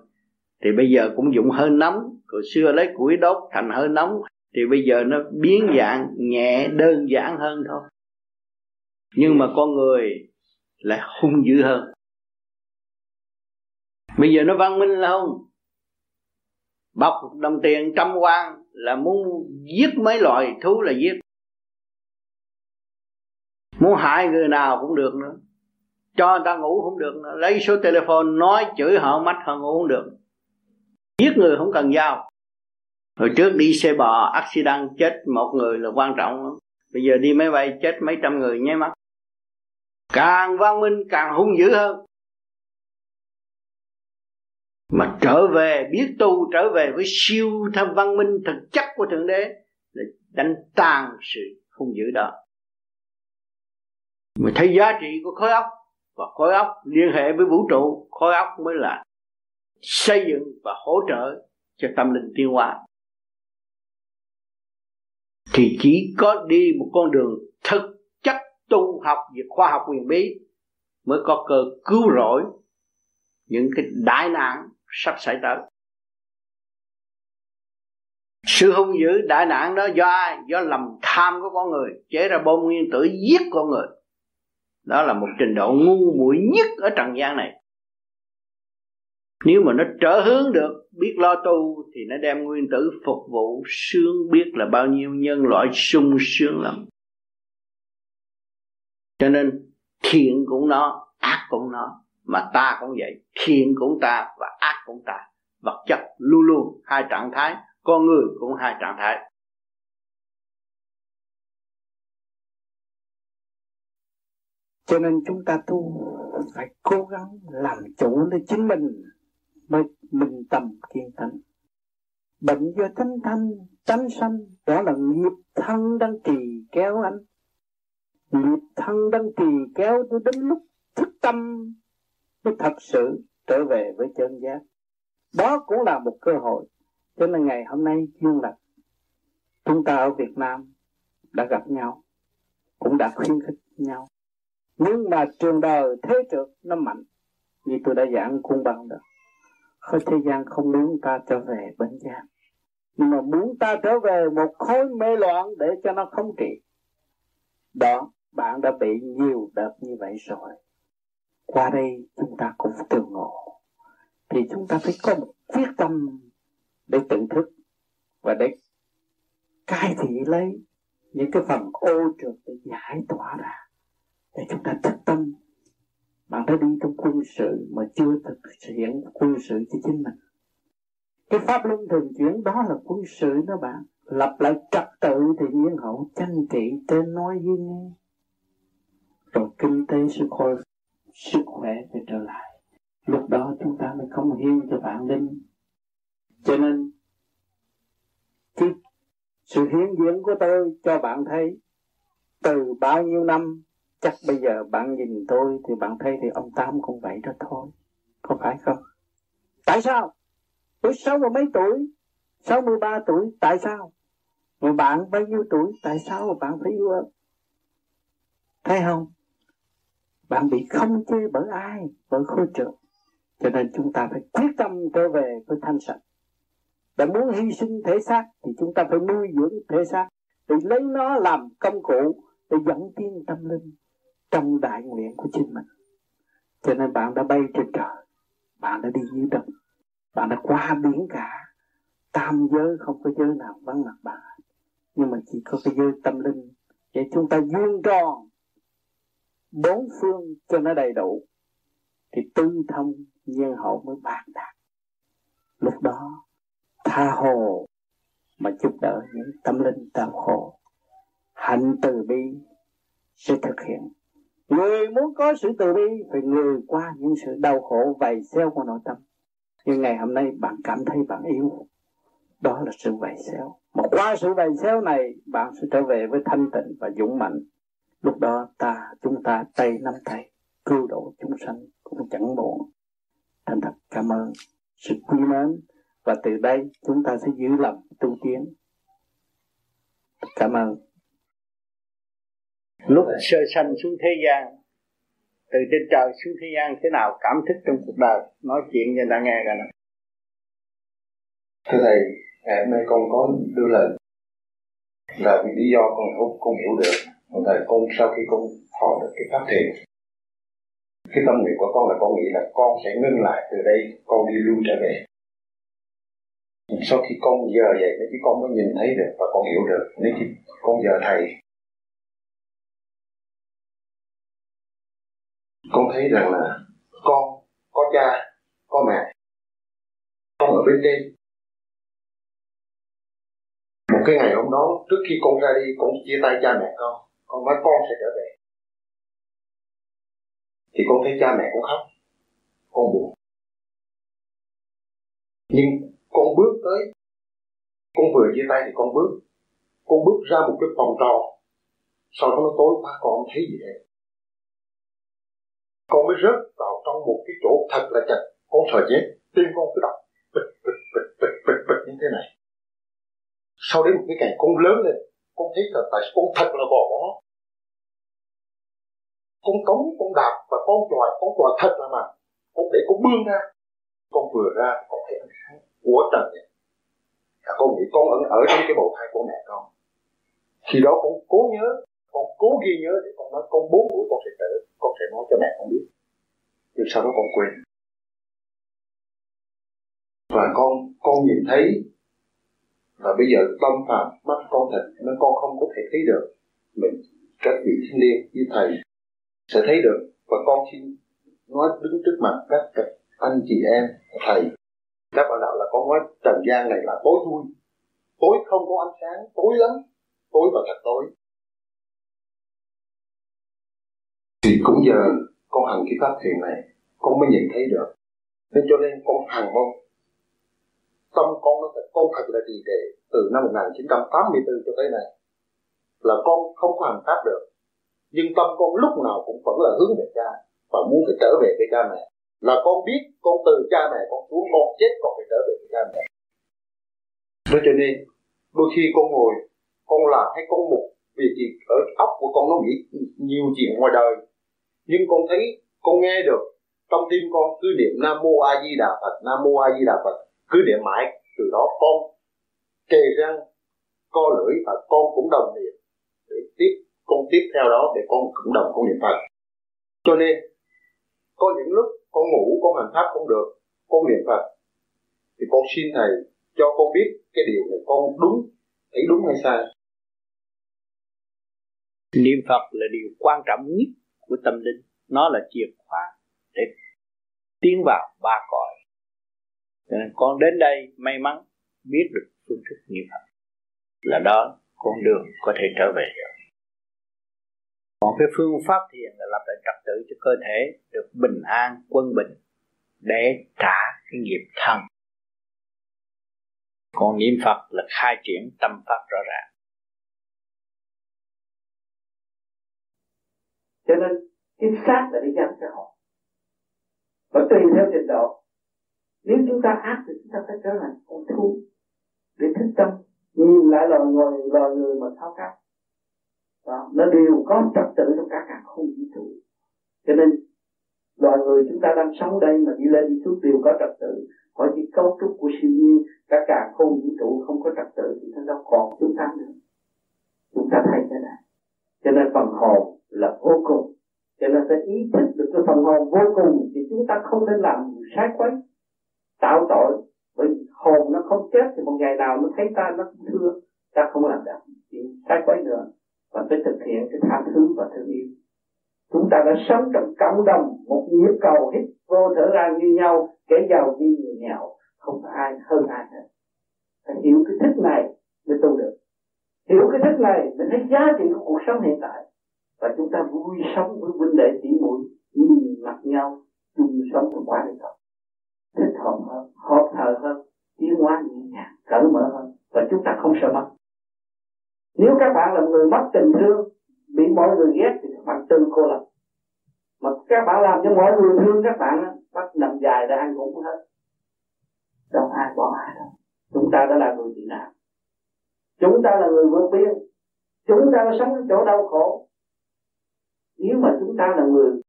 thì bây giờ cũng dụng hơi nóng. Hồi xưa lấy củi đốt thành hơi nóng. Thì bây giờ nó biến dạng, nhẹ, đơn giản hơn thôi. Nhưng mà con người lại hung dữ hơn. Bây giờ nó văn minh là không? Bọc đồng tiền trăm quan là muốn giết mấy loài thú là giết. Muốn hại người nào cũng được nữa. Cho người ta ngủ không được nữa. lấy số telephone nói chửi họ mắt họ ngủ không được giết người không cần dao hồi trước đi xe bò, accident, chết một người là quan trọng. Lắm bây giờ đi máy bay, chết mấy trăm người nháy mắt. Càng văn minh, càng hung dữ hơn. Mà trở về, biết tu, trở về với siêu thâm văn minh thực chất của thượng đế để đánh tan sự hung dữ đó. Mình thấy giá trị của khối óc, và khối óc liên hệ với vũ trụ, khối óc mới là xây dựng và hỗ trợ cho tâm linh tiêu hóa. Thì chỉ có đi một con đường thực chất tu học về khoa học quyền bí mới có cơ cứu rỗi những cái đại nạn sắp xảy tới. Sự hung dữ đại nạn đó do ai? Do lầm tham của con người, chế ra bom nguyên tử giết con người. Đó là một trình độ ngu muội nhất ở trần gian này nếu mà nó trở hướng được, biết lo tu, thì nó đem nguyên tử phục vụ sướng biết là bao nhiêu nhân loại sung sướng lắm. Cho nên, thiện cũng nó, ác cũng nó, mà ta cũng vậy. Thiện cũng ta và ác cũng ta. Vật chất luôn luôn hai trạng thái, con người cũng hai trạng thái. Cho nên chúng ta tu phải cố gắng làm chủ lấy chính mình mới minh tâm kiên tánh bệnh do tánh thanh, tánh sanh, đó là nghiệp thân đang trì kéo anh. Nghiệp thân đang trì kéo tôi đến lúc thức tâm mới thật sự trở về với chân giác. Đó cũng là một cơ hội. Cho nên ngày hôm nay duyên lành chúng ta ở Việt Nam đã gặp nhau, cũng đã khuyến khích nhau. Nhưng mà trường đời thế trượt nó mạnh, như tôi đã giảng cung bằng đó ở thế gian không muốn ta trở về bên gian nhưng mà muốn ta trở về một khối mê loạn để cho nó không trị, đó, bạn đã bị nhiều đợt như vậy rồi. Qua đây chúng ta cũng tương ngộ. Thì chúng ta phải có một quyết tâm để tự thức và để cai thị lấy những cái phần ô trượt để giải tỏa ra. Để chúng ta thức tâm bạn phải đi trong quân sự mà chưa thực hiện quân sự cho chính mình. Cái pháp luân thường chuyển đó là quân sự đó bạn. Lập lại trật tự thì nhiên hậu tranh trị trên nói với nghe. Rồi kinh tế sự khôi, sức khỏe về trở lại. Lúc đó chúng ta mới không hiên cho bạn linh. Cho nên, cái sự hiến diễn của tôi cho bạn thấy, từ bao nhiêu năm chắc bây giờ bạn nhìn tôi thì bạn thấy thì ông Tám cũng vậy đó thôi. Có phải không? Tại sao? Tôi sáu mươi mấy tuổi? Sáu mươi ba tuổi, tại sao? Mà bạn bao nhiêu tuổi? Tại sao mà bạn phải yêu ơn thấy không? Bạn bị không chê bởi ai? Bởi khối trường cho nên chúng ta phải quyết tâm trở về với thanh sạch. Đã muốn hy sinh thể xác thì chúng ta phải nuôi dưỡng thể xác, để lấy nó làm công cụ để dẫn tiến tâm linh trong đại nguyện của chính mình. Cho nên bạn đã bay trên trời, bạn đã đi dưới đất, bạn đã qua biển cả. Tam giới không có giới nào vắng mặt bạn. Nhưng mà chỉ có cái giới tâm linh. Để chúng ta dương tròn, bốn phương cho nó đầy đủ, thì tư thông nhân hậu mới bàn đạt. Lúc đó, tha hồ mà giúp đỡ những tâm linh đau khổ hạnh từ bi sẽ thực hiện người muốn có sự từ bi phải người qua những sự đau khổ vầy xéo của nội tâm. Nhưng ngày hôm nay bạn cảm thấy bạn yêu đó là sự vầy xéo. Mà qua sự vầy xéo này, bạn sẽ trở về với thanh tịnh và dũng mạnh. Lúc đó ta, chúng ta tay nắm tay, cứu độ chúng sanh cũng chẳng muộn. Thành thật, cảm ơn sự quý mến. Và từ đây, chúng ta sẽ giữ lòng tu tiến. Cảm ơn lúc sơ sanh xuống thế gian, từ trên trời xuống thế gian, thế nào cảm thức trong cuộc đời? Nói chuyện cho ta nghe coi nè thưa thầy, ngày hôm nay con có đưa lời. Là vì lý do con không, con hiểu được. Còn thầy, con sau khi con thọ được cái pháp thiền, cái tâm nguyện của con là con nghĩ là con sẽ ngưng lại từ đây, con đi lưu trở về. Sau khi con giờ vậy thì con mới nhìn thấy được và con hiểu được, nếu khi con giờ thầy con thấy rằng là con, có cha, có mẹ. Con ở bên trên. Một cái ngày hôm đó, trước khi con ra đi, con chia tay cha mẹ con. Con nói con sẽ trở về. Thì con thấy cha mẹ cũng khóc. Con buồn. Nhưng con bước tới. Con vừa chia tay thì con bước. Con bước ra một cái phòng tròn sau đó nó tối quá con không thấy gì hết con mới rớt vào trong một cái chỗ thật là chặt con sợ chết tim con cứ đập. Bịch bịch bịch bịch bịch bịch như thế này. Sau đến một cái ngày con lớn lên con thấy thật tại con thật là gò bó. Con cống con đạp và con tròi, con tròi thật là mà con để con bươn ra. Con vừa ra con thấy ánh sáng của trần này và con nghĩ con ở, ở trong cái bầu thai của mẹ con. Khi đó con cố nhớ con cố ghi nhớ để con nói con bốn tuổi con sẽ tự con sẽ nói cho mẹ con biết. Nhưng sau đó con quên. Và con con nhìn thấy và bây giờ tâm phạm mắt con thịt nên con không có thể thấy được. Mình các vị thiên liên như thầy sẽ thấy được. Và con xin nói đứng trước mặt các, các anh chị em thầy. Các bạn đạo là con nói trần gian này là tối thui. Tối không có ánh sáng tối lắm. Tối và thật tối. Thì cũng giờ con hành cái pháp thiền này, con mới nhìn thấy được. Nên cho nên con hằng mong, tâm con nó thật, con thật là trì trệ từ năm 1984 cho tới nay. Là con không có hành pháp được, nhưng tâm con lúc nào cũng vẫn là hướng về cha và muốn phải trở về với cha mẹ. Là con biết con từ cha mẹ, con xuống con chết còn phải trở về với cha mẹ. Đó cho nên, đôi khi con ngồi, con làm hay con một vì gì ở óc của con nó nghĩ nhiều chuyện ngoài đời nhưng con thấy, con nghe được, trong tim con cứ niệm nam mô a di đà phật, nam mô a di đà phật, cứ niệm mãi, từ đó con kề răng, co lưỡi và con cũng đồng niệm. Để tiếp, con tiếp theo đó để con cũng đồng, con niệm phật. Cho nên, có những lúc con ngủ, con hành pháp không được, con niệm phật. Thì con xin thầy cho con biết cái điều này, con đúng, thấy đúng hay sai. Niệm phật là điều quan trọng nhất của tâm linh. Nó là chìa khóa để tiến vào ba cõi. Nên con đến đây may mắn biết được phương thức niệm phật. Là đó con đường có thể trở về được. Còn cái phương pháp thiền là lập lại trật tự cho cơ thể được bình an, quân bình để trả cái nghiệp thân. Còn niệm phật là khai triển tâm pháp rõ ràng. Cho nên cái sát là để giam cái hồn và tùy theo trình độ. Nếu chúng ta ác thì chúng ta phải trở thành con thú để thức tâm nhìn lại loài người loài người mà thao tác, đó, nó đều có trật tự trong cả cả không vũ trụ. Cho nên loài người chúng ta đang sống đây mà đi lên đi xuống đều có trật tự. Hỏi chỉ cấu trúc của siêu nhiên cả cả không vũ trụ không có trật tự thì nó đâu còn chúng ta nữa. Chúng ta thấy thế này. Cho nên phần hồn là vô cùng. Cho nên phải ý thức được cái phần hồn vô cùng thì chúng ta không nên làm sai quấy, tạo tội. Bởi vì hồn nó không chết thì một ngày nào nó thấy ta nó cũng thương ta không làm được chuyện sai quấy nữa. Và phải thực hiện cái tha thứ và thương yêu. Chúng ta đã sống trong cộng đồng, một nhịp cầu hít vô thở ra như nhau, kẻ giàu như người nghèo, không có ai hơn ai hết. Phải hiểu cái thức này mới tu được. Hiểu cái thức này mình thấy giá trị của cuộc sống hiện tại và chúng ta vui sống với huynh đệ tỷ muội, nhìn mặt nhau, chung sống trong quá đời thôi thích hợp hơn, hợp thờ hơn, tiến hóa nhẹ nhàng, cởi mở hơn, và chúng ta không sợ mất. Nếu các bạn là người mất tình thương, bị mọi người ghét thì các bạn tự cô lập. Mà các bạn làm cho mọi người thương các bạn bắt nằm dài ra ăn cũng hết. Đâu ai bỏ ai đâu. Chúng ta đã là người tị nạn. Chúng ta là người vượt biên. Chúng ta đã sống ở chỗ đau khổ nếu mà chúng ta là người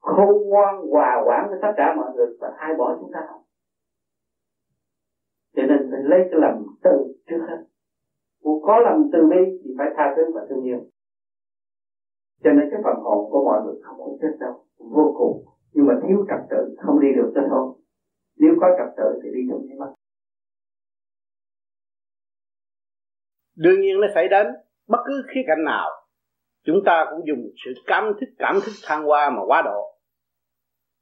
khôn ngoan, hòa quản với tất cả mọi người, và ai bỏ chúng ta không? Cho nên phải lấy cái lòng từ trước hết. Muốn có lòng từ bi thì phải tha thứ và thương yêu. Cho nên cái phần hồn của mọi người không có chết đâu, vô cùng. Nhưng mà thiếu trật tự, không đi được tới thôi. Nếu có trật tự thì đi được mới mất đương nhiên nó phải đến bất cứ khía cạnh nào chúng ta cũng dùng sự cảm thức cảm thức thăng hoa mà quá độ.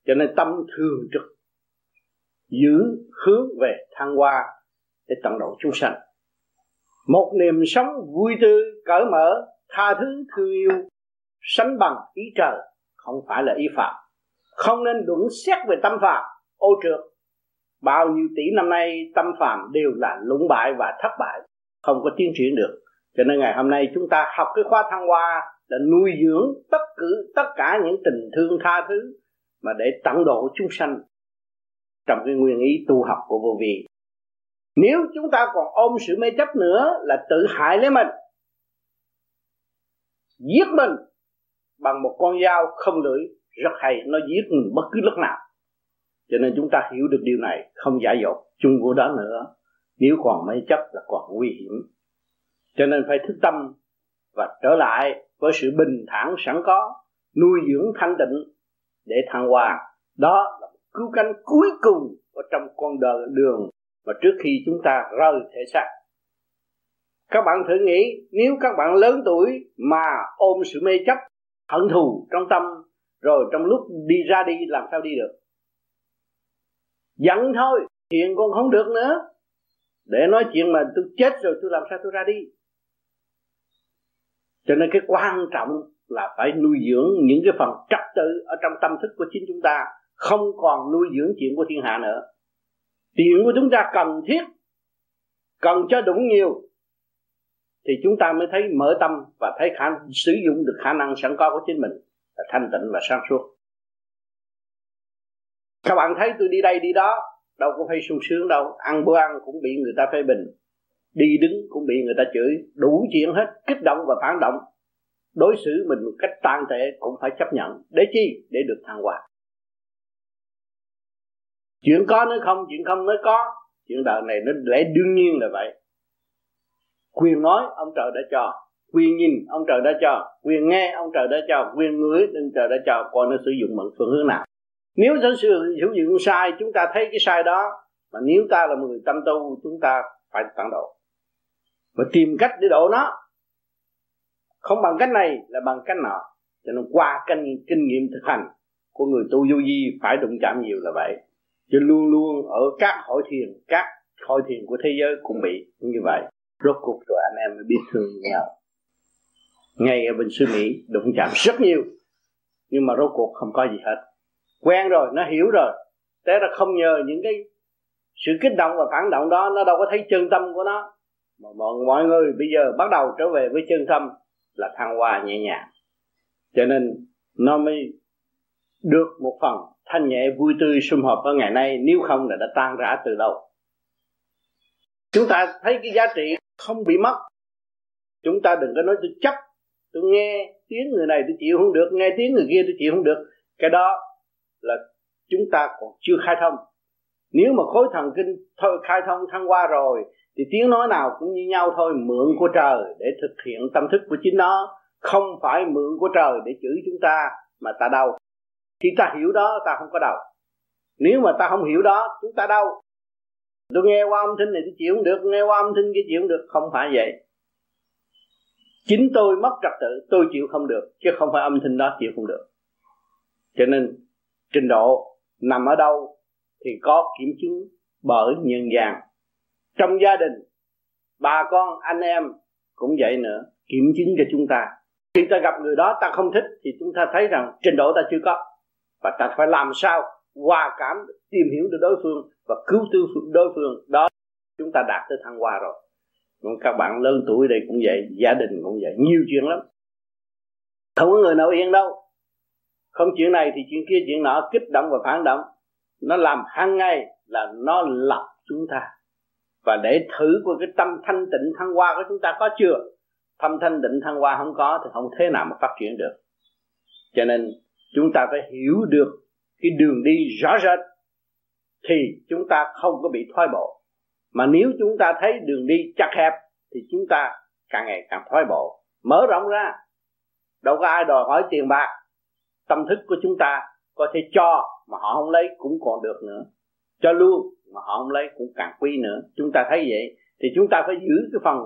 Cho nên tâm thường trực, giữ hướng về thăng hoa để tận độ chúng sanh. Một niềm sống vui tươi, cởi mở, tha thứ, thương yêu, sánh bằng ý trời không phải là ý phạm. Không nên luận xét về tâm phạm. Ô trượt, bao nhiêu tỷ năm nay tâm phạm đều là lũng bại và thất bại, không có tiến triển được cho nên ngày hôm nay chúng ta học cái khóa thăng hoa là nuôi dưỡng tất cứ tất cả những tình thương tha thứ mà để tận độ chúng sanh trong cái nguyên ý tu học của vô vi. Nếu chúng ta còn ôm sự mê chấp nữa là tự hại lấy mình, giết mình bằng một con dao không lưỡi rất hay, nó giết mình bất cứ lúc nào. Cho nên chúng ta hiểu được điều này, không giả dột chung của đó nữa. Nếu còn mê chấp là còn nguy hiểm cho nên phải thức tâm và trở lại với sự bình thản sẵn có, nuôi dưỡng thanh tịnh để thăng hoa. Đó là một cứu cánh cuối cùng ở trong con đời đường mà trước khi chúng ta rời thể xác. Các bạn thử nghĩ, nếu các bạn lớn tuổi mà ôm sự mê chấp, hận thù trong tâm, rồi trong lúc đi ra đi làm sao đi được? Giận thôi, hiện còn không được nữa. Để nói chuyện mà tôi chết rồi tôi làm sao tôi ra đi? Cho nên cái quan trọng là phải nuôi dưỡng những cái phần trật tự ở trong tâm thức của chính chúng ta, không còn nuôi dưỡng chuyện của thiên hạ nữa. Chuyện của chúng ta cần thiết, cần cho đúng nhiều, thì chúng ta mới thấy mở tâm và thấy khả, sử dụng được khả năng sẵn có của chính mình là thanh tịnh và sáng suốt. Các bạn thấy tôi đi đây đi đó, đâu có phải sung sướng đâu, ăn bữa ăn cũng bị người ta phê bình đi đứng cũng bị người ta chửi. Đủ chuyện hết, kích động và phản động. Đối xử mình một cách tàn tệ cũng phải chấp nhận. Để chi? Để được thăng hoa. Chuyện có nói không, chuyện không nói có. Chuyện đời này nó lẽ đương nhiên là vậy. Quyền nói, ông trời đã cho. Quyền nhìn, ông trời đã cho. Quyền nghe, ông trời đã cho. Quyền ngửi, ông trời đã cho. Coi nó sử dụng bằng phương hướng nào. Nếu nó sử dụng sai, chúng ta thấy cái sai đó, mà nếu ta là một người tâm tu, chúng ta phải phản độ và tìm cách để độ nó. Không bằng cách này là bằng cách nọ. Cho nên qua kinh kinh nghiệm thực hành của người tu vô vi phải đụng chạm nhiều là vậy. Chứ luôn luôn ở các hội thiền, các hội thiền của thế giới cũng bị như vậy. Rốt cuộc rồi anh em mới biết thương nhau. Ngay ở bên xứ Mỹ đụng chạm rất nhiều. Nhưng mà rốt cuộc không có gì hết. Quen rồi, nó hiểu rồi. Thế là không nhờ những cái sự kích động và phản động đó, nó đâu có thấy chân tâm của nó mà mọi, mọi người bây giờ bắt đầu trở về với chân tâm là thăng hoa nhẹ nhàng. Cho nên nó mới được một phần thanh nhẹ vui tươi sum họp ở ngày nay nếu không là đã tan rã từ đầu. chúng ta thấy cái giá trị không bị mất. Chúng ta đừng có nói tôi chấp tôi nghe tiếng người này tôi chịu không được nghe tiếng người kia tôi chịu không được. Cái đó là chúng ta còn chưa khai thông. Nếu mà khối thần kinh thôi khai thông thăng qua rồi thì tiếng nói nào cũng như nhau thôi, mượn của trời để thực hiện tâm thức của chính nó, không phải mượn của trời để chửi chúng ta mà ta đau. Khi ta hiểu đó, ta không có đau. Nếu mà ta không hiểu đó, chúng ta đau. Tôi nghe qua âm thanh này tôi chịu không được, nghe qua âm thanh kia chịu không được, không phải vậy. Chính tôi mất trật tự, tôi chịu không được, chứ không phải âm thanh đó chịu không được. Cho nên, trình độ nằm ở đâu thì có kiểm chứng bởi nhân gian trong gia đình, bà con, anh em cũng vậy nữa. Kiểm chứng cho chúng ta. Khi ta gặp người đó ta không thích thì chúng ta thấy rằng trình độ ta chưa có. Và ta phải làm sao hòa cảm, tìm hiểu được đối phương và cứu tư đối phương. Đó, chúng ta đạt tới thăng hoa rồi. Còn các bạn lớn tuổi đây cũng vậy, gia đình cũng vậy. Nhiều chuyện lắm. Không có người nào yên đâu. Không chuyện này thì chuyện kia chuyện nọ kích động và phản động. Nó làm hàng ngày là nó lập chúng ta và để thử của cái tâm thanh tịnh thăng hoa của chúng ta có chưa? Tâm thanh tịnh thăng hoa không có thì không thế nào mà phát triển được. Cho nên chúng ta phải hiểu được cái đường đi rõ rệt thì chúng ta không có bị thoái bộ. Mà nếu chúng ta thấy đường đi chặt hẹp thì chúng ta càng ngày càng thoái bộ. Mở rộng ra. Đâu có ai đòi hỏi tiền bạc. Tâm thức của chúng ta có thể cho mà họ không lấy cũng còn được nữa. Cho luôn mà họ không lấy cũng càng quý nữa. Chúng ta thấy vậy, thì chúng ta phải giữ cái phần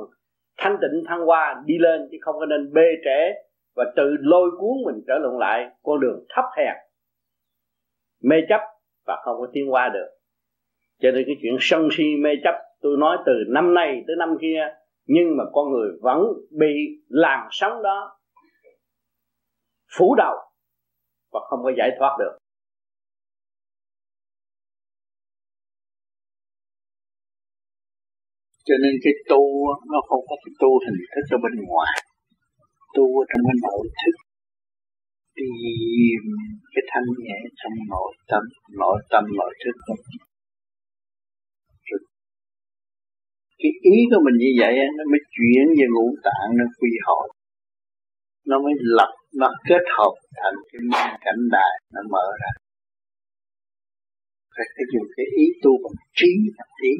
thanh tịnh, thăng hoa đi lên, chứ không có nên bê trễ và tự lôi cuốn mình trở lộn lại con đường thấp hèn, mê chấp và không có tiến qua được. Cho nên cái chuyện sân si mê chấp, tôi nói từ năm nay tới năm kia, nhưng mà con người vẫn bị làn sóng đó phủ đầu và không có giải thoát được. cho nên cái tu nó không có cái tu hình thức ở bên ngoài. Tu ở trong cái nội thức. Tìm cái thanh nhẹ trong nội tâm. Nội tâm, nội thức. Cái ý của mình như vậy nó mới chuyển về ngũ tạng, nó quy hội. Nó mới lập, nó kết hợp thành cái môn cảnh đại, nó mở ra. Phải dùng cái ý tu bằng trí, bằng ý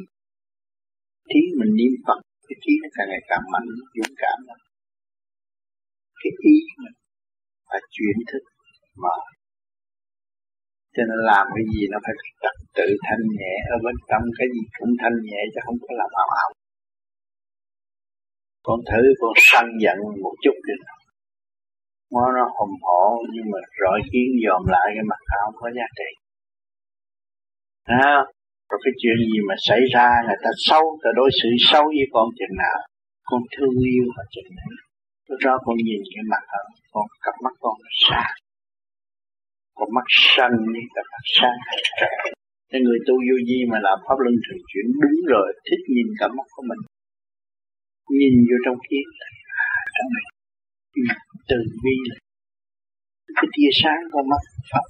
trí mình niệm phật cái trí nó càng ngày càng mạnh dũng cảm lắm. Cái ý mình là chuyển thức mà. Cho nên làm cái gì nó phải trật tự thanh nhẹ ở bên trong cái gì cũng thanh nhẹ chứ không có làm ảo ảo. Con thử con sân giận một chút đi. Nó nó hùng hổ nhưng mà rõ kiến dòm lại cái mặt nó không có giá trị. À, rồi cái chuyện gì mà xảy ra, người ta xấu, ta đối xử xấu với con chừng nào. Con thương yêu họ chừng nào. Lúc đó con nhìn cái mặt họ con cặp mắt con nó sáng. Con mắt xanh như cặp mắt sáng nên người tu vô vi mà làm pháp luân thường chuyển đúng rồi, thích nhìn cả mắt của mình. Nhìn vô trong kiến trong này. Từ bi là cái tia sáng con mắt Phật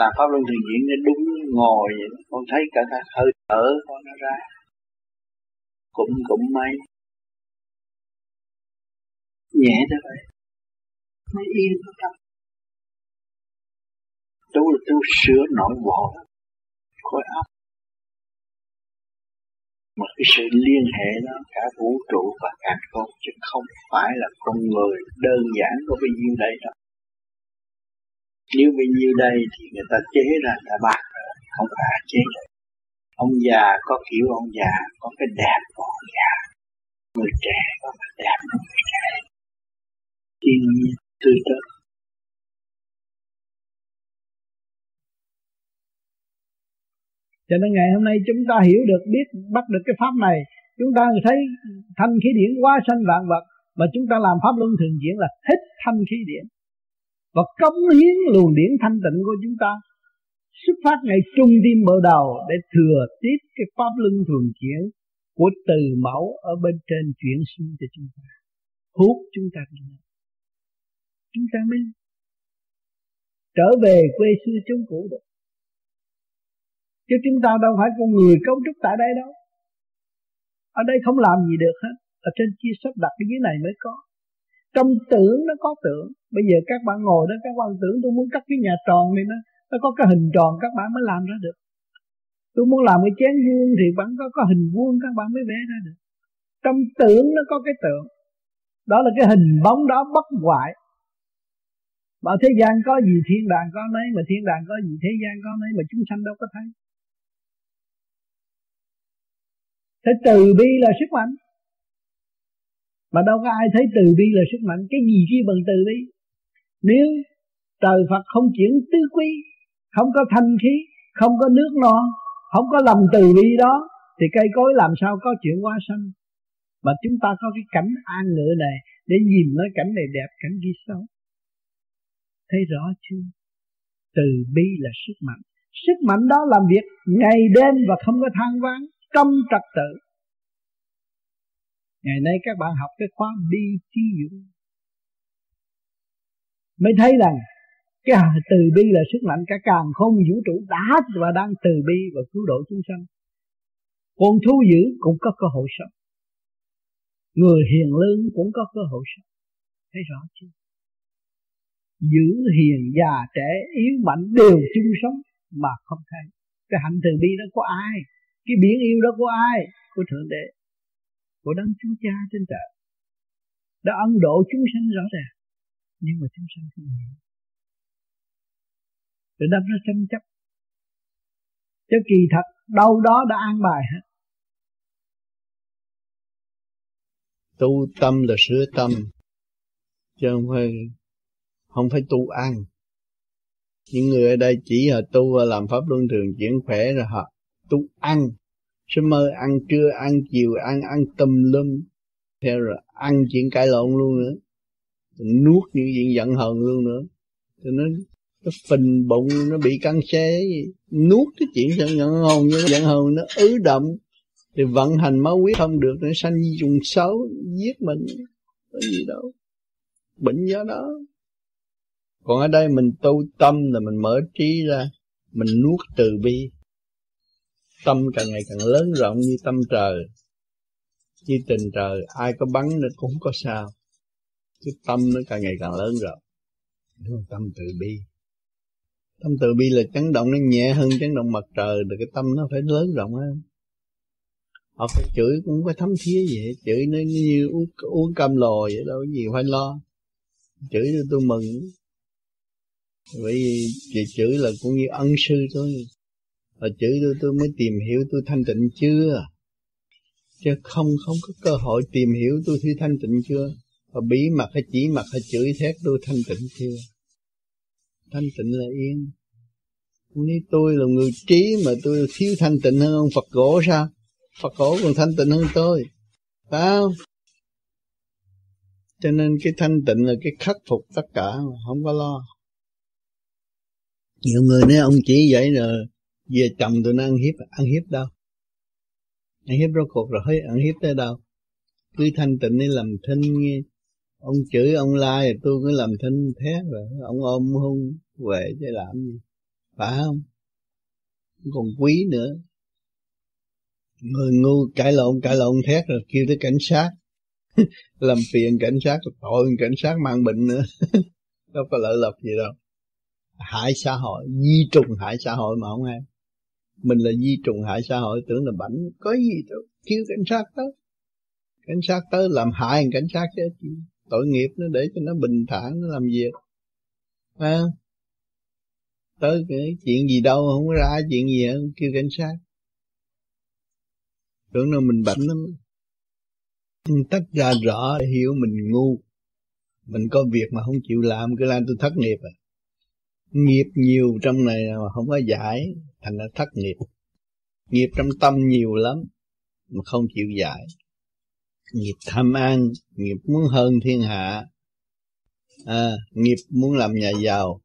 làm pháp luân thường chuyển nó đúng ngồi vậy con thấy cả cái hơi thở con nó ra. Cũng cũng may. Nhẹ thế vậy mới yên tâm tu là tu sửa nội bộ khối óc. Mà cái sự liên hệ đó cả vũ trụ và cả con chứ không phải là con người đơn giản có bao nhiêu đây đâu nếu bao nhiêu đây thì người ta chế ra người ta bạc không phải chế được. Ông già có kiểu ông già, có cái đẹp của ông già. Người trẻ có cái đẹp của người trẻ. Thiên nhiên tươi tốt. Cho nên ngày hôm nay chúng ta hiểu được, biết, bắt được cái pháp này. Chúng ta thấy thanh khí điển quá sanh vạn vật, mà chúng ta làm pháp luân thường diễn là hết thanh khí điển và cống hiến luồng điển thanh tịnh của chúng ta, xuất phát ngay trung tim mở đầu để thừa tiếp cái pháp luân thường chuyển của từ mẫu ở bên trên chuyển xuống cho chúng ta, hút chúng ta đi chúng ta mới trở về quê xưa chốn cũ được. Chứ chúng ta đâu phải con người cấu trúc tại đây đâu. Ở đây không làm gì được hết. Ở trên chia sắp đặt cái dưới này mới có trong tưởng nó có tưởng. Bây giờ các bạn ngồi đó, các bạn tưởng tôi muốn cắt cái nhà tròn này nó nó có cái hình tròn, các bạn mới làm ra được. Tôi muốn làm cái chén vuông thì vẫn có có hình vuông, các bạn mới vẽ ra được. Trong tưởng nó có cái tưởng đó là cái hình bóng đó bất hoại. Mà thế gian có gì, thiên đàng có nấy mà thiên đàng có gì, thế gian có nấy mà chúng sanh đâu có thấy. Thế từ bi là sức mạnh. Mà đâu có ai thấy từ bi là sức mạnh. Cái gì chi bằng từ bi? Nếu trời Phật không chuyển tứ quý Không có thanh khí, Không có nước non Không có lòng từ bi đó, Thì cây cối làm sao có chuyện hóa sanh? Mà chúng ta có cái cảnh an ngựa này Để nhìn nói cảnh này đẹp, Cảnh kia xấu Thấy rõ chưa? Từ bi là sức mạnh. Sức mạnh đó làm việc ngày đêm và không có than vãn, trong trật tự ngày nay các bạn học cái khóa bi trí dũng mới thấy rằng cái từ bi là sức mạnh cả càng không, vũ trụ đã và đang từ bi và cứu độ chúng sanh. Còn thú dữ cũng có cơ hội sống. Người hiền lương cũng có cơ hội sống. Thấy rõ chưa? Giữ hiền già trẻ yếu mạnh đều chung sống mà không thấy. Cái hạnh từ bi đó có ai? Cái biển yêu đó có ai? Của thượng đế của đấng chúa cha trên trời. Đã ân độ chúng sanh rõ ràng, nhưng mà chúng sanh không hiểu. Rồi đâm ra tranh chấp. Cho kỳ thật, đâu đó đã an bài hết. Tu tâm là sửa tâm, chứ không phải không phải tu ăn những người ở đây chỉ là tu và làm pháp luân thường chuyển khỏe rồi họ tu ăn sẽ mơ ăn trưa, ăn chiều, ăn ăn tùm lum. Theo rồi, ăn chuyện cãi lộn luôn nữa. Nuốt những chuyện giận hờn luôn nữa. Cho nó nó phình bụng, nó bị căng xe nuốt cái chuyện giận hờn như giận hờn nó ứ động, thì vận hành máu huyết không được, nó sanh trùng xấu, giết mình. Có gì đâu. Bệnh do đó. Còn ở đây mình tu tâm là mình mở trí ra, mình nuốt từ bi tâm càng ngày càng lớn rộng như tâm trời. Như tình trời ai có bắn nó cũng không có sao. Cái tâm nó càng ngày càng lớn rộng. Tâm từ bi. Tâm từ bi là chấn động nó nhẹ hơn chấn động mặt trời được cái tâm nó phải lớn rộng hơn họ phải chửi cũng phải thấm thía vậy. Chửi nó như uống, uống cam lồ vậy đâu có gì phải lo. Chửi tôi mừng. Bởi vì chửi là cũng như ân sư thôi và chửi tôi tôi mới tìm hiểu tôi thanh tịnh chưa? Chứ không không có cơ hội tìm hiểu tôi thi thanh tịnh chưa? Và bí mật hay chỉ mặt hay chửi thét tôi thanh tịnh chưa? Thanh tịnh là yên. Nếu tôi là người trí mà tôi thiếu thanh tịnh hơn ông Phật cổ sao? Phật cổ còn thanh tịnh hơn tôi. Phải không? Cho nên cái thanh tịnh là cái khắc phục tất cả mà không có lo. Nhiều người nói ông chỉ vậy rồi về chồng tôi nó ăn hiếp ăn hiếp đâu? Ăn hiếp rốt cuộc rồi thấy ăn hiếp tới đâu? Cứ thanh tịnh đi làm thinh nghe ông chửi ông la rồi tôi cứ làm thinh thế rồi. Ông ôm hung về chứ làm gì? Phải không? Còn quý nữa. Người ngu cãi lộn cãi lộn thét rồi kêu tới cảnh sát. Làm phiền cảnh sát, tội cảnh sát mang bệnh nữa. Đâu có lợi lộc gì đâu. Hại xã hội, di trùng hại xã hội mà không ai mình là di trùng hại xã hội tưởng là bảnh. Có gì đâu kêu cảnh sát tới. Cảnh sát tới làm hại cảnh sát chứ tội nghiệp nó để cho nó bình thản nó làm việc. À, tới cái chuyện gì đâu không có ra chuyện gì hết kêu cảnh sát. Tưởng là mình bệnh lắm. Tách ra rõ để hiểu mình ngu. Mình có việc mà không chịu làm cứ làm tôi thất nghiệp à. Nghiệp nhiều trong này mà không có giải thành ra thất nghiệp. Nghiệp trong tâm nhiều lắm mà không chịu giải nghiệp tham ăn nghiệp muốn hơn thiên hạ. À, nghiệp muốn làm nhà giàu.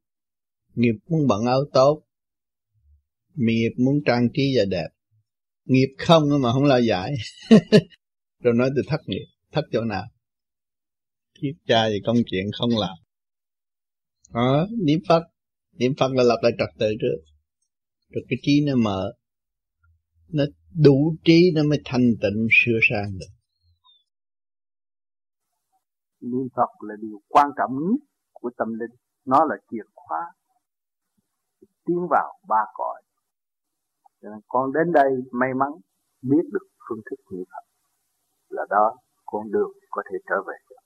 Nghiệp muốn bận áo tốt. Nghiệp muốn trang trí và đẹp. Nghiệp không mà không lo giải rồi nói từ thất nghiệp. Thất chỗ nào? Kiếp cha thì công chuyện không làm. Đó niệm phật. Niệm phật là lập lại trật tự trước rồi cái trí nó mở, nó đủ trí nó mới thanh tịnh sửa sang được. Niệm phật là điều quan trọng nhất của tâm linh. Nó là chìa khóa tiến vào ba cõi. Cho nên con đến đây may mắn biết được phương thức niệm phật. Là đó con đường có thể trở về được.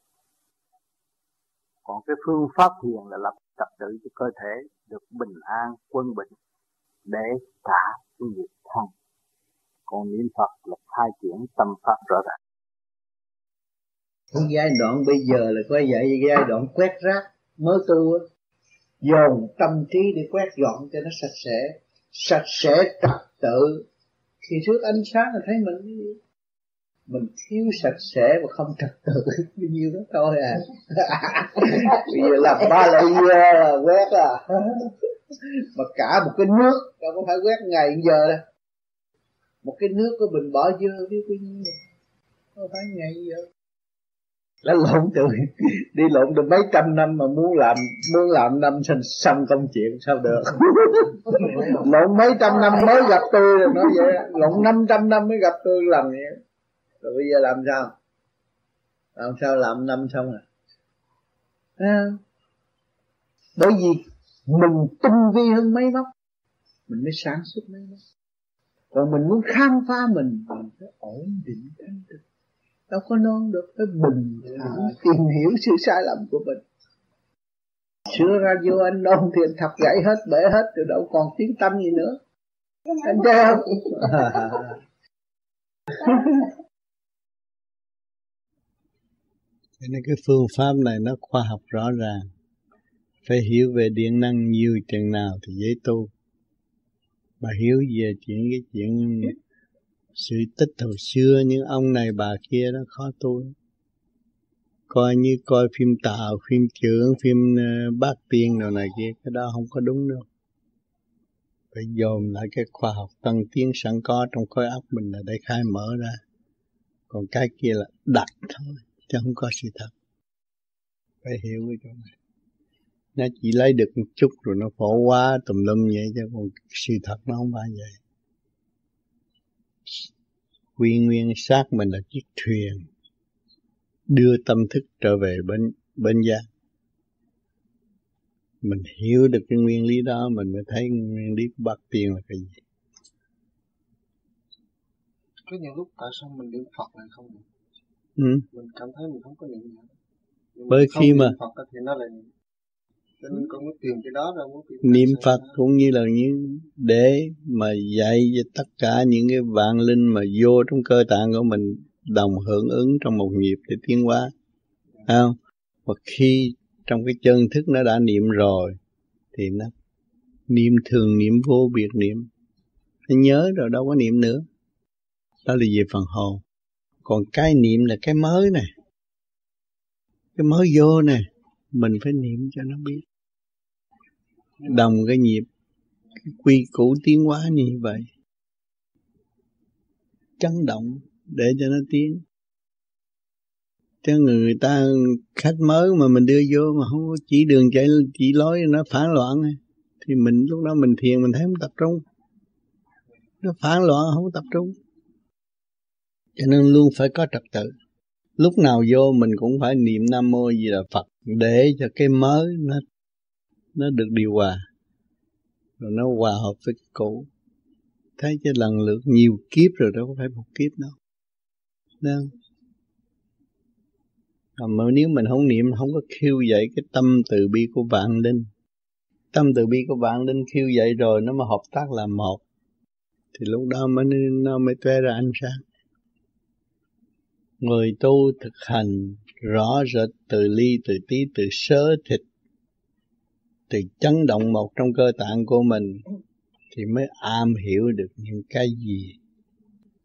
Còn cái phương pháp thiền là lập trật tự cho cơ thể được bình an, quân bình để trả cái nghiệp thân. Còn niệm phật là khai triển tâm pháp rõ ràng. Cái giai đoạn bây giờ là có vậy giai đoạn quét rác, mới tu dồn tâm trí để quét dọn cho nó sạch sẽ. Sạch sẽ trật tự. Thì trước ánh sáng là thấy mình mình thiếu sạch sẽ và không trật tự. Bao nhiêu đó thôi à. Bây giờ làm ba lần là quét à. mà cả một cái nước đâu có phải quét ngày giờ đâu một cái nước của mình bỏ dơ biết bao nhiêu không phải ngày giờ. Đã lộn từ đi lộn được mấy trăm năm mà muốn làm muốn làm năm xong xong công chuyện sao được? Lộn mấy trăm năm mới gặp tôi rồi nói vậy. Lộn năm trăm năm mới gặp tôi làm vậy. Rồi bây giờ làm sao? Làm sao làm năm xong à, à bởi vì mình tinh vi hơn mấy móc mình mới sáng suốt mấy móc còn mình muốn khám phá mình mình phải ổn định thanh tịnh đâu có non được, phải bình thản, tìm hiểu sự sai lầm của mình. Sửa vô anh non thì anh thọc gãy hết, bể hết, rồi đâu còn tiếng tâm gì nữa. Anh thấy không? Cho nên cái phương pháp này nó khoa học rõ ràng phải hiểu về điện năng nhiều chừng nào thì dễ tu. Bà hiểu về chuyện cái chuyện sự tích hồi xưa những ông này bà kia đó khó tu coi như coi phim tạo phim trưởng, phim bác bát tiên đồ này kia, cái đó không có đúng đâu. Phải dồn lại cái khoa học tân tiến sẵn có trong khối óc mình là để khai mở ra. Còn cái kia là đặt thôi, chứ không có sự thật. Phải hiểu cái chỗ này nó chỉ lấy được một chút rồi nó phổ quá tùm lum vậy chứ còn sự thật nó không phải vậy. Quy nguyên xác mình là chiếc thuyền đưa tâm thức trở về bên bên giác mình hiểu được cái nguyên lý đó mình mới thấy nguyên lý của bát tiên là cái gì. Có những lúc tại sao mình niệm Phật lại không được? Ừ. mình cảm thấy mình không có niệm bởi khi mà Phật thì nó là cho nên con mới tìm cái đó ra muốn niệm Phật cũng như là như để mà dạy cho tất cả những cái vạn linh mà vô trong cơ tạng của mình đồng hưởng ứng trong một nhịp để tiến hóa. Không? Và khi trong cái chân thức nó đã niệm rồi thì nó niệm thường niệm vô biệt niệm. Nó nhớ rồi đâu có niệm nữa. Đó là về phần hồn. Còn cái niệm là cái mới này cái mới vô này mình phải niệm cho nó biết đồng cái nhịp, cái quy củ tiến hóa như vậy. Chấn động để cho nó tiến. Cho người ta khách mới mà mình đưa vô mà không có chỉ đường chạy, chỉ lối nó phản loạn thì mình lúc đó mình thiền mình thấy không tập trung. Nó phản loạn không tập trung. Cho nên luôn phải có trật tự. Lúc nào vô mình cũng phải niệm nam mô gì là phật để cho cái mới nó nó được điều hòa. Rồi nó hòa hợp với cũ thấy cái lần lượt nhiều kiếp rồi, đâu có phải một kiếp đâu. Đâu mà nếu mình không niệm, không có khiêu dậy cái tâm từ bi của vạn linh. Tâm từ bi của vạn linh khiêu dậy rồi, nó mà hợp tác làm một. Thì lúc đó mới nó mới tué ra ánh sáng. Người tu thực hành rõ rệt từ ly, từ tí, từ sớ, thịt từ chấn động một trong cơ tạng của mình thì mới am hiểu được những cái gì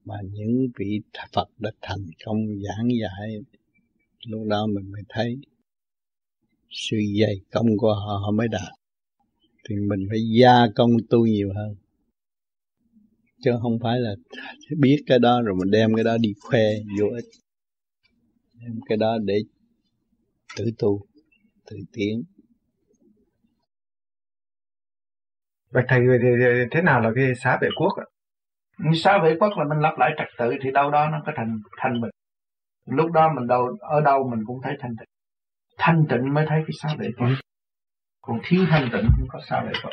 mà những vị Phật đã thành công giảng dạy. Lúc đó mình mới thấy sự dày công của họ họ mới đạt. Thì mình phải gia công tu nhiều hơn. Chứ không phải là biết cái đó rồi mình đem cái đó đi khoe vô ích. Đem cái đó để tự tu, tự tiến. Vậy thầy thế nào là cái xá vệ quốc ạ? Xá vệ quốc là mình lặp lại trật tự thì đâu đó nó có thành thanh bình. Lúc đó mình đâu ở đâu mình cũng thấy thanh tịnh. Thanh tịnh mới thấy cái xá vệ quốc. Còn thiếu thanh tịnh không có xá vệ quốc.